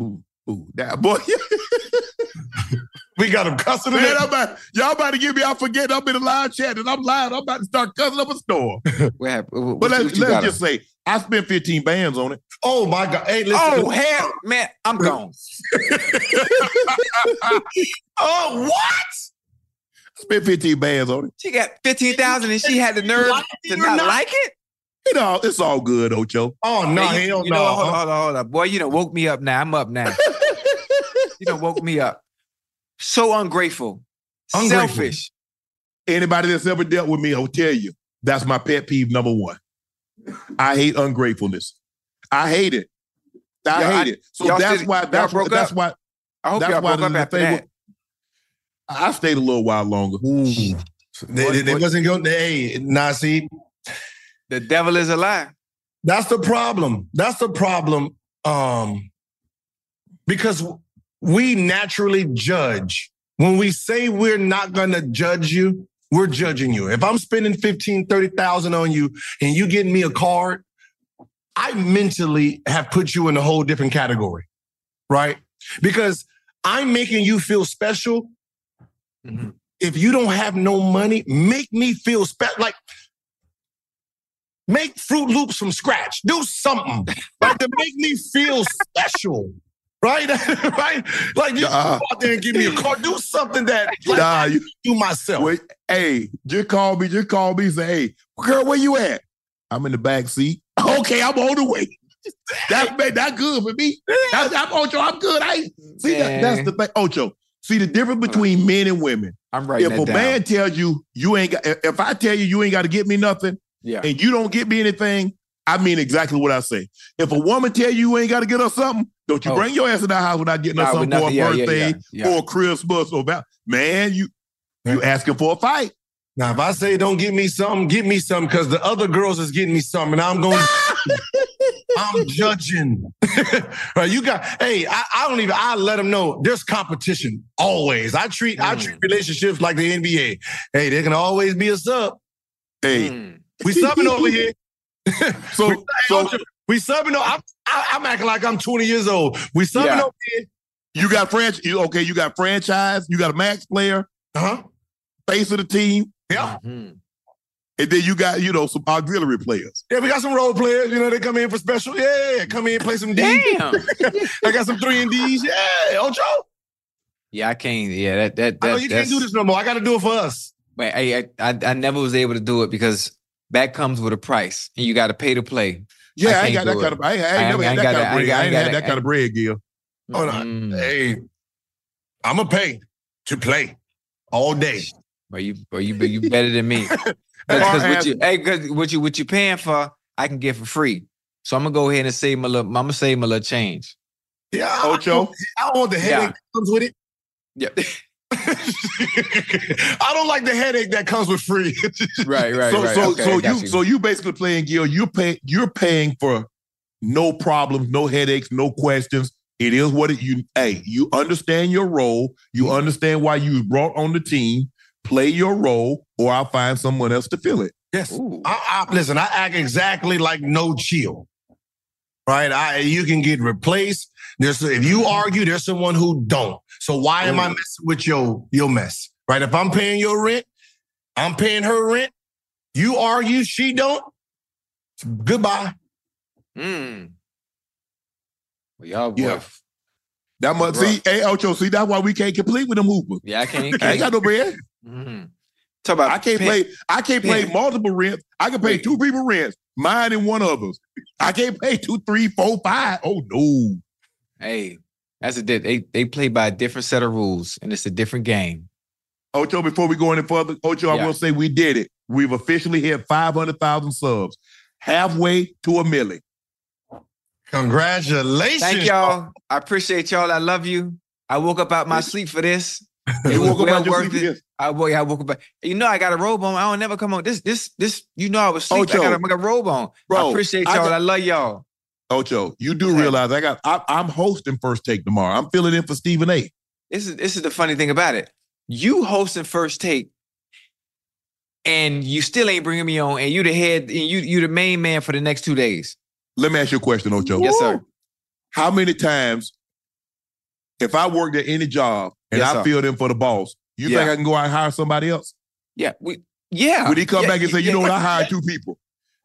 Ooh, ooh, that boy. we got him cussing Man, about, y'all about to get me, I forget I'm in the live chat and I'm live. I'm about to start cussing up a store. what happened? What, but let's, let's just say I spent 15 bands on it. Oh my God. Hey, listen. Oh, hell, man, I'm gone. oh, what? Spent 15 bands on it. She got 15,000 and she had the nerve to not, not, like it? You know, it's all good, Ocho. Oh, no, hey, hell you no. Know, hold on, hold on, hold on. Boy, you know, woke me up now. I'm up now. you know, woke me up. So ungrateful. ungrateful. Selfish. Anybody that's ever dealt with me, I'll tell you, that's my pet peeve number one. I hate ungratefulness. I hate it. I hate I, it. So that's why that's, that's why I hope that's y'all why broke up after that. I stayed a little while longer. Ooh. They, they, they wasn't going. Hey, Nasi. The devil is a lie. That's the problem. That's the problem. Um, because we naturally judge. When we say we're not gonna judge you, we're judging you. If I'm spending 15, 30,000 on you and you getting me a card, I mentally have put you in a whole different category, right? Because I'm making you feel special. Mm-hmm. If you don't have no money, make me feel special. Like, make Fruit Loops from scratch. Do something like to make me feel special. Right, right. Like you uh, go out there and give me a car. Do something that like, nah, you, do myself. Wait, hey, just call me. Just call me. Say, hey, girl, where you at? I'm in the back seat. Okay, I'm on the way. That's that good for me. That's, I'm Ocho. I'm good. I see that, that's the thing. Ocho. See the difference between men and women. I'm right. If a down. man tells you you ain't got, if I tell you you ain't got to get me nothing, yeah, and you don't get me anything, I mean exactly what I say. If a woman tell you you ain't got to get her something, don't you oh. bring your ass in the house without getting her something for a yeah, birthday yeah, yeah, or Christmas or about man, you you asking for a fight. Now, if I say don't get me something, get me something because the other girls is getting me something, and I'm going. I'm judging. right, you got. Hey, I, I, don't even. I let them know there's competition always. I treat mm. I treat relationships like the NBA. Hey, there can always be a sub. Hey, mm. we subbing over here. So, so we subbing. I'm, I, am acting like I'm 20 years old. We subbing yeah. over here. You got franchise. Okay, you got franchise. You got a max player. Uh huh. Face of the team. Yeah. Mm-hmm. And then you got, you know, some auxiliary players. Yeah, we got some role players. You know, they come in for special. Yeah, come in, play some D. Damn. I got some three and D's. Yeah, Ocho. Yeah, I can't. Yeah, that that. that I know you can't do this no more. I got to do it for us. Wait, I, I I never was able to do it because that comes with a price, and you got to pay to play. Yeah, I, I ain't got that it. kind of. I ain't, I never had that kind of bread. I ain't had that kind of bread, Gil. Oh, no. Mm. Hey, I'm gonna pay to play all day. But you, but you, but you better than me. Because what you, hey, cause what you, what you paying for, I can get for free. So I'm gonna go ahead and save my little. I'm gonna save my little change. Yeah, Ocho. I don't want the headache yeah. that comes with it. Yeah. I don't like the headache that comes with free. right, right, so, right. So, okay, so you, you, so you basically playing Gil. You're paying. You're paying for no problems, no headaches, no questions. It is what it you. Hey, you understand your role. You mm-hmm. understand why you brought on the team play your role, or I'll find someone else to fill it. Yes. I, I, listen, I act exactly like no chill. Right? I you can get replaced. There's if you argue, there's someone who don't. So why am I messing with your your mess? Right? If I'm paying your rent, I'm paying her rent. You argue, she don't. Goodbye. Hmm. Well, y'all yeah. That much. See, hey Ocho, see that's why we can't complete with the movement. Yeah, I can't. I ain't got no bread. Mm-hmm. Talk about I can't play. I can't play multiple rents. I can pay two people rents, mine and one others. I can't pay two, three, four, five. Oh no. Hey, that's a they they play by a different set of rules, and it's a different game. Ocho, before we go any further, Ocho, yeah. I will say we did it. We've officially hit five hundred thousand subs, halfway to a million. Congratulations! Thank y'all. I appreciate y'all. I love you. I woke up out my sleep for this. It was well worth it. I woke, I woke up. You know, I got a robe on. I don't never come on. This, this, this. You know, I was sleep. Ocho, I, got a, I got a robe on. Bro, I appreciate y'all. I, got, I love y'all. Ocho, you do realize I got. I, am hosting first take tomorrow. I'm filling in for Stephen A. This is this is the funny thing about it. You hosting first take, and you still ain't bringing me on, and you the head, and you you the main man for the next two days. Let me ask you a question, Ocho. Yes, sir. How many times, if I worked at any job and yes, I filled in for the boss, you yeah. think I can go out and hire somebody else? Yeah, we yeah. Would he come yeah, back and say, you know what, I hired two people?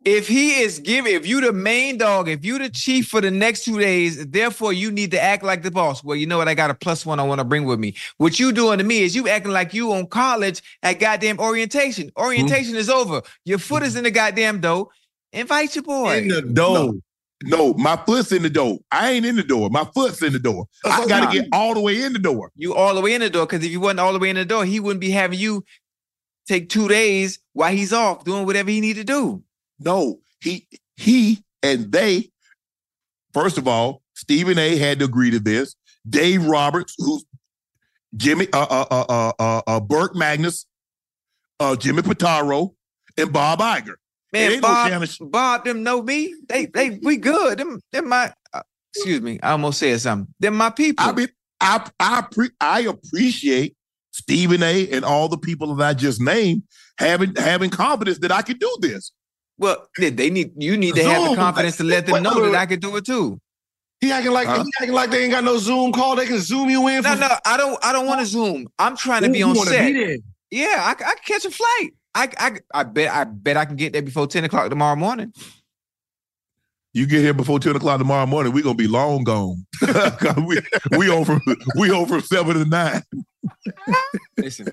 If he is giving, if you the main dog, if you the chief for the next two days, therefore you need to act like the boss. Well, you know what? I got a plus one I want to bring with me. What you doing to me is you acting like you on college at goddamn orientation. Orientation mm-hmm. is over. Your foot is in the goddamn dough. Invite your boy. In the dough. No. No, my foot's in the door. I ain't in the door. My foot's in the door. I got to get all the way in the door. You all the way in the door because if you wasn't all the way in the door, he wouldn't be having you take two days while he's off doing whatever he need to do. No, he he and they. First of all, Stephen A. had to agree to this. Dave Roberts, who's Jimmy, uh, uh, uh, uh, uh, uh Burke Magnus, uh, Jimmy Pitaro, and Bob Iger. Man, Bob, no Bob, them know me. They, they, we good. Them, them my. Uh, excuse me, I almost said something. Them my people. I mean, I, I, pre- I appreciate Stephen A. and all the people that I just named having having confidence that I can do this. Well, they need you need to Zoom. have the confidence to let them know that I can do it too. He acting like huh? he acting like they ain't got no Zoom call. They can zoom you in. No, no, I don't. I don't want to zoom. I'm trying to Ooh, be on set. Be yeah, I, I can catch a flight. I, I I bet I bet I can get there before ten o'clock tomorrow morning. You get here before ten o'clock tomorrow morning, we're gonna be long gone. we we over we over seven to nine. Listen,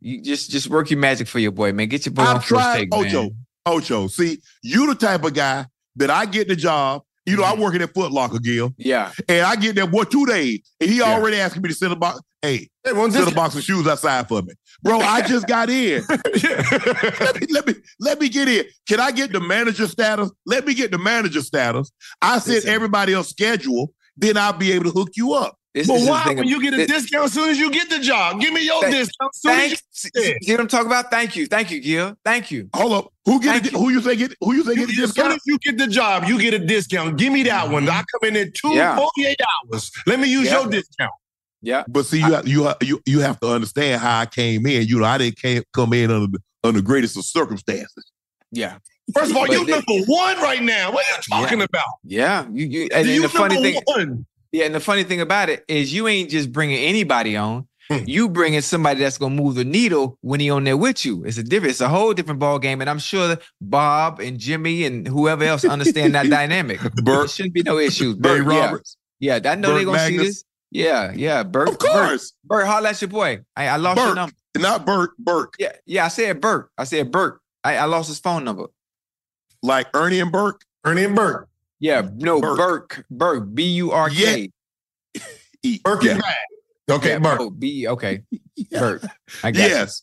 you just just work your magic for your boy, man. Get your boy I've on tried, first take, Ocho. Man. Ocho, see, you the type of guy that I get the job you know, I'm mm-hmm. working at Foot Locker, Gil. Yeah. And I get there, what, two days. And he yeah. already asking me to send a box. Hey, hey send a box of shoes outside for me. Bro, I just got in. let, me, let me let me get in. Can I get the manager status? Let me get the manager status. I set everybody else schedule, then I'll be able to hook you up. This, but this why when you get a this, discount as soon as you get the job? Give me your thank, discount. Thanks. you. what I'm talking about? Thank you. Thank you, Gil. Thank you. Hold up. Who get a, who you say get who you say get a discount? As soon as you get the job, you get a discount. Give me that one. I come in at two yeah. 48 hours. Let me use yeah. your discount. Yeah. But see, you have, you you you have to understand how I came in. You know, I didn't came, come in under the, under the greatest of circumstances. Yeah. First of all, you number one right now. What are you talking yeah. about? Yeah, you you and, and the funny thing. One. Yeah, and the funny thing about it is you ain't just bringing anybody on. Hmm. You bringing somebody that's gonna move the needle when he on there with you. It's a different, it's a whole different ball game, and I'm sure Bob and Jimmy and whoever else understand that dynamic. Bert there shouldn't be no issues. Bert yeah. Roberts, yeah, I know they're gonna Magnus. see this. Yeah, yeah, Bert. Of course, Bert. Bert holla at your boy. I, I lost Bert. your number. Not Bert. Bert. Yeah, yeah. I said Bert. I said Bert. I, I lost his phone number. Like Ernie and Burke. Ernie and Burke. Yeah, no, Burke. Burke. Burke. B U R K. E. Burke yeah. is bad. Okay, yeah, Burke. Oh, B. Okay, yeah. Burke. I guess. Yes,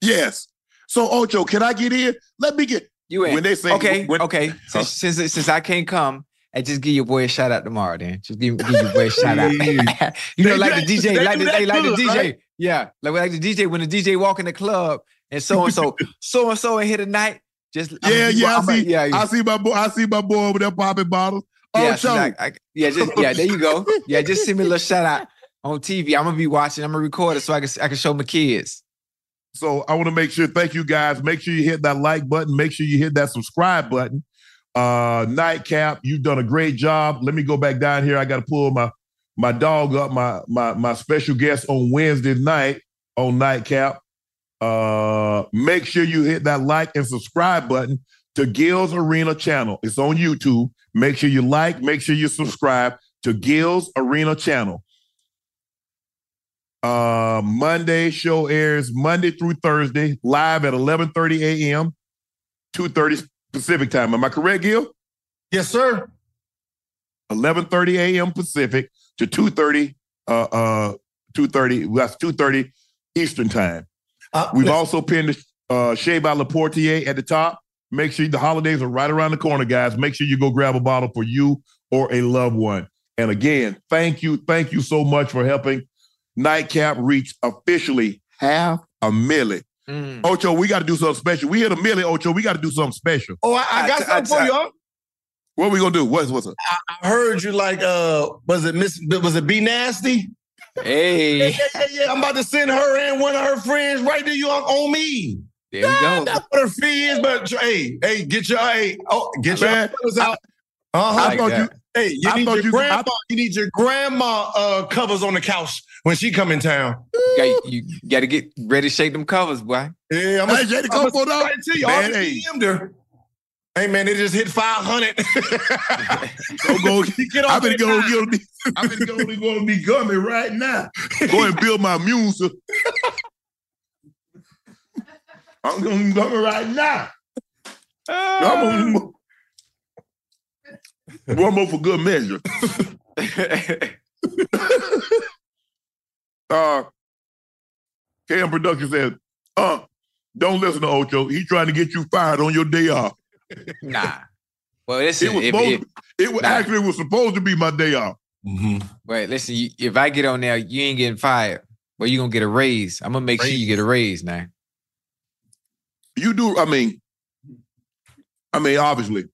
yes. So Ocho, can I get in? Let me get you in. When they say okay, when, okay. Huh? Since, since since I can't come, and just give your boy a shout out tomorrow. Then just give, give your boy a shout out. you know, like the DJ, like the, they like the DJ. Right? Yeah, like like the DJ when the DJ walk in the club and so and so, so and so in here a night. Just yeah, yeah, I see, yeah, I see my boy, I see my boy over there popping bottles. Oh, yeah, so like, I, yeah, just yeah, there you go. Yeah, just send me a little shout out on TV. I'm gonna be watching. I'm gonna record it so I can I can show my kids. So I want to make sure. Thank you guys. Make sure you hit that like button. Make sure you hit that subscribe button. Uh, Nightcap, you've done a great job. Let me go back down here. I got to pull my my dog up. My my my special guest on Wednesday night on Nightcap. Uh, make sure you hit that like and subscribe button to Gil's Arena channel. It's on YouTube. Make sure you like, make sure you subscribe to Gil's Arena channel. Uh, Monday show airs Monday through Thursday, live at 11:30 a.m., 2:30 Pacific time. Am I correct, Gil? Yes, sir. 11:30 a.m. Pacific to 2:30 uh uh 2:30 that's 2:30 Eastern time. Uh, We've also pinned uh Shea by Laportier at the top. Make sure the holidays are right around the corner, guys. Make sure you go grab a bottle for you or a loved one. And again, thank you, thank you so much for helping Nightcap reach officially half a million. Mm. Ocho, we got to do something special. We hit a million, Ocho. We got to do something special. Oh, I, I got I, something I, for y'all. What are we gonna do? What's what's up? I, heard you like uh was it Miss was it Be Nasty? Hey. Yeah, yeah, yeah, yeah, I'm about to send her and one of her friends right to you on, on me. There you go. That's what her fee is, but hey, hey, get your hey, oh, get your out. Uh-huh. I, thought you, hey, you need your you, grandma. Thought, you need your grandma uh, covers on the couch when she come in town. You got, you got to get ready to shake them covers, boy. Yeah, I'm gonna hey, come for that. Tell man, hey. her. Hey man, it just hit 500. Don't go, I've been going to be, I've been going to be gummy right now. Go and build my immune system. I'm going to go right now. Uh, one more for good measure. uh, KM Production says, uh, don't listen to Ocho. He's trying to get you fired on your day off. nah. Well, listen, it was, if, supposed, if, it nah. actually was supposed to be my day off. Mm-hmm. Wait, listen, if I get on there, you ain't getting fired. Well, you gonna get a raise. I'm gonna make raise. sure you get a raise now. You do. I mean, I mean, obviously,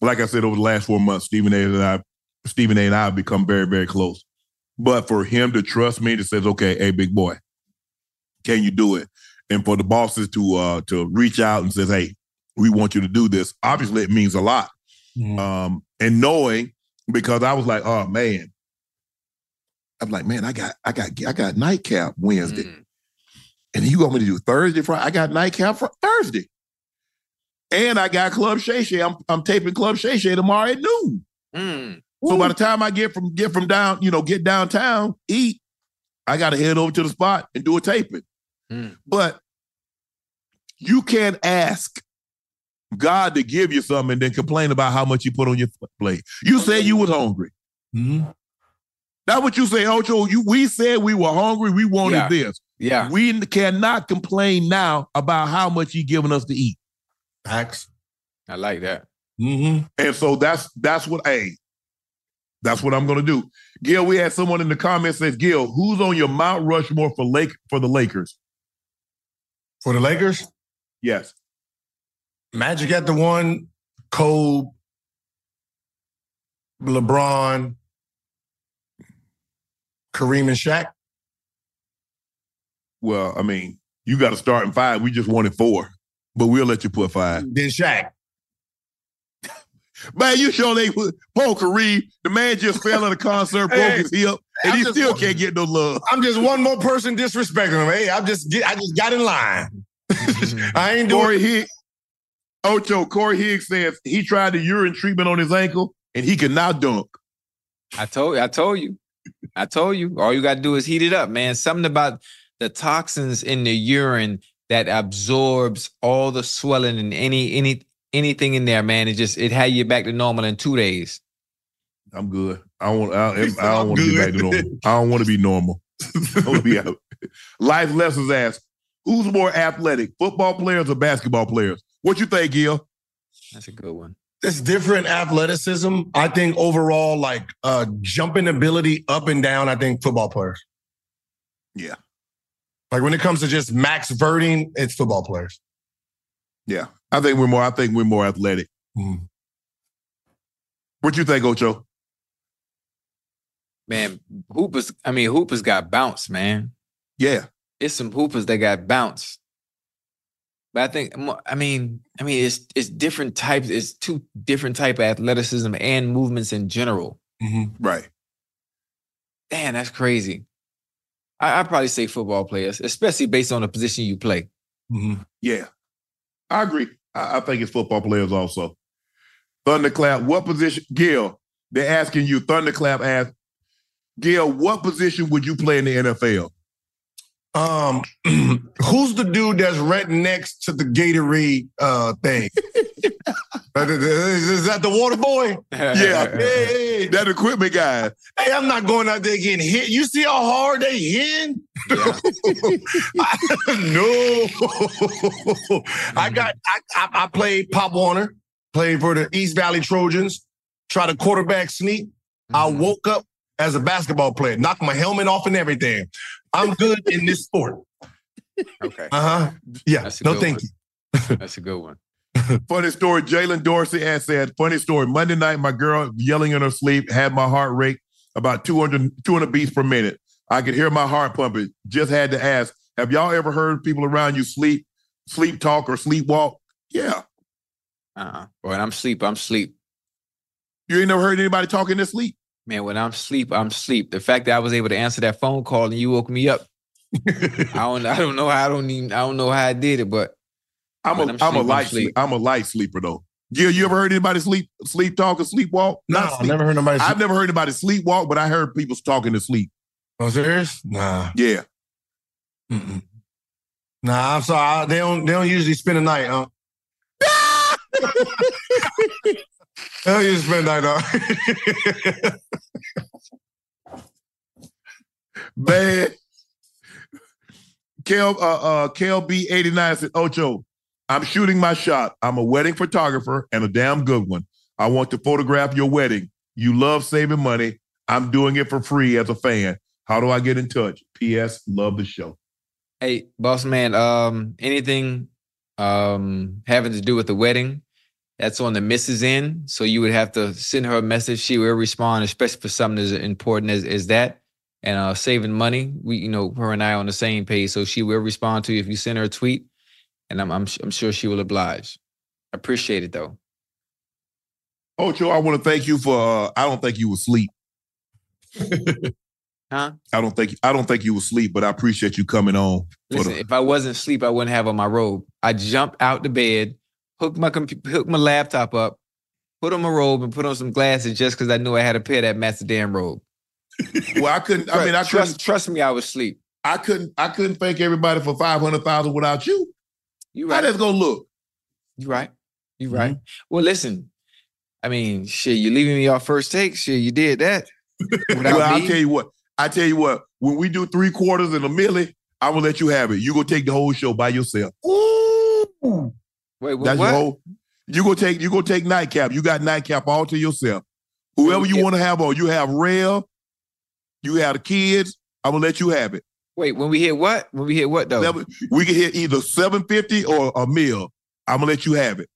like I said, over the last four months, Stephen A. and I, Stephen A. and I have become very, very close. But for him to trust me to says, okay, hey, big boy, can you do it? And for the bosses to uh to reach out and says, hey, we want you to do this. Obviously, it means a lot. Mm-hmm. Um, and knowing because I was like, oh man, I'm like, man, I got, I got, I got nightcap Wednesday, mm. and you want me to do Thursday, Friday? I got nightcap for Thursday, and I got Club Shay Shay. I'm, I'm taping Club Shay Shay tomorrow at noon. Mm. So by the time I get from get from down, you know, get downtown, eat, I got to head over to the spot and do a taping. Mm. But you can't ask God to give you something and then complain about how much you put on your plate. You said you was hungry. Mm-hmm. That's what you say, Ocho. You we said we were hungry. We wanted yeah. this. Yeah. We cannot complain now about how much he giving us to eat. Facts. I like that. Mm-hmm. And so that's that's what hey, that's what I'm gonna do. Gil, we had someone in the comments says, Gil, who's on your Mount Rushmore for Lake for the Lakers? For the Lakers? Yes. Magic at the one, Kobe, LeBron, Kareem and Shaq. Well, I mean, you got to start in five. We just wanted four, but we'll let you put five. Then Shaq. Man, you sure they Paul Kareem, the man just fell at a concert, broke hey, his hip, and I'm he still one, can't get no love. I'm just one more person disrespecting him. Hey, I'm just I just got in line. I ain't doing Corey Higgs. Ocho Corey Higgs says he tried the urine treatment on his ankle and he can now dunk. I told you, I told you. I told you. All you got to do is heat it up, man. Something about the toxins in the urine that absorbs all the swelling and any any anything in there, man. It just it had you back to normal in two days. I'm good. I want. I, I don't want to be back to normal. I don't want to be normal. be Life lessons ask: Who's more athletic, football players or basketball players? What you think, Gil? That's a good one. It's different athleticism. I think overall, like uh jumping ability up and down, I think football players. Yeah. Like when it comes to just max verting, it's football players. Yeah. I think we're more, I think we're more athletic. Mm. What you think, Ocho? Man, hoopers, I mean, hoopers got bounced, man. Yeah. It's some hoopers that got bounce. But I think I mean I mean it's it's different types. It's two different type of athleticism and movements in general. Mm-hmm. Right. Damn, that's crazy. I, would probably say football players, especially based on the position you play. Mm-hmm. Yeah, I agree. I, I, think it's football players also. Thunderclap, what position? Gil, they're asking you. Thunderclap asked, Gil, what position would you play in the NFL? Um, who's the dude that's right next to the Gatorade uh thing? Is that the water boy? Yeah. Hey, that equipment guy. Hey, I'm not going out there getting hit. You see how hard they hit? Yeah. no. I got I, I, I played Pop Warner, played for the East Valley Trojans, tried a quarterback sneak. Mm-hmm. I woke up as a basketball player, knocked my helmet off and everything. I'm good in this sport. Okay. Uh huh. Yeah. No, thank one. you. That's a good one. funny story. Jalen Dorsey has said, funny story. Monday night, my girl yelling in her sleep had my heart rate about 200, 200 beats per minute. I could hear my heart pumping. Just had to ask, have y'all ever heard people around you sleep, sleep talk or sleep walk? Yeah. Uh-uh. When I'm sleep, I'm sleep. You ain't never heard anybody talking in their sleep? Man, when I'm sleep, I'm sleep. The fact that I was able to answer that phone call and you woke me up. I don't I don't know how I don't even I don't know how I did it, but I'm a I'm, I'm a light sleep. I'm a light sleeper though. Yeah, you ever heard anybody sleep sleep talk or sleepwalk? No, I've never heard nobody. Sleep. I've never heard anybody sleepwalk, but I heard people talking to sleep. Oh, serious? Nah. Yeah. Mm-mm. Nah, I'm sorry. They don't. They don't usually spend a night, huh? don't usually spend a night, huh? Kel, uh, uh, KLB89 said, Ocho, I'm shooting my shot. I'm a wedding photographer and a damn good one. I want to photograph your wedding. You love saving money. I'm doing it for free as a fan. How do I get in touch? P.S. Love the show. Hey, boss man, um, anything um having to do with the wedding, that's on the missus end. So you would have to send her a message. She will respond, especially for something as important as, as that. And uh, saving money, we you know her and I on the same page, so she will respond to you if you send her a tweet, and I'm I'm, I'm sure she will oblige. Appreciate it though. Ocho, I want to thank you for. Uh, I don't think you were asleep. huh? I don't think I don't think you were asleep, but I appreciate you coming on. Listen, the- if I wasn't asleep, I wouldn't have on my robe. I jumped out the bed, hooked my comp- hooked my laptop up, put on my robe, and put on some glasses just because I knew I had a pair that matched the damn robe. well, I couldn't. I mean, I trust. Trust me, I was asleep. I couldn't. I couldn't thank everybody for five hundred thousand without you. You right. How that's gonna look? You right. You right. Mm-hmm. Well, listen. I mean, shit. You leaving me off first take? Shit, you did that. well, I'll tell you what. I tell you what. When we do three quarters and a milli, I will let you have it. You go take the whole show by yourself. Ooh. Wait, what? That's what? your whole. You go take. You go take nightcap. You got nightcap all to yourself. Whoever you want to have on, you have Rev, you have the kids. I'm gonna let you have it. Wait, when we hit what? When we hit what though? We can hit either 750 or a meal. I'm gonna let you have it.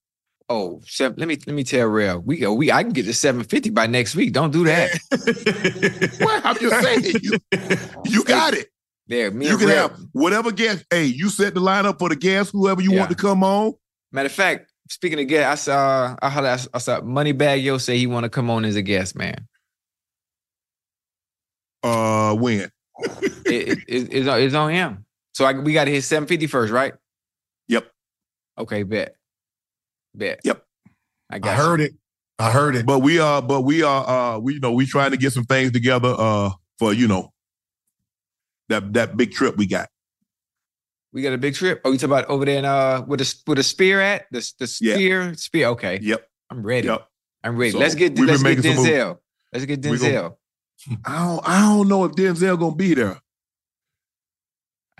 Oh, seven, let me let me tell Real. We go. We I can get to 750 by next week. Don't do that. what? I'm just saying you, you got it. There, me you can have whatever guest. Hey, you set the lineup for the guests, whoever you yeah. want to come on. Matter of fact, speaking of guests, I saw I, I saw Moneybagg Yo say he want to come on as a guest, man. Uh, when? it, it, it's, it's on him. So I, we got to hit 750 first, right? Yep. Okay, bet. Bet. Yep. I got I heard you. it. I heard it. But we are, but we are, uh, we you know, we trying to get some things together, uh, for you know, that that big trip we got. We got a big trip. Oh, you talking about over there in uh, with a with a spear at the the spear yeah. spear? Okay. Yep. I'm ready. Yep. I'm ready. So let's get let's get Denzel. Let's get Denzel. I don't I don't know if Denzel gonna be there.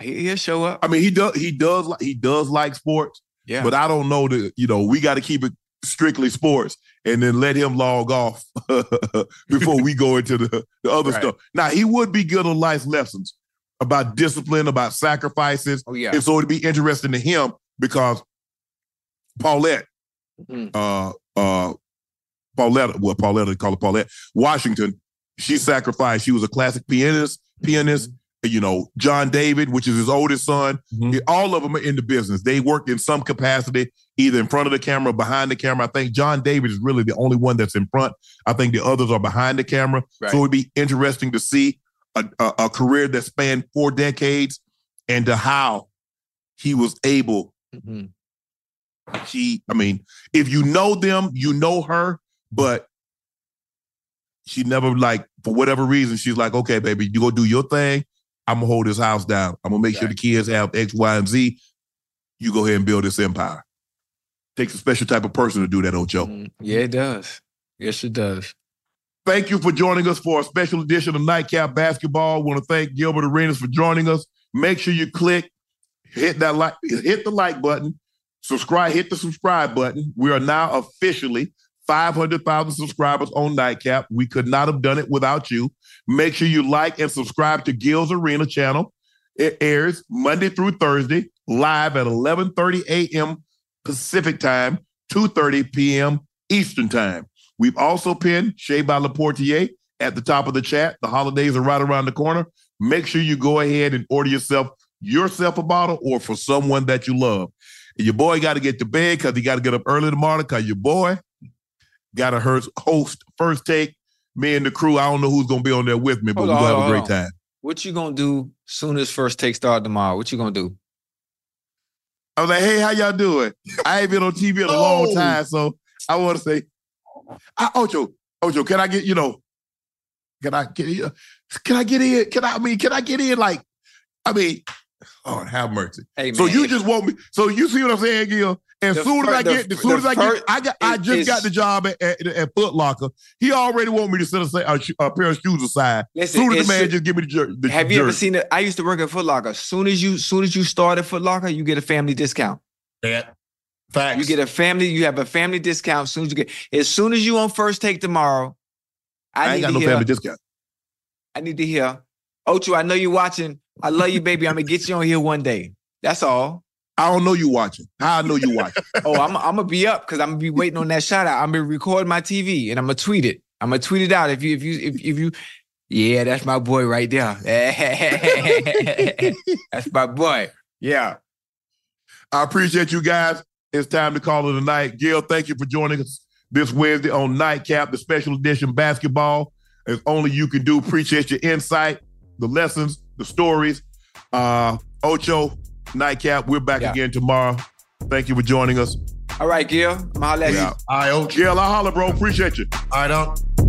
He'll show up. I mean, he does he does he does like sports. Yeah. But I don't know that, you know, we got to keep it strictly sports and then let him log off before we go into the, the other right. stuff. Now he would be good on life lessons about discipline, about sacrifices. Oh, yeah. And so it'd be interesting to him because Paulette, mm-hmm. uh, uh, Paulette, well, Paulette, they call it Paulette, Washington, she sacrificed. She was a classic pianist, pianist. Mm-hmm. You know, John David, which is his oldest son, mm-hmm. all of them are in the business. They worked in some capacity, either in front of the camera, behind the camera. I think John David is really the only one that's in front. I think the others are behind the camera. Right. So it'd be interesting to see a, a, career that spanned four decades and to how he was able. Mm-hmm. She, I mean, if you know them, you know her, but she never like for whatever reason she's like, okay, baby, you go do your thing. I'm gonna hold this house down. I'm gonna make right. sure the kids have X, Y, and Z. You go ahead and build this empire. Takes a special type of person to do that, Ocho. Mm, yeah, it does. Yes, it does. Thank you for joining us for a special edition of Nightcap Basketball. I want to thank Gilbert Arenas for joining us. Make sure you click, hit that like, hit the like button, subscribe, hit the subscribe button. We are now officially 500,000 subscribers on Nightcap. We could not have done it without you. Make sure you like and subscribe to Gil's Arena channel. It airs Monday through Thursday, live at 11:30 a.m. Pacific time, 2:30 p.m. Eastern time. We've also pinned Shea by Laportier at the top of the chat. The holidays are right around the corner. Make sure you go ahead and order yourself yourself a bottle or for someone that you love. And your boy got to get to bed because he got to get up early tomorrow because your boy got to host first take. Me and the crew. I don't know who's gonna be on there with me, but we're gonna have a great time. What you gonna do soon as first take start tomorrow? What you gonna do? I was like, hey, how y'all doing? I ain't been on TV in a long time, so I want to say, I, Ocho, Ocho, can I get you know, can I get in? Can I get in? Can I, I mean, can I get in? Like, I mean, oh, have mercy. Hey, man. So you just want me? So you see what I'm saying, Gil? As the soon as I get, as soon as I get, I got, I just got the job at, at, at Foot Locker. He already want me to set a, a, a pair of shoes aside. Listen, soon as the man just give me the, jer- the Have you ever seen it? I used to work at Foot Locker. Soon as you, soon as you start at Foot Locker, you get a family discount. Yeah. Facts. You get a family, you have a family discount as soon as you get as soon as you on first take tomorrow. I, I ain't got no hear, family discount. I need to hear. Ocho, I know you're watching. I love you, baby. I'm gonna get you on here one day. That's all. I don't know you watching. How I know you watching? oh, I'm I'm gonna be up because I'm gonna be waiting on that shout out. I'm gonna record my TV and I'm gonna tweet it. I'm gonna tweet it out if you if you if, if you yeah, that's my boy right there. that's my boy. Yeah. I appreciate you guys. It's time to call it a night. Gil, thank you for joining us this Wednesday on Nightcap, the special edition basketball. As only you can do. Appreciate your insight, the lessons, the stories. Uh, Ocho, Nightcap, we're back yeah. again tomorrow. Thank you for joining us. All right, Gil. I'm holler at you. All right, Ocho. Gil, I'll holler, bro. Appreciate you. All right, Unc.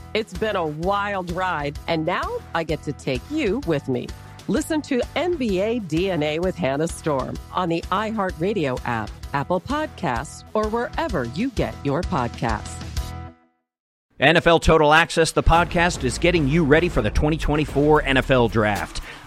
It's been a wild ride, and now I get to take you with me. Listen to NBA DNA with Hannah Storm on the iHeartRadio app, Apple Podcasts, or wherever you get your podcasts. NFL Total Access, the podcast, is getting you ready for the 2024 NFL Draft.